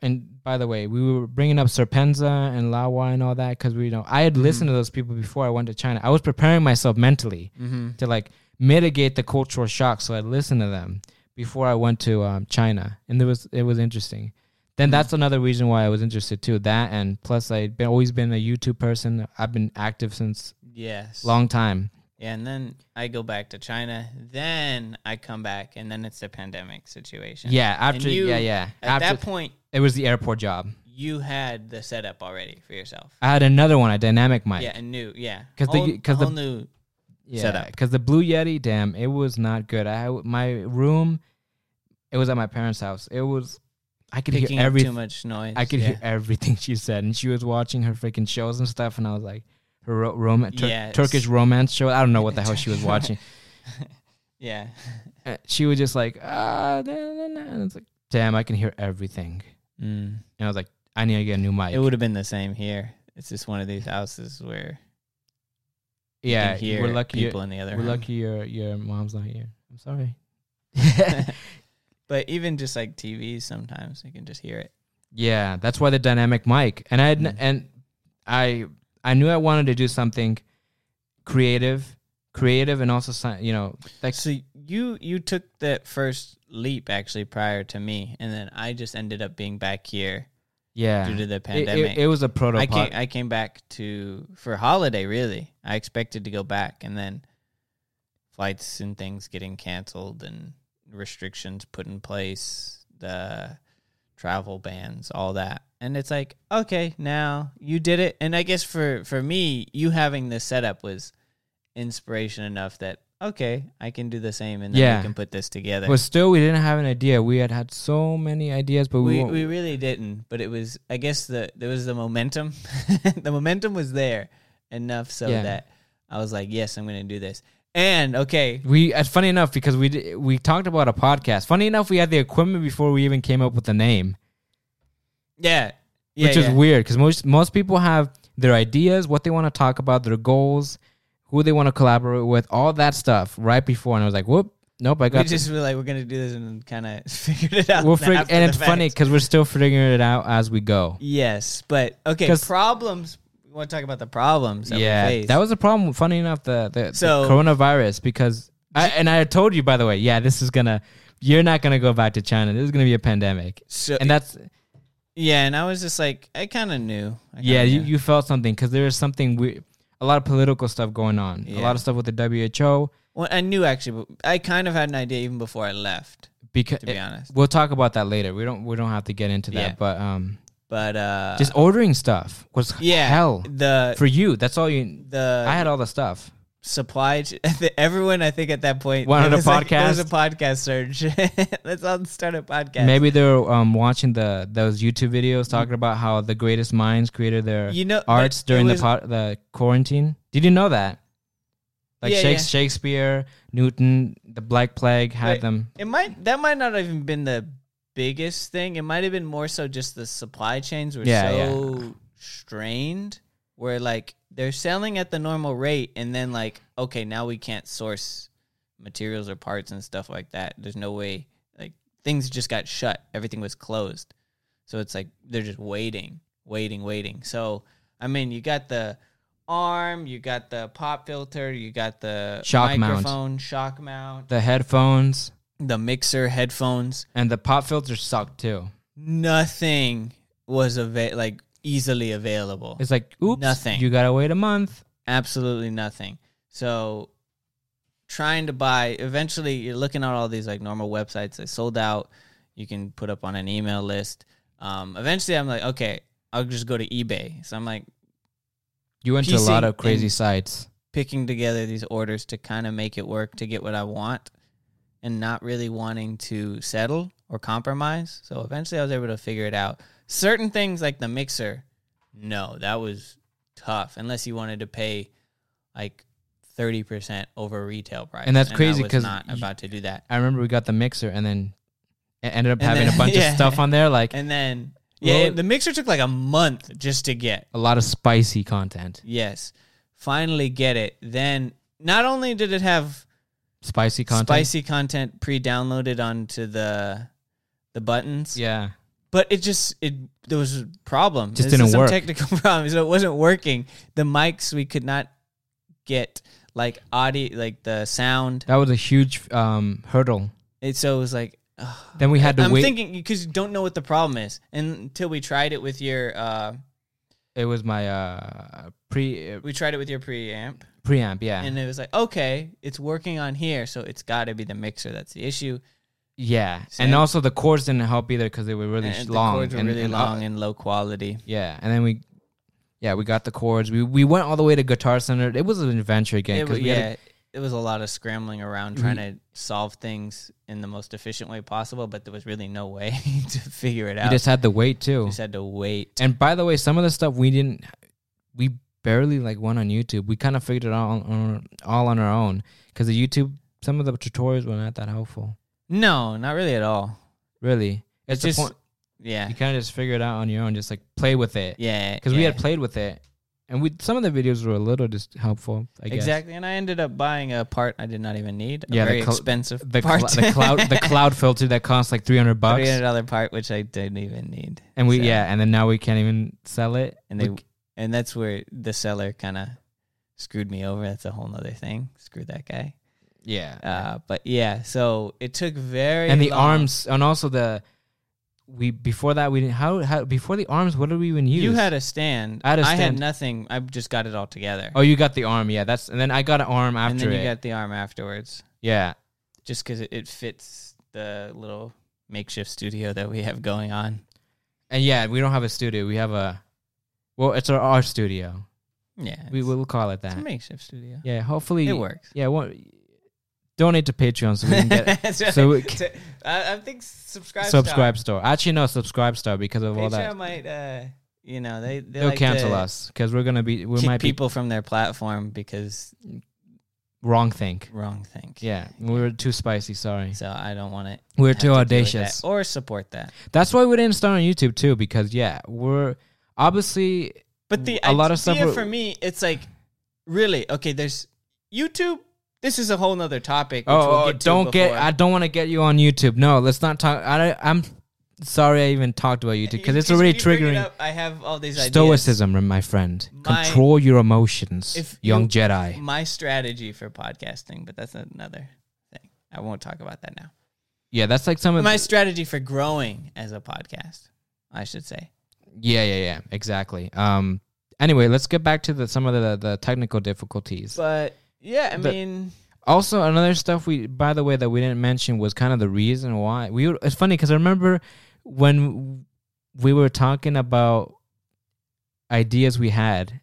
Speaker 2: And by the way, we were bringing up SerpentZA and Lawa and all that because we you know I had
Speaker 1: Mm-hmm.
Speaker 2: listened to those people before I went to China. I was preparing myself mentally
Speaker 1: hmm
Speaker 2: to like mitigate the cultural shock, so I listened to them before I went to um, China, and it was it was interesting. Then that's another reason why I was interested too. That and plus I'd been always been a YouTube person. I've been active since
Speaker 1: Yes.
Speaker 2: long time.
Speaker 1: Yeah, and then I go back to China. Then I come back, and then it's the pandemic situation.
Speaker 2: Yeah, after
Speaker 1: you-
Speaker 2: yeah yeah
Speaker 1: At
Speaker 2: after
Speaker 1: that point,
Speaker 2: it was the airport job.
Speaker 1: you had the setup already for yourself.
Speaker 2: I had another one, a dynamic mic.
Speaker 1: Yeah, and new. Yeah,
Speaker 2: 'Cause the- 'cause the-
Speaker 1: whole new.
Speaker 2: yeah,
Speaker 1: setup.
Speaker 2: Because the Blue Yeti, damn, it was not good. I my room, it was at my parents' house. It was, I could
Speaker 1: Picking
Speaker 2: hear
Speaker 1: up too much noise.
Speaker 2: I could
Speaker 1: yeah.
Speaker 2: hear everything she said, and she was watching her freaking shows and stuff, and I was like, her ro- rom- Tur-
Speaker 1: Yes.
Speaker 2: Turkish romance show. I don't know what the hell she was watching.
Speaker 1: yeah,
Speaker 2: Uh, she was just like, ah, da, da, da," and it's like, damn, I can hear everything.
Speaker 1: mm.
Speaker 2: And I was like, I need to get a new mic.
Speaker 1: it would have been the same here. It's just one of these houses where
Speaker 2: yeah, we're lucky.
Speaker 1: people in the other
Speaker 2: We're
Speaker 1: room.
Speaker 2: lucky your your mom's not here. I'm sorry.
Speaker 1: but even just like TVs, sometimes you can just hear it.
Speaker 2: Yeah, that's why the dynamic mic. And I
Speaker 1: Mm.
Speaker 2: and I I knew I wanted to do something creative, creative and also you know like
Speaker 1: So you you took that first leap actually prior to me, and then I just ended up being back here
Speaker 2: yeah
Speaker 1: due to the pandemic.
Speaker 2: It, it was a proto.
Speaker 1: I came I came back to for holiday really. I expected to go back and then flights and things getting canceled and restrictions put in place, the travel bans, all that. And it's like, okay, now you did it. And I guess for for me, you having this setup was inspiration enough that okay, I can do the same and then
Speaker 2: Yeah.
Speaker 1: we can put this together.
Speaker 2: but still we didn't have an idea. We had had so many ideas, but we,
Speaker 1: we, we really didn't, but it was I guess the there was the momentum. the momentum was there enough so
Speaker 2: Yeah.
Speaker 1: that I was like, yes, I'm going to do this. And okay,
Speaker 2: We uh, funny enough because we d- we talked about a podcast. Funny enough, we had the equipment before we even came up with the name,
Speaker 1: yeah, yeah
Speaker 2: which is weird because most most people have their ideas, what they want to talk about, their goals, who they want to collaborate with, all that stuff right before. And I was like, whoop, nope, I got. this.
Speaker 1: just were like, we're to do this and kind of figured it out.
Speaker 2: We'll fig- and it's funny because we're still figuring it out as we go.
Speaker 1: Yes, but okay, problems. Want to talk about the problems. That
Speaker 2: yeah, that was a problem. Funny enough, the the,
Speaker 1: So-
Speaker 2: the coronavirus because I, and I told you by the way, yeah, this is gonna. You're not gonna go back to China. This is gonna be a pandemic,
Speaker 1: so.
Speaker 2: and that's
Speaker 1: yeah, and I was just like, I kind of knew.
Speaker 2: Yeah. You,
Speaker 1: knew.
Speaker 2: you felt something because there was something we a lot of political stuff going on. A lot of stuff with the WHO.
Speaker 1: Well, I knew actually, but I kind of had an idea even before I left.
Speaker 2: Because
Speaker 1: To be honest,
Speaker 2: we'll talk about that later. We don't we don't have to get into that,
Speaker 1: Yeah.
Speaker 2: but um,
Speaker 1: but uh,
Speaker 2: just ordering stuff was
Speaker 1: yeah,
Speaker 2: hell
Speaker 1: The
Speaker 2: for you. That's all you.
Speaker 1: the
Speaker 2: I had all the stuff.
Speaker 1: supply everyone I think at that point
Speaker 2: Wanted a
Speaker 1: was like- was a
Speaker 2: podcast?
Speaker 1: podcast surge. Let's all start a podcast.
Speaker 2: Maybe they're um watching the those YouTube videos talking about how the greatest minds created their
Speaker 1: you know
Speaker 2: arts during
Speaker 1: was-
Speaker 2: the pot, the quarantine. Did you know that? Like
Speaker 1: Yeah,
Speaker 2: Shakes,
Speaker 1: yeah.
Speaker 2: Shakespeare, Newton, the Black Plague had
Speaker 1: Right.
Speaker 2: them.
Speaker 1: It might that might not have even been the biggest thing. It might have been more so just the supply chains were
Speaker 2: Yeah,
Speaker 1: so strained where like they're selling at the normal rate and then like okay, now we can't source materials or parts and stuff like that. There's no way like things just got shut. Everything was closed. So it's like they're just waiting, waiting, waiting. So I mean, you got the arm, you got the pop filter, you got the
Speaker 2: Shock mount.
Speaker 1: shock mount,
Speaker 2: The headphones
Speaker 1: the mixer, headphones.
Speaker 2: and the pop filters suck too.
Speaker 1: Nothing was ava- like easily available.
Speaker 2: It's like, oops,
Speaker 1: Nothing.
Speaker 2: You gotta wait a month.
Speaker 1: Absolutely nothing. So trying to buy eventually you're looking at all these like normal websites they sold out you can put up on an email list um eventually i'm like okay i'll just go to ebay so i'm like
Speaker 2: You went to a lot of crazy sites.
Speaker 1: picking together these orders to kind of make it work to get what I want and not really wanting to settle or compromise. So eventually I was able to figure it out. Certain things like the mixer, no, that was tough unless you wanted to pay like 30% over retail price.
Speaker 2: And that's crazy because
Speaker 1: not
Speaker 2: y-
Speaker 1: about to do that.
Speaker 2: I remember we got the mixer and then it ended up
Speaker 1: And
Speaker 2: having
Speaker 1: then-
Speaker 2: a bunch
Speaker 1: yeah.
Speaker 2: of stuff on there, like
Speaker 1: And then yeah,
Speaker 2: Well-
Speaker 1: the mixer took like a month just to get.
Speaker 2: a lot of spicy content.
Speaker 1: Yes. Finally get it. Then not only did it have
Speaker 2: Spicy content.
Speaker 1: spicy content pre-downloaded onto the the buttons.
Speaker 2: Yeah.
Speaker 1: But it just it there was a problem.
Speaker 2: Just
Speaker 1: This
Speaker 2: didn't
Speaker 1: is some
Speaker 2: work.
Speaker 1: technical problems. So it wasn't working. The mics we could not get like audio like the sound.
Speaker 2: That was a huge um, hurdle.
Speaker 1: It so it was like ugh.
Speaker 2: Then we had to
Speaker 1: I'm
Speaker 2: wait.
Speaker 1: thinking because you don't know what the problem is and until we tried it with your uh
Speaker 2: it was my uh, pre uh,
Speaker 1: we tried it with your preamp
Speaker 2: preamp. Yeah.
Speaker 1: and it was like okay it's working on here so it's got to be the mixer that's the issue
Speaker 2: yeah.
Speaker 1: So-
Speaker 2: And also the cords didn't help either because they were really
Speaker 1: and
Speaker 2: long.
Speaker 1: the were
Speaker 2: and,
Speaker 1: really
Speaker 2: and, uh,
Speaker 1: long and low quality
Speaker 2: Yeah, and then we, yeah, we got the chords. We we went all the way to Guitar Center. It was an adventure again
Speaker 1: It
Speaker 2: because
Speaker 1: yeah,
Speaker 2: had
Speaker 1: it was a lot of scrambling around trying to solve things in the most efficient way possible, but there was really no way to figure it out.
Speaker 2: we just had to wait too.
Speaker 1: just had to wait.
Speaker 2: And by the way, some of the stuff we didn't, we barely like one on YouTube. We kind of figured it out on, all on our own because the YouTube, some of the tutorials were not that helpful.
Speaker 1: No, not really at all.
Speaker 2: Really,
Speaker 1: It's
Speaker 2: it's
Speaker 1: just
Speaker 2: point.
Speaker 1: yeah,
Speaker 2: You kind of just figure it out on your own, just like play with it.
Speaker 1: yeah.
Speaker 2: Because we had played with it, and we some of the videos were a little just helpful. I guess.
Speaker 1: exactly, and I ended up buying a part I did not even need. A
Speaker 2: Yeah, the cl-
Speaker 1: expensive
Speaker 2: The,
Speaker 1: part.
Speaker 2: cl- the cloud the cloud filter that costs like three hundred bucks.
Speaker 1: three hundred dollar part, which I didn't even need.
Speaker 2: And we
Speaker 1: So-
Speaker 2: yeah, and then now we can't even sell it.
Speaker 1: and they
Speaker 2: We-
Speaker 1: and that's where the seller kind of screwed me over. That's a whole nother thing. Screw that guy.
Speaker 2: Yeah.
Speaker 1: Uh, but yeah, so it took very
Speaker 2: and the
Speaker 1: long.
Speaker 2: arms and also the we before that we didn't how how before the arms what did we even use?
Speaker 1: You had a stand.
Speaker 2: I had a
Speaker 1: I
Speaker 2: stand.
Speaker 1: had nothing. I just got it all together.
Speaker 2: Oh, you got the arm. Yeah, that's and then I got an arm after
Speaker 1: and then you
Speaker 2: it.
Speaker 1: got the arm afterwards,
Speaker 2: yeah.
Speaker 1: just because it, it fits the little makeshift studio that we have going on.
Speaker 2: And yeah, we don't have a studio. We have a well, it's our, our studio.
Speaker 1: Yeah,
Speaker 2: we will call it that.
Speaker 1: it's a makeshift studio.
Speaker 2: Yeah, hopefully
Speaker 1: It works.
Speaker 2: Yeah, well, donate to Patreon so we can get so we
Speaker 1: So, I, I think subscribe.
Speaker 2: SubscribeStar. Actually, no, SubscribeStar because of all
Speaker 1: Patreon
Speaker 2: that.
Speaker 1: might, uh, you know, they they
Speaker 2: They'll
Speaker 1: like
Speaker 2: cancel
Speaker 1: to
Speaker 2: us because we're gonna be we might be
Speaker 1: people from their platform because
Speaker 2: wrong thing.
Speaker 1: wrong thing.
Speaker 2: Yeah, we were too spicy. Sorry,
Speaker 1: So I don't want it
Speaker 2: we we're too audacious.
Speaker 1: or support that.
Speaker 2: That's why we didn't start on YouTube too because yeah, we're obviously
Speaker 1: But the
Speaker 2: A lot of stuff
Speaker 1: for me, it's like really okay. There's YouTube. This is a whole nother topic. Which
Speaker 2: oh,
Speaker 1: we'll
Speaker 2: oh,
Speaker 1: get to
Speaker 2: don't get. I don't want to get you on YouTube. No, let's not talk. I I'm sorry I even talked about YouTube because it's already
Speaker 1: bring it
Speaker 2: triggering.
Speaker 1: up, I have all these ideas.
Speaker 2: Stoicism, my friend.
Speaker 1: My-
Speaker 2: Control your emotions,
Speaker 1: If
Speaker 2: young
Speaker 1: you-
Speaker 2: Jedi.
Speaker 1: My strategy for podcasting, but that's another thing. I won't talk about that now.
Speaker 2: Yeah, that's like some of
Speaker 1: My
Speaker 2: the,
Speaker 1: strategy for growing as a podcast, I should say.
Speaker 2: Yeah, yeah, yeah, exactly. Um. Anyway, let's get back to the some of the the technical difficulties.
Speaker 1: But yeah, I
Speaker 2: The-
Speaker 1: mean,
Speaker 2: also, another stuff we, by the way, that we didn't mention was kind of the reason why we. Were, it's funny because I remember when we were talking about ideas we had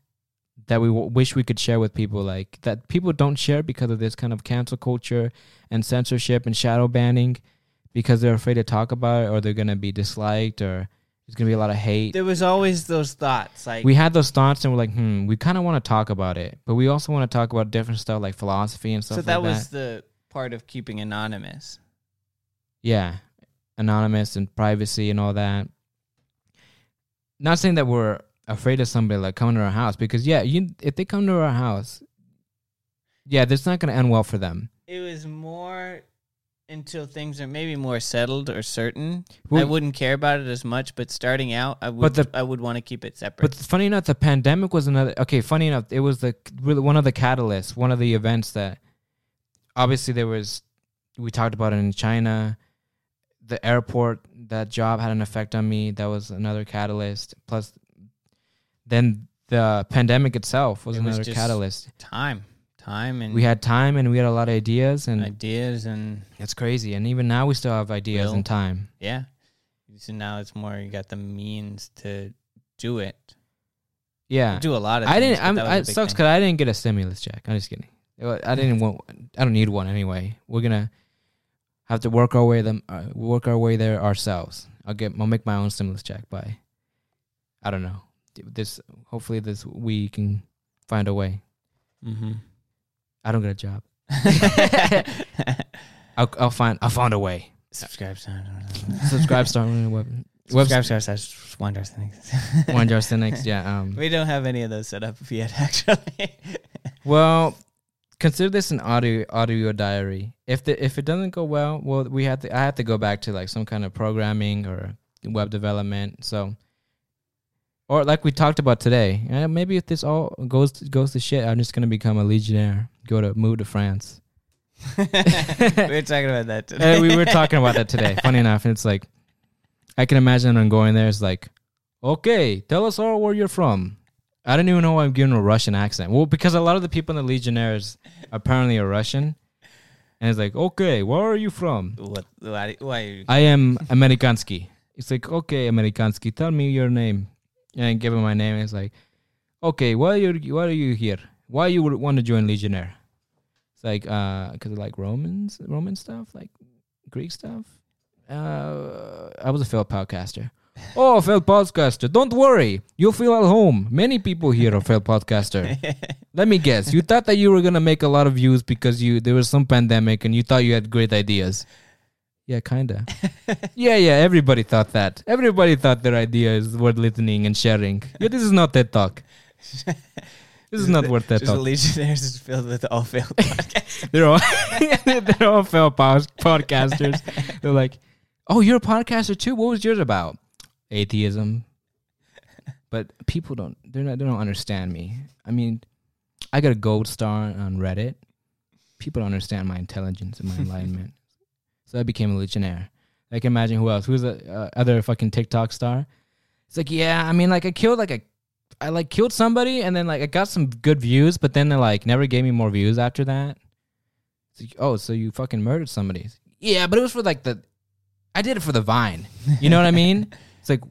Speaker 2: that we w- wish we could share with people, like that people don't share because of this kind of cancel culture and censorship and shadow banning, because they're afraid to talk about it or they're gonna be disliked or there's gonna be a lot of hate.
Speaker 1: there was always those thoughts like
Speaker 2: we had those thoughts and we're like, hmm, we kind of want to talk about it, but we also want to talk about different stuff like philosophy and stuff
Speaker 1: so
Speaker 2: like
Speaker 1: that
Speaker 2: that.
Speaker 1: was the part of keeping anonymous.
Speaker 2: yeah, anonymous and privacy and all that. Not saying that we're afraid of somebody like coming to our house because yeah, you if they come to our house, yeah, that's not gonna end well for them.
Speaker 1: It was more until things are maybe more settled or certain. I wouldn't care about it as much, but starting out, I would.
Speaker 2: The-
Speaker 1: I would want to keep it separate.
Speaker 2: But funny enough, the pandemic was another. Okay, funny enough, it was the really one of the catalysts, one of the events that obviously there was. We talked about it in China. The airport, that job had an effect on me. That was another catalyst. Plus, then the pandemic itself was
Speaker 1: It was
Speaker 2: another
Speaker 1: just
Speaker 2: catalyst.
Speaker 1: time, time, and
Speaker 2: We had time and we had a lot of ideas, and
Speaker 1: ideas, and
Speaker 2: it's crazy. And even now, we still have ideas
Speaker 1: Will.
Speaker 2: and time.
Speaker 1: yeah. So now it's more you got the means to do it.
Speaker 2: Yeah,
Speaker 1: Do a lot of.
Speaker 2: I
Speaker 1: things,
Speaker 2: didn't.
Speaker 1: but
Speaker 2: I'm,
Speaker 1: that was
Speaker 2: I, it sucks because I didn't get a stimulus check. I'm just kidding. I didn't want. I don't need one anyway. We're gonna have to work our way them uh, work our way there ourselves. I'll get. I'll make my own stimulus check by. I don't know. This hopefully this we can find a way.
Speaker 1: Mm-hmm.
Speaker 2: I don't get a job. I'll I'll find I'll find a way.
Speaker 1: Subscribe,
Speaker 2: Subscribe, start the web.
Speaker 1: Subscribe, start, start, Wonder Things.
Speaker 2: One jar next. Yeah. Um.
Speaker 1: We don't have any of those set up yet, actually.
Speaker 2: Well, consider this an audio audio diary. If the if it doesn't go well, well, we have to I have to go back to like some kind of programming or web development. So, or like we talked about today, eh, maybe if this all goes goes to shit, I'm just gonna become a legionnaire, go to move to France.
Speaker 1: we were talking about that today.
Speaker 2: We were talking about that today. Funny enough, it's like I can imagine I'm going there. It's like, okay, tell us all where you're from. I don't even know why I'm giving a Russian accent. Well, because a lot of the people in the Legionnaires apparently are Russian, and it's like, okay, where are you from?
Speaker 1: What? Why? why are you,
Speaker 2: I am Amerikansky. It's like, okay, Amerikansky, tell me your name, and I give him my name. And it's like, okay, why are you why are you here? Why you would want to join Legionnaire? It's like, uh, because of like Romans, Roman stuff, like Greek stuff. Uh, I was a failed podcaster. Oh, failed podcaster. Don't worry. You'll feel at home. Many people here are failed podcaster. Let me guess. You thought that you were gonna make a lot of views because you there was some pandemic and you thought you had great ideas. Yeah, kinda. yeah, yeah. Everybody thought that. Everybody thought their idea is worth listening and sharing. Yeah, this is not TED Talk. This is not worth TED
Speaker 1: Just
Speaker 2: Talk.
Speaker 1: Legionnaires is filled with all failed podcasts.
Speaker 2: They're all they're all failed pod- podcasters. They're like, "Oh, you're a podcaster too. What was yours about?" Atheism. But people don't. They're not. They don't understand me. I mean, I got a gold star on Reddit. People don't understand my intelligence and my enlightenment. So I became a legionnaire. I can imagine who else. Who's the uh, other fucking TikTok star? It's like, yeah, I mean, like I killed like a, I like killed somebody, and then like I got some good views, but then they like never gave me more views after that. It's like, oh, so you fucking murdered somebody? Yeah, but it was for like the, I did it for the Vine. You know what I mean? It's like,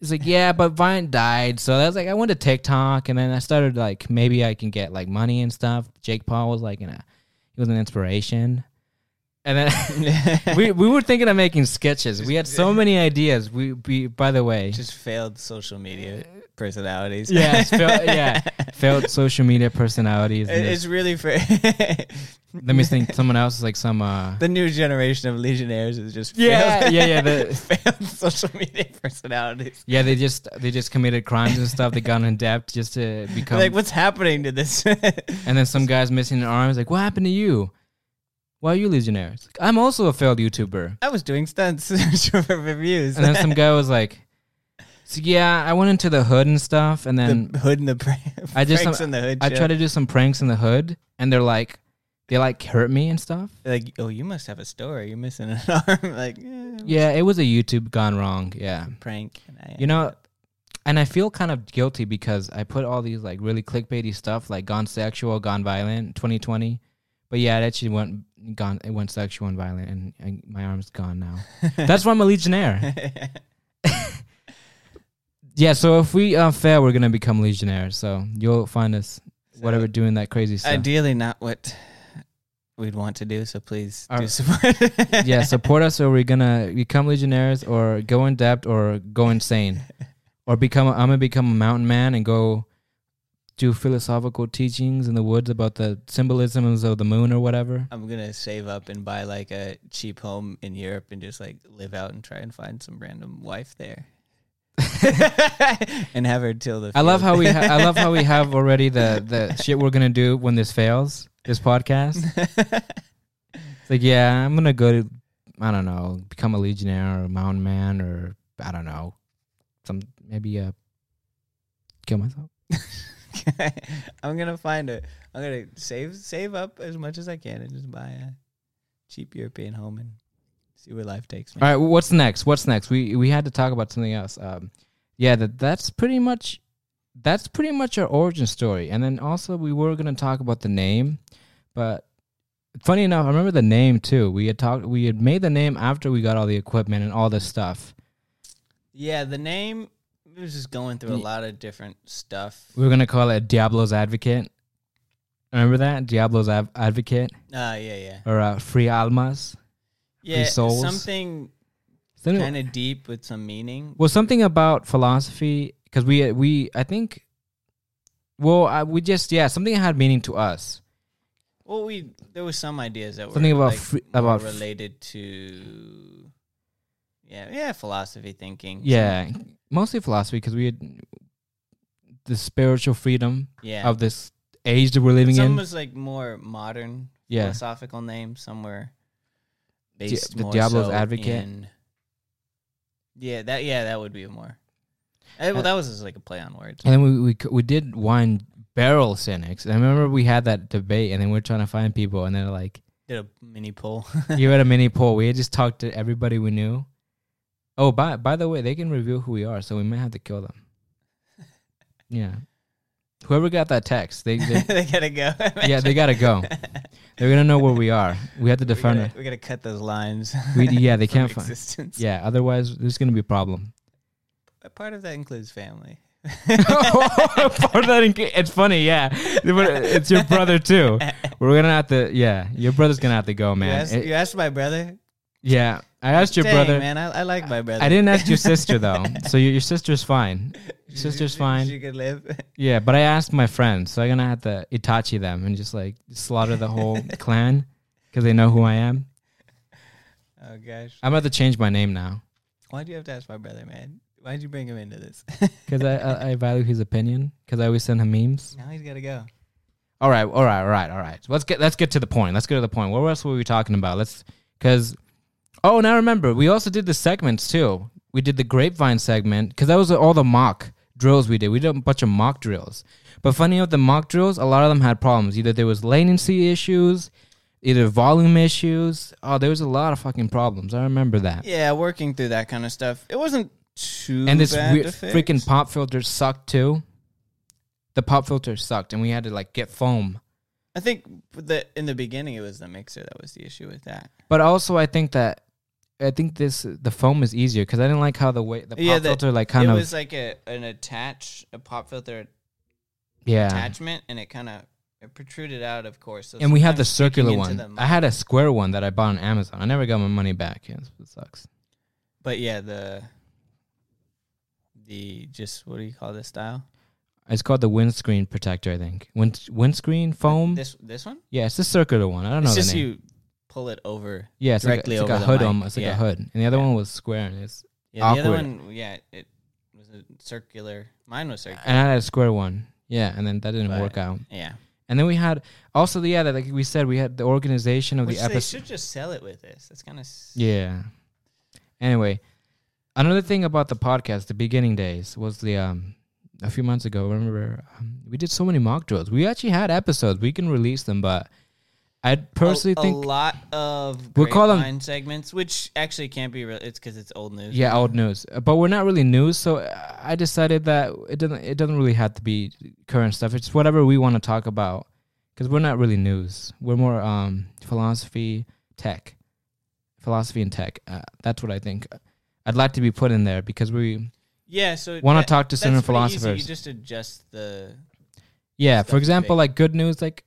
Speaker 2: it's like yeah, but Vine died, so that's like I went to TikTok, and then I started like maybe I can get like money and stuff. Jake Paul was like, you know, he was an inspiration. And then we we were thinking of making sketches. We had so many ideas. We, we by the way,
Speaker 1: Just failed social media personalities.
Speaker 2: yeah, yeah, failed social media personalities.
Speaker 1: It- it's really fair.
Speaker 2: Let me think. Someone else is like some. uh
Speaker 1: the new generation of legionnaires is just
Speaker 2: Yeah,
Speaker 1: failed,
Speaker 2: yeah, yeah, the-
Speaker 1: failed social media personalities.
Speaker 2: Yeah, they just they just committed crimes and stuff. They got in debt just to become.
Speaker 1: like, what's happening to this?
Speaker 2: and then some guy's missing an arm. He's like, "What happened to you? Why are you legionnaire?" It's like, I'm also a failed YouTuber.
Speaker 1: I was doing stunts for reviews.
Speaker 2: And then some guy was like, so "Yeah, I went into the hood and stuff, and then
Speaker 1: the hood and the prank,
Speaker 2: I just
Speaker 1: pranks in the hood.
Speaker 2: I
Speaker 1: show.
Speaker 2: tried to do some pranks in the hood, and they're like, they like hurt me and stuff.
Speaker 1: like, oh, you must have a story. You're missing an arm. like, eh,
Speaker 2: Yeah, it was a YouTube gone wrong. Yeah,
Speaker 1: prank.
Speaker 2: You know, and I feel kind of guilty because I put all these like really clickbaity stuff like gone sexual, gone violent, 2020. But yeah, it actually went gone. It went sexual and violent, and, and my arm's gone now. That's why I'm a legionnaire. Yeah, so if we uh, fail, we're gonna become legionnaires. So you'll find us whatever doing that crazy stuff.
Speaker 1: Ideally, not what we'd want to do. So please
Speaker 2: Our-
Speaker 1: do support.
Speaker 2: yeah, support us, or we're gonna become legionnaires, or go in depth, or go insane, or become. I'm gonna become a mountain man and go do philosophical teachings in the woods about the symbolisms of the moon or whatever.
Speaker 1: I'm gonna save up and buy like a cheap home in Europe and just like live out and try and find some random wife there, and have her till the.
Speaker 2: I love how we. Ha- I love how we have already the the shit we're gonna do when this fails. This podcast. It's like, yeah, I'm gonna go to, I don't know, become a legionnaire or a mountain man or I don't know, some maybe uh, kill myself.
Speaker 1: I'm gonna find a. I'm gonna save save up as much as I can and just buy a cheap European home and see where life takes me.
Speaker 2: All right, what's next? What's next? We we had to talk about something else. Um, yeah, that that's pretty much that's pretty much our origin story. And then also we were gonna talk about the name, but funny enough, I remember the name too. We had talked, we had made the name after we got all the equipment and all this stuff.
Speaker 1: Yeah, the name it were just going through a lot of different stuff.
Speaker 2: We were gonna call it Diablo's Advocate. Remember that Diablo's Av- Advocate
Speaker 1: Ah, yeah, yeah,
Speaker 2: or uh, Free Almas?
Speaker 1: yeah.
Speaker 2: souls.
Speaker 1: Something
Speaker 2: Something-
Speaker 1: kind of deep with some meaning.
Speaker 2: well, something about philosophy because we we I think. Well, I, we just yeah something had meaning to us.
Speaker 1: Well, we there was some ideas that
Speaker 2: Something
Speaker 1: were
Speaker 2: about
Speaker 1: like,
Speaker 2: free- about
Speaker 1: related to yeah, yeah, philosophy thinking.
Speaker 2: Yeah, mostly philosophy because we had the spiritual freedom
Speaker 1: yeah.
Speaker 2: of this age that we're living
Speaker 1: some
Speaker 2: in.
Speaker 1: Some was like more modern
Speaker 2: Yeah.
Speaker 1: philosophical names. Some were based
Speaker 2: the
Speaker 1: more
Speaker 2: Diablo's
Speaker 1: so
Speaker 2: Advocate.
Speaker 1: in- yeah, that yeah, that would be more. Eh, well,
Speaker 2: Uh,
Speaker 1: that was just like a play on words.
Speaker 2: And then we we we did wine barrel cynics. And I remember we had that debate, and then we are trying to find people, and they're like,
Speaker 1: Did a mini poll.
Speaker 2: "You had a mini poll. We had just talked to everybody we knew." Oh, by by the way, they can reveal who we are, so we might have to kill them. Yeah, whoever got that text, they, they
Speaker 1: they gotta go.
Speaker 2: yeah they gotta go. They're gonna know where we are. We have to defend it.
Speaker 1: we gotta cut those lines.
Speaker 2: We, yeah, they can't find. Yeah, otherwise there's gonna be a problem.
Speaker 1: A part of that includes family.
Speaker 2: Part of that inca- it's funny, yeah. It's your brother too. We're gonna have to, yeah. Your brother's gonna have to go,
Speaker 1: You
Speaker 2: man.
Speaker 1: asked,
Speaker 2: It-
Speaker 1: you asked my brother.
Speaker 2: Yeah, I asked your
Speaker 1: Dang,
Speaker 2: brother.
Speaker 1: man. I, I like my brother.
Speaker 2: I didn't ask your sister though, so your, your sister's fine. Your sister's fine.
Speaker 1: She could live.
Speaker 2: Yeah, but I asked my friends, so I'm gonna have to Itachi them and just like slaughter the whole clan because they know who I am.
Speaker 1: Oh gosh.
Speaker 2: I'm about to change my name now
Speaker 1: Why'd you have to ask my brother, man? Why'd you bring him into this?
Speaker 2: because I, I I value his opinion because I always send him memes.
Speaker 1: now he's gotta go.
Speaker 2: All right, all right, all right, all right. So let's get let's get to the point. Let's get to the point. What else were we talking about? Let's because oh now remember we also did the segments too. We did the grapevine segment because that was all the mock drills we did. We did a bunch of mock drills, But funny enough, the mock drills, a lot of them had problems. Either there was latency issues, either volume issues. Oh, there was a lot of fucking problems. I remember that.
Speaker 1: Yeah, working through that kind of stuff. It wasn't too
Speaker 2: and this weird, freaking pop filter sucked too. The pop filter sucked, and we had to like get foam.
Speaker 1: I think that in the beginning it was the mixer that was the issue with that.
Speaker 2: But also, I think that I think this the foam is easier because I didn't like how the way the pop
Speaker 1: Yeah, the-
Speaker 2: filter like kind
Speaker 1: it
Speaker 2: of it
Speaker 1: was like a an attach a pop filter
Speaker 2: yeah.
Speaker 1: attachment, and it kind of it protruded out, of course. So
Speaker 2: And we had the circular one.
Speaker 1: the
Speaker 2: I had a square one that I bought on Amazon. I never got my money back. Yeah, it sucks.
Speaker 1: But yeah, the the just what do you call this style?
Speaker 2: It's called the windscreen protector. I think Wind windscreen foam.
Speaker 1: This this one?
Speaker 2: yeah, it's the circular one. I don't know
Speaker 1: It's
Speaker 2: the
Speaker 1: just
Speaker 2: name.
Speaker 1: you pull it over.
Speaker 2: yeah, it's
Speaker 1: directly
Speaker 2: like a, it's like
Speaker 1: over
Speaker 2: a
Speaker 1: the
Speaker 2: hood almost. It's like
Speaker 1: Yeah.
Speaker 2: a hood, and the other
Speaker 1: Yeah.
Speaker 2: one was square, and it's
Speaker 1: Yeah, the other
Speaker 2: Awkward.
Speaker 1: one, yeah, it was a circular. Mine was circular.
Speaker 2: and I had a square one. Yeah, and then that didn't
Speaker 1: But-
Speaker 2: work out.
Speaker 1: yeah,
Speaker 2: And then we had also the yeah, that like we said, we had the organization of
Speaker 1: which
Speaker 2: the
Speaker 1: they
Speaker 2: episode.
Speaker 1: should just sell it with this. That's kind of
Speaker 2: Yeah. Anyway, another thing about the podcast, the beginning days, was the um a few months ago. Remember, um, we did so many mock drills. We actually had episodes. We can release them, but I personally
Speaker 1: a,
Speaker 2: think
Speaker 1: a lot of
Speaker 2: We'll call them-
Speaker 1: segments, which actually can't be. real. it's because it's old news.
Speaker 2: yeah, old news. But we're not really news, so I decided that it doesn't it doesn't really have to be current stuff. It's whatever we want to talk about because we're not really news. We're more um philosophy, tech, philosophy and tech. Uh, that's what I think. I'd like to be put in there because we
Speaker 1: yeah. So
Speaker 2: want to talk to certain
Speaker 1: pretty easy.
Speaker 2: philosophers.
Speaker 1: You just adjust the.
Speaker 2: Yeah, for example, like good news, like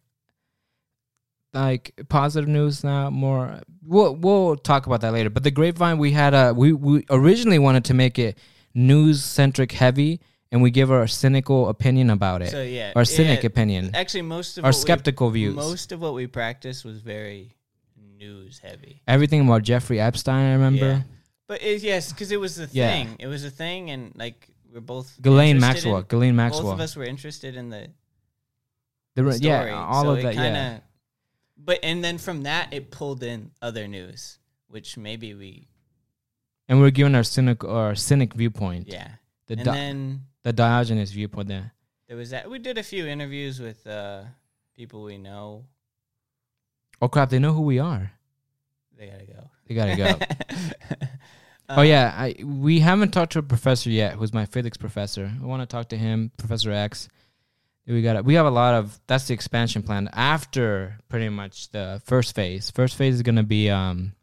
Speaker 2: like positive news now more we'll we'll talk about that later. But the grapevine we had a we, we originally wanted to make it news centric heavy and we give our cynical opinion about it.
Speaker 1: So yeah,
Speaker 2: our cynic
Speaker 1: yeah,
Speaker 2: opinion.
Speaker 1: Actually, most of
Speaker 2: Our
Speaker 1: what we-
Speaker 2: skeptical views.
Speaker 1: Most of what we practiced was very news heavy.
Speaker 2: Everything about Jeffrey Epstein, I remember.
Speaker 1: Yeah. But it, yes, because it was a
Speaker 2: Yeah.
Speaker 1: thing. It was a thing, and like we're both
Speaker 2: Ghislaine Maxwell.
Speaker 1: in-
Speaker 2: Ghislaine
Speaker 1: Both of us were interested in the
Speaker 2: The re-
Speaker 1: story.
Speaker 2: yeah, all
Speaker 1: so
Speaker 2: of that.
Speaker 1: Kinda,
Speaker 2: yeah.
Speaker 1: But and then from that, it pulled in other news, which maybe we
Speaker 2: And we're giving our cynic our cynic viewpoint.
Speaker 1: yeah.
Speaker 2: The
Speaker 1: and
Speaker 2: di-
Speaker 1: then
Speaker 2: the Diogenes viewpoint there.
Speaker 1: there was that. We did a few interviews with uh, people we know.
Speaker 2: Oh crap, they know who we are.
Speaker 1: They gotta go.
Speaker 2: They gotta go. Oh yeah, I we haven't talked to a professor yet, who's my physics professor. I want to talk to him, Professor X. We got we have a lot of that's the expansion plan after pretty much the first phase. First phase is gonna be um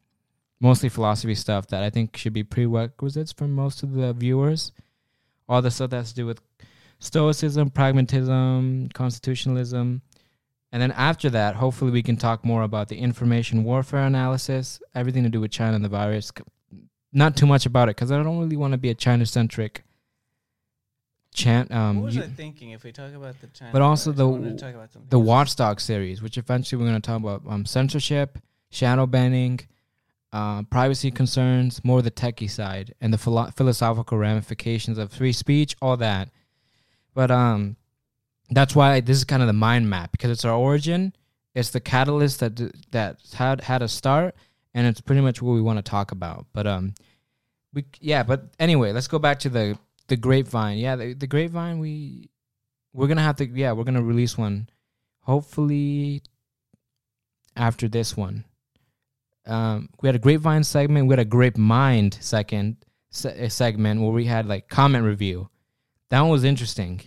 Speaker 2: mostly philosophy stuff that I think should be prerequisites for most of the viewers. All the stuff has to do with stoicism, pragmatism, constitutionalism. And then after that, hopefully we can talk more about the information warfare analysis, everything to do with China and the virus. Not too much about it because I don't really want to be a China centric chant. Um,
Speaker 1: what was
Speaker 2: you-
Speaker 1: I thinking? If we talk about the China,
Speaker 2: But also the
Speaker 1: I wanted to
Speaker 2: w-
Speaker 1: talk about
Speaker 2: the. Watchdog series, which eventually we're going to talk about um, censorship, shadow banning, uh, privacy concerns, more the techie side, and the philo- philosophical ramifications of free speech, all that. But um, that's why this is kind of the mind map because it's our origin, it's the catalyst that d- that had had a start, and it's pretty much what we want to talk about. But um, we yeah. But anyway, let's go back to the the grapevine. Yeah, the, the grapevine. We we're gonna have to yeah we're gonna release one hopefully after this one um we had a grapevine segment we had a grape mind second se- uh, segment where we had like comment review that one was interesting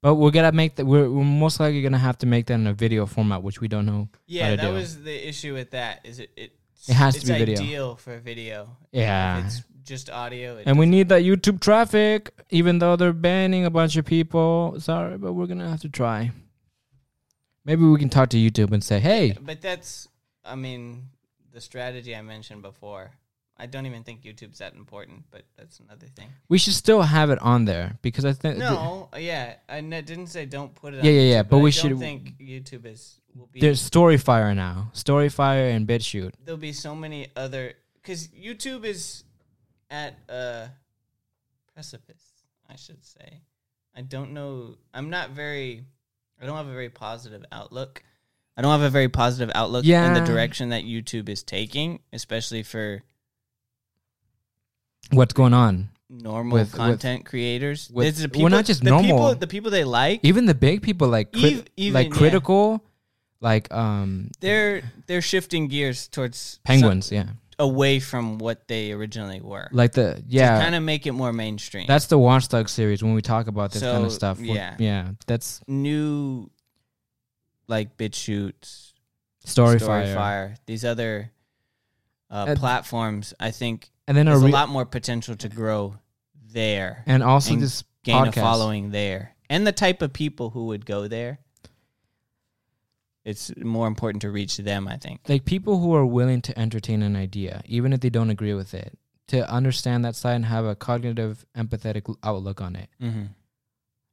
Speaker 2: but we're gonna make that we're, we're most likely gonna have to make that in a video format which we don't know
Speaker 1: Yeah,
Speaker 2: to
Speaker 1: that
Speaker 2: do.
Speaker 1: was the issue with that. Is it? It,
Speaker 2: It has to
Speaker 1: it's
Speaker 2: be video.
Speaker 1: ideal for video.
Speaker 2: yeah
Speaker 1: it's just audio.
Speaker 2: And we need that youtube traffic even though they're banning a bunch of people sorry but we're gonna have to try maybe we can talk to youtube and say hey
Speaker 1: But that's, I mean, the strategy I mentioned before. I don't even think YouTube's that important, but that's another thing.
Speaker 2: We should still have it on there because I think
Speaker 1: No, yeah, I n- didn't say don't put it. on
Speaker 2: Yeah, yeah, yeah,
Speaker 1: YouTube,
Speaker 2: but we
Speaker 1: I
Speaker 2: should-
Speaker 1: think YouTube is will be.
Speaker 2: there's Storyfire now, Storyfire and BitChute.
Speaker 1: there'll be so many other because YouTube is at a precipice. I should say. I don't know. I'm not very. I don't have a very positive outlook. I don't have a very positive outlook in the direction that YouTube is taking, especially for
Speaker 2: What's going on?
Speaker 1: normal
Speaker 2: With- with-
Speaker 1: content creators.
Speaker 2: with-
Speaker 1: It's the
Speaker 2: well, not
Speaker 1: people-
Speaker 2: just
Speaker 1: the
Speaker 2: normal.
Speaker 1: People, the people they like.
Speaker 2: even the big people like crit-
Speaker 1: Ev- even-
Speaker 2: like
Speaker 1: yeah.
Speaker 2: critical, like um
Speaker 1: They're they're shifting gears towards
Speaker 2: penguins. yeah,
Speaker 1: some- away from what they originally were.
Speaker 2: like the yeah.
Speaker 1: kind of make it more mainstream.
Speaker 2: That's the Watchdog series when we talk about this kind of stuff.
Speaker 1: Yeah.
Speaker 2: yeah, that's
Speaker 1: new, like BitChutes,
Speaker 2: Storyfire.
Speaker 1: Storyfire, these other uh,
Speaker 2: Uh,
Speaker 1: platforms. I think
Speaker 2: And then a,
Speaker 1: there's
Speaker 2: re-
Speaker 1: a lot more potential to grow there,
Speaker 2: and also
Speaker 1: and
Speaker 2: this
Speaker 1: gain
Speaker 2: podcast.
Speaker 1: a following there, and the type of people who would go there. It's more important to reach them, I think.
Speaker 2: like people who are willing to entertain an idea, even if they don't agree with it, to understand that side and have a cognitive, empathetic outlook on it.
Speaker 1: Mm-hmm.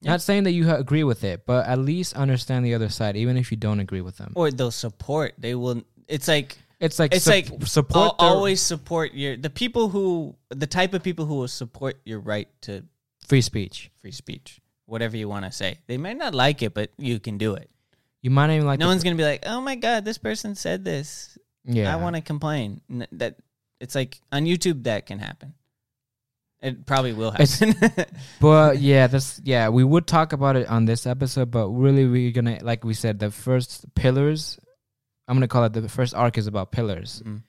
Speaker 1: Yeah.
Speaker 2: Not saying that you agree with it, but at least understand the other side, even if you don't agree with them.
Speaker 1: Or they'll support. They will. It's like
Speaker 2: It's like
Speaker 1: It's
Speaker 2: sup-
Speaker 1: like
Speaker 2: support. Their
Speaker 1: always support your the people who the type of people who will support your right to
Speaker 2: free speech.
Speaker 1: free speech, whatever you want to say. They might not like it, but you can do it.
Speaker 2: You might not even like.
Speaker 1: no
Speaker 2: the-
Speaker 1: one's gonna be like, "Oh my god, this person said this.
Speaker 2: Yeah,
Speaker 1: I want to complain." N- That it's like on YouTube that can happen. It probably will happen.
Speaker 2: But yeah, this yeah. We would talk about it on this episode, but really, we're gonna like we said, the first pillars. I'm gonna call it the first arc is about pillars.
Speaker 1: Mhm.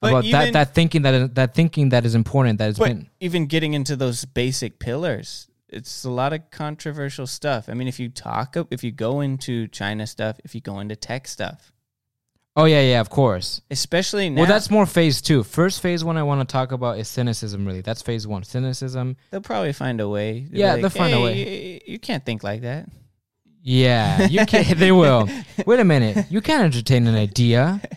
Speaker 2: About that that thinking that is, that thinking that is important. That has been
Speaker 1: even getting into those basic pillars, it's a lot of controversial stuff. I mean, if you talk, if you go into China stuff, if you go into tech stuff,
Speaker 2: oh yeah yeah of course.
Speaker 1: especially now,
Speaker 2: Well, that's more phase two. First phase one I want to talk about is cynicism. Really, that's phase one. Cynicism.
Speaker 1: they'll probably find a way. They'll
Speaker 2: Yeah,
Speaker 1: like,
Speaker 2: they'll find a way."
Speaker 1: You, you can't think like that.
Speaker 2: Yeah, you can't. they will. Wait a minute. You can't entertain an idea.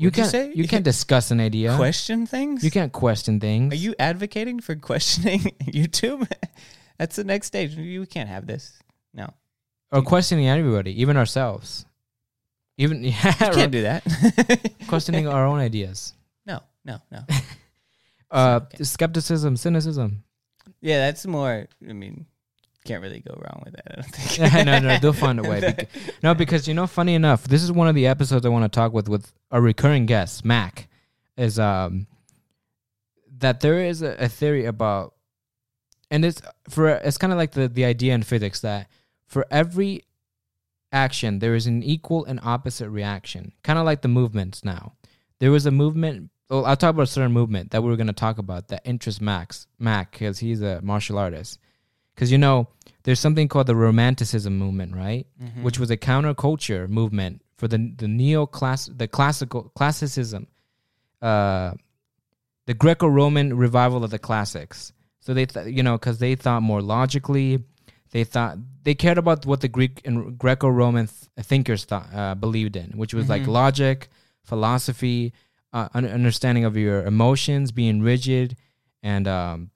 Speaker 2: You
Speaker 1: you
Speaker 2: can't.
Speaker 1: say?
Speaker 2: You can't discuss an idea.
Speaker 1: Question things.
Speaker 2: You can't question things.
Speaker 1: Are you advocating for questioning YouTube? That's the next stage. We can't have this. No,
Speaker 2: or questioning everybody, even ourselves. Even yeah,
Speaker 1: you can't do that.
Speaker 2: questioning our own ideas.
Speaker 1: no, no, no.
Speaker 2: Uh,
Speaker 1: okay.
Speaker 2: skepticism, cynicism.
Speaker 1: Yeah, that's more. I mean, can't really go wrong with that. I don't think.
Speaker 2: No, no, they'll find a way. Beca- no, because you know, funny enough, this is one of the episodes I want to talk with with a recurring guest, Mac, is um that there is a, a theory about, and it's for it's kind of like the the idea in physics that for every action there is an equal and opposite reaction, kind of like the movements. Now, there was a movement. Well, I'll talk about a certain movement that we were going to talk about that interests Max Mac because he's a martial artist. Because you know, there's something called the Romanticism movement, right?
Speaker 1: Mhm.
Speaker 2: Which was a counterculture movement for the the neo class the classical classicism, uh, the Greco-Roman revival of the classics. So they, th- you know, because they thought more logically, they thought they cared about what the Greek and Greco-Roman th- thinkers thought uh, believed in, which was like
Speaker 1: Mhm.
Speaker 2: logic, philosophy, uh, un- understanding of your emotions, being rigid, and um,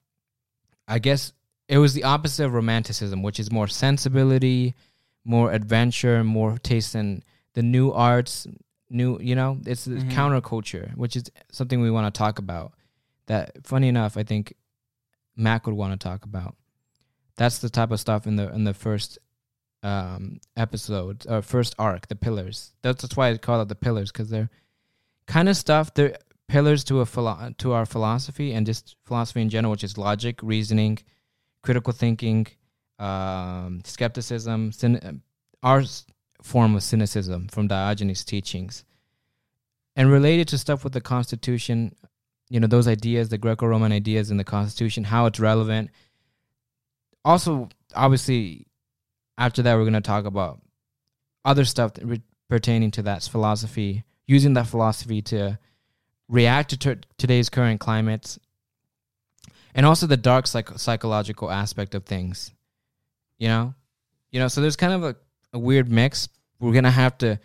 Speaker 2: I guess it was the opposite of romanticism, which is more sensibility, more adventure, more taste in the new arts, new you know, it's the
Speaker 1: Mhm.
Speaker 2: counterculture, which is something we want to talk about. That funny enough, I think Mac would want to talk about. That's the type of stuff in the in the first um episode or first arc, the pillars. That's, that's why I call it the pillars because they're kind of stuff. They're pillars to a philo- to our philosophy and just philosophy in general, which is logic, reasoning, critical thinking, um, skepticism, cyn- our form of cynicism from Diogenes' teachings, and related to stuff with the Constitution. You know those ideas, the Greco-Roman ideas in the Constitution, how it's relevant. Also, obviously, after that, we're going to talk about other stuff re- pertaining to that philosophy, using that philosophy to react to t- today's current climates, and also the dark psych- psychological aspect of things. You know, you know. So there's kind of a, a weird mix. We're gonna have to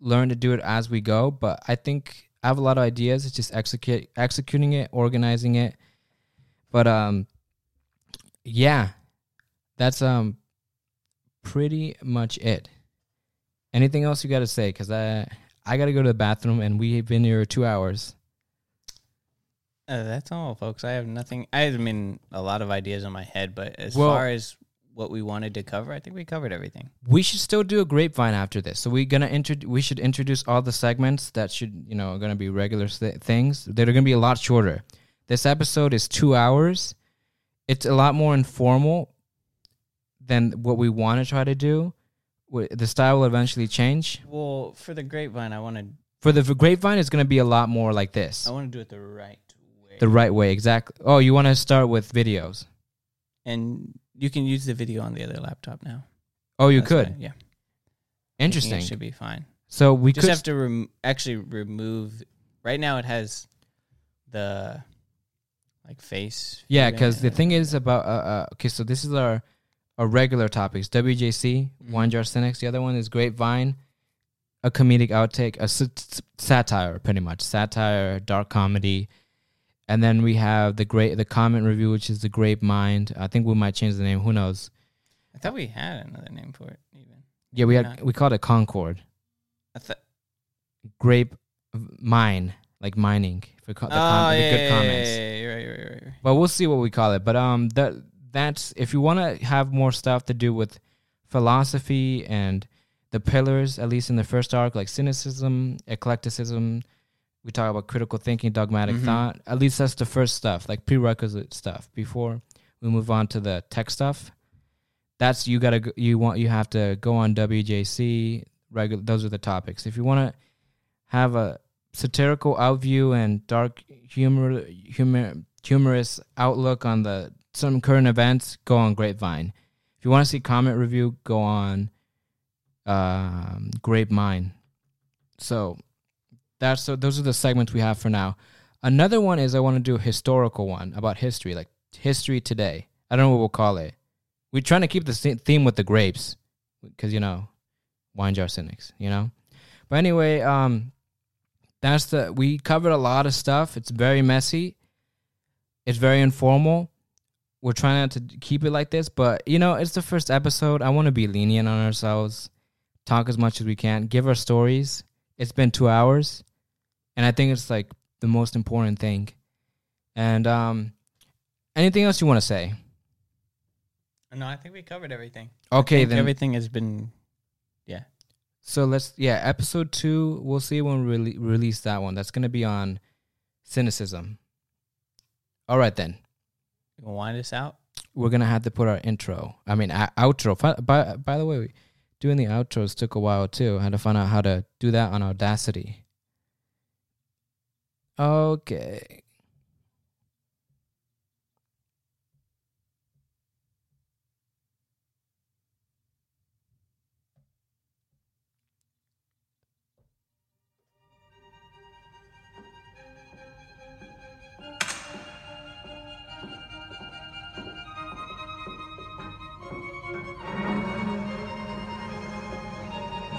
Speaker 2: learn to do it as we go. But I think I have a lot of ideas. It's just execute executing it, organizing it. But um, yeah, that's um pretty much it. Anything else you got to say? Because I I got to go to the bathroom, and we've been here two hours.
Speaker 1: Uh, that's all, folks. I have nothing. I mean, a lot of ideas in my head, but as
Speaker 2: Well-
Speaker 1: far as what we wanted to cover, I think we covered everything.
Speaker 2: We should still do a grapevine after this. So we're gonna intro- We should introduce all the segments that should you know are gonna be regular th- things. That are gonna be a lot shorter. This episode is two hours. it's a lot more informal than what we want to try to do. The style will eventually change.
Speaker 1: Well, for the grapevine, I want to
Speaker 2: For the grapevine, it's going to be a lot more like this.
Speaker 1: I want to do it the right way.
Speaker 2: The right way, exactly. Oh, you want to start with videos?
Speaker 1: and you can use the video on the other laptop now.
Speaker 2: Oh, you
Speaker 1: That's
Speaker 2: could.
Speaker 1: fine, Yeah.
Speaker 2: Interesting.
Speaker 1: It should be fine.
Speaker 2: So we
Speaker 1: just
Speaker 2: could.
Speaker 1: have to rem- actually remove. Right now, it has the like face.
Speaker 2: yeah, because the thing is about. Uh, uh, okay, so this is our our regular topics: WJC,
Speaker 1: Mhm.
Speaker 2: Wine Jar Cynics. The other one is Grapevine, a comedic outtake, a s- s- satire, pretty much satire, dark comedy. And then we have the great the comment review, which is the Grape Mind. I think we might change the name. Who knows?
Speaker 1: I thought we had another name for it. Even
Speaker 2: Yeah, we had
Speaker 1: Yeah.
Speaker 2: we called it Concord.
Speaker 1: I thought.
Speaker 2: Grape mine, like mining for co- the, com-
Speaker 1: oh
Speaker 2: the
Speaker 1: yeah,
Speaker 2: good
Speaker 1: yeah,
Speaker 2: comments.
Speaker 1: Yeah, yeah, yeah, right, right, right, right.
Speaker 2: But we'll see what we call it. But um, that that's if you want to have more stuff to do with philosophy and the pillars, at least in the first arc, like cynicism, eclecticism. We talk about critical thinking, dogmatic
Speaker 1: Mhm.
Speaker 2: thought. At least that's the first stuff, like prerequisite stuff. Before we move on to the tech stuff, that's you gotta you want you have to go on WJC. Regular, those are the topics. If you want to have a satirical outview and dark humor, humor, humorous outlook on the some current events, go on Grapevine. If you want to see comment review, go on um, Grapevine. So that's so those are the segments we have for now. Another one is I want to do a historical one about history, like history today. I don't know what we'll call it. We're trying to keep the theme with the grapes, because you know, wine jar cynics, you know. But anyway, um, that's the we covered a lot of stuff. It's very messy. It's very informal. We're trying not to keep it like this, but you know, it's the first episode. I want to be lenient on ourselves, talk as much as we can, give our stories. It's been two hours, and I think it's like the most important thing. And um, anything else you want to say?
Speaker 1: No, I think we covered everything.
Speaker 2: Okay,
Speaker 1: I think
Speaker 2: then
Speaker 1: everything has been. Yeah.
Speaker 2: So let's yeah, episode two. We'll see when we rele- release that one. That's gonna be on cynicism. All right then,
Speaker 1: You gonna wind us out?
Speaker 2: we're gonna have to put our intro. I mean uh, outro. By by the way, doing the outros took a while too. I had to find out how to do that on Audacity. Okay.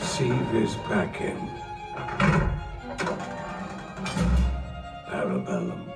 Speaker 3: Si vis pacem Parabellum.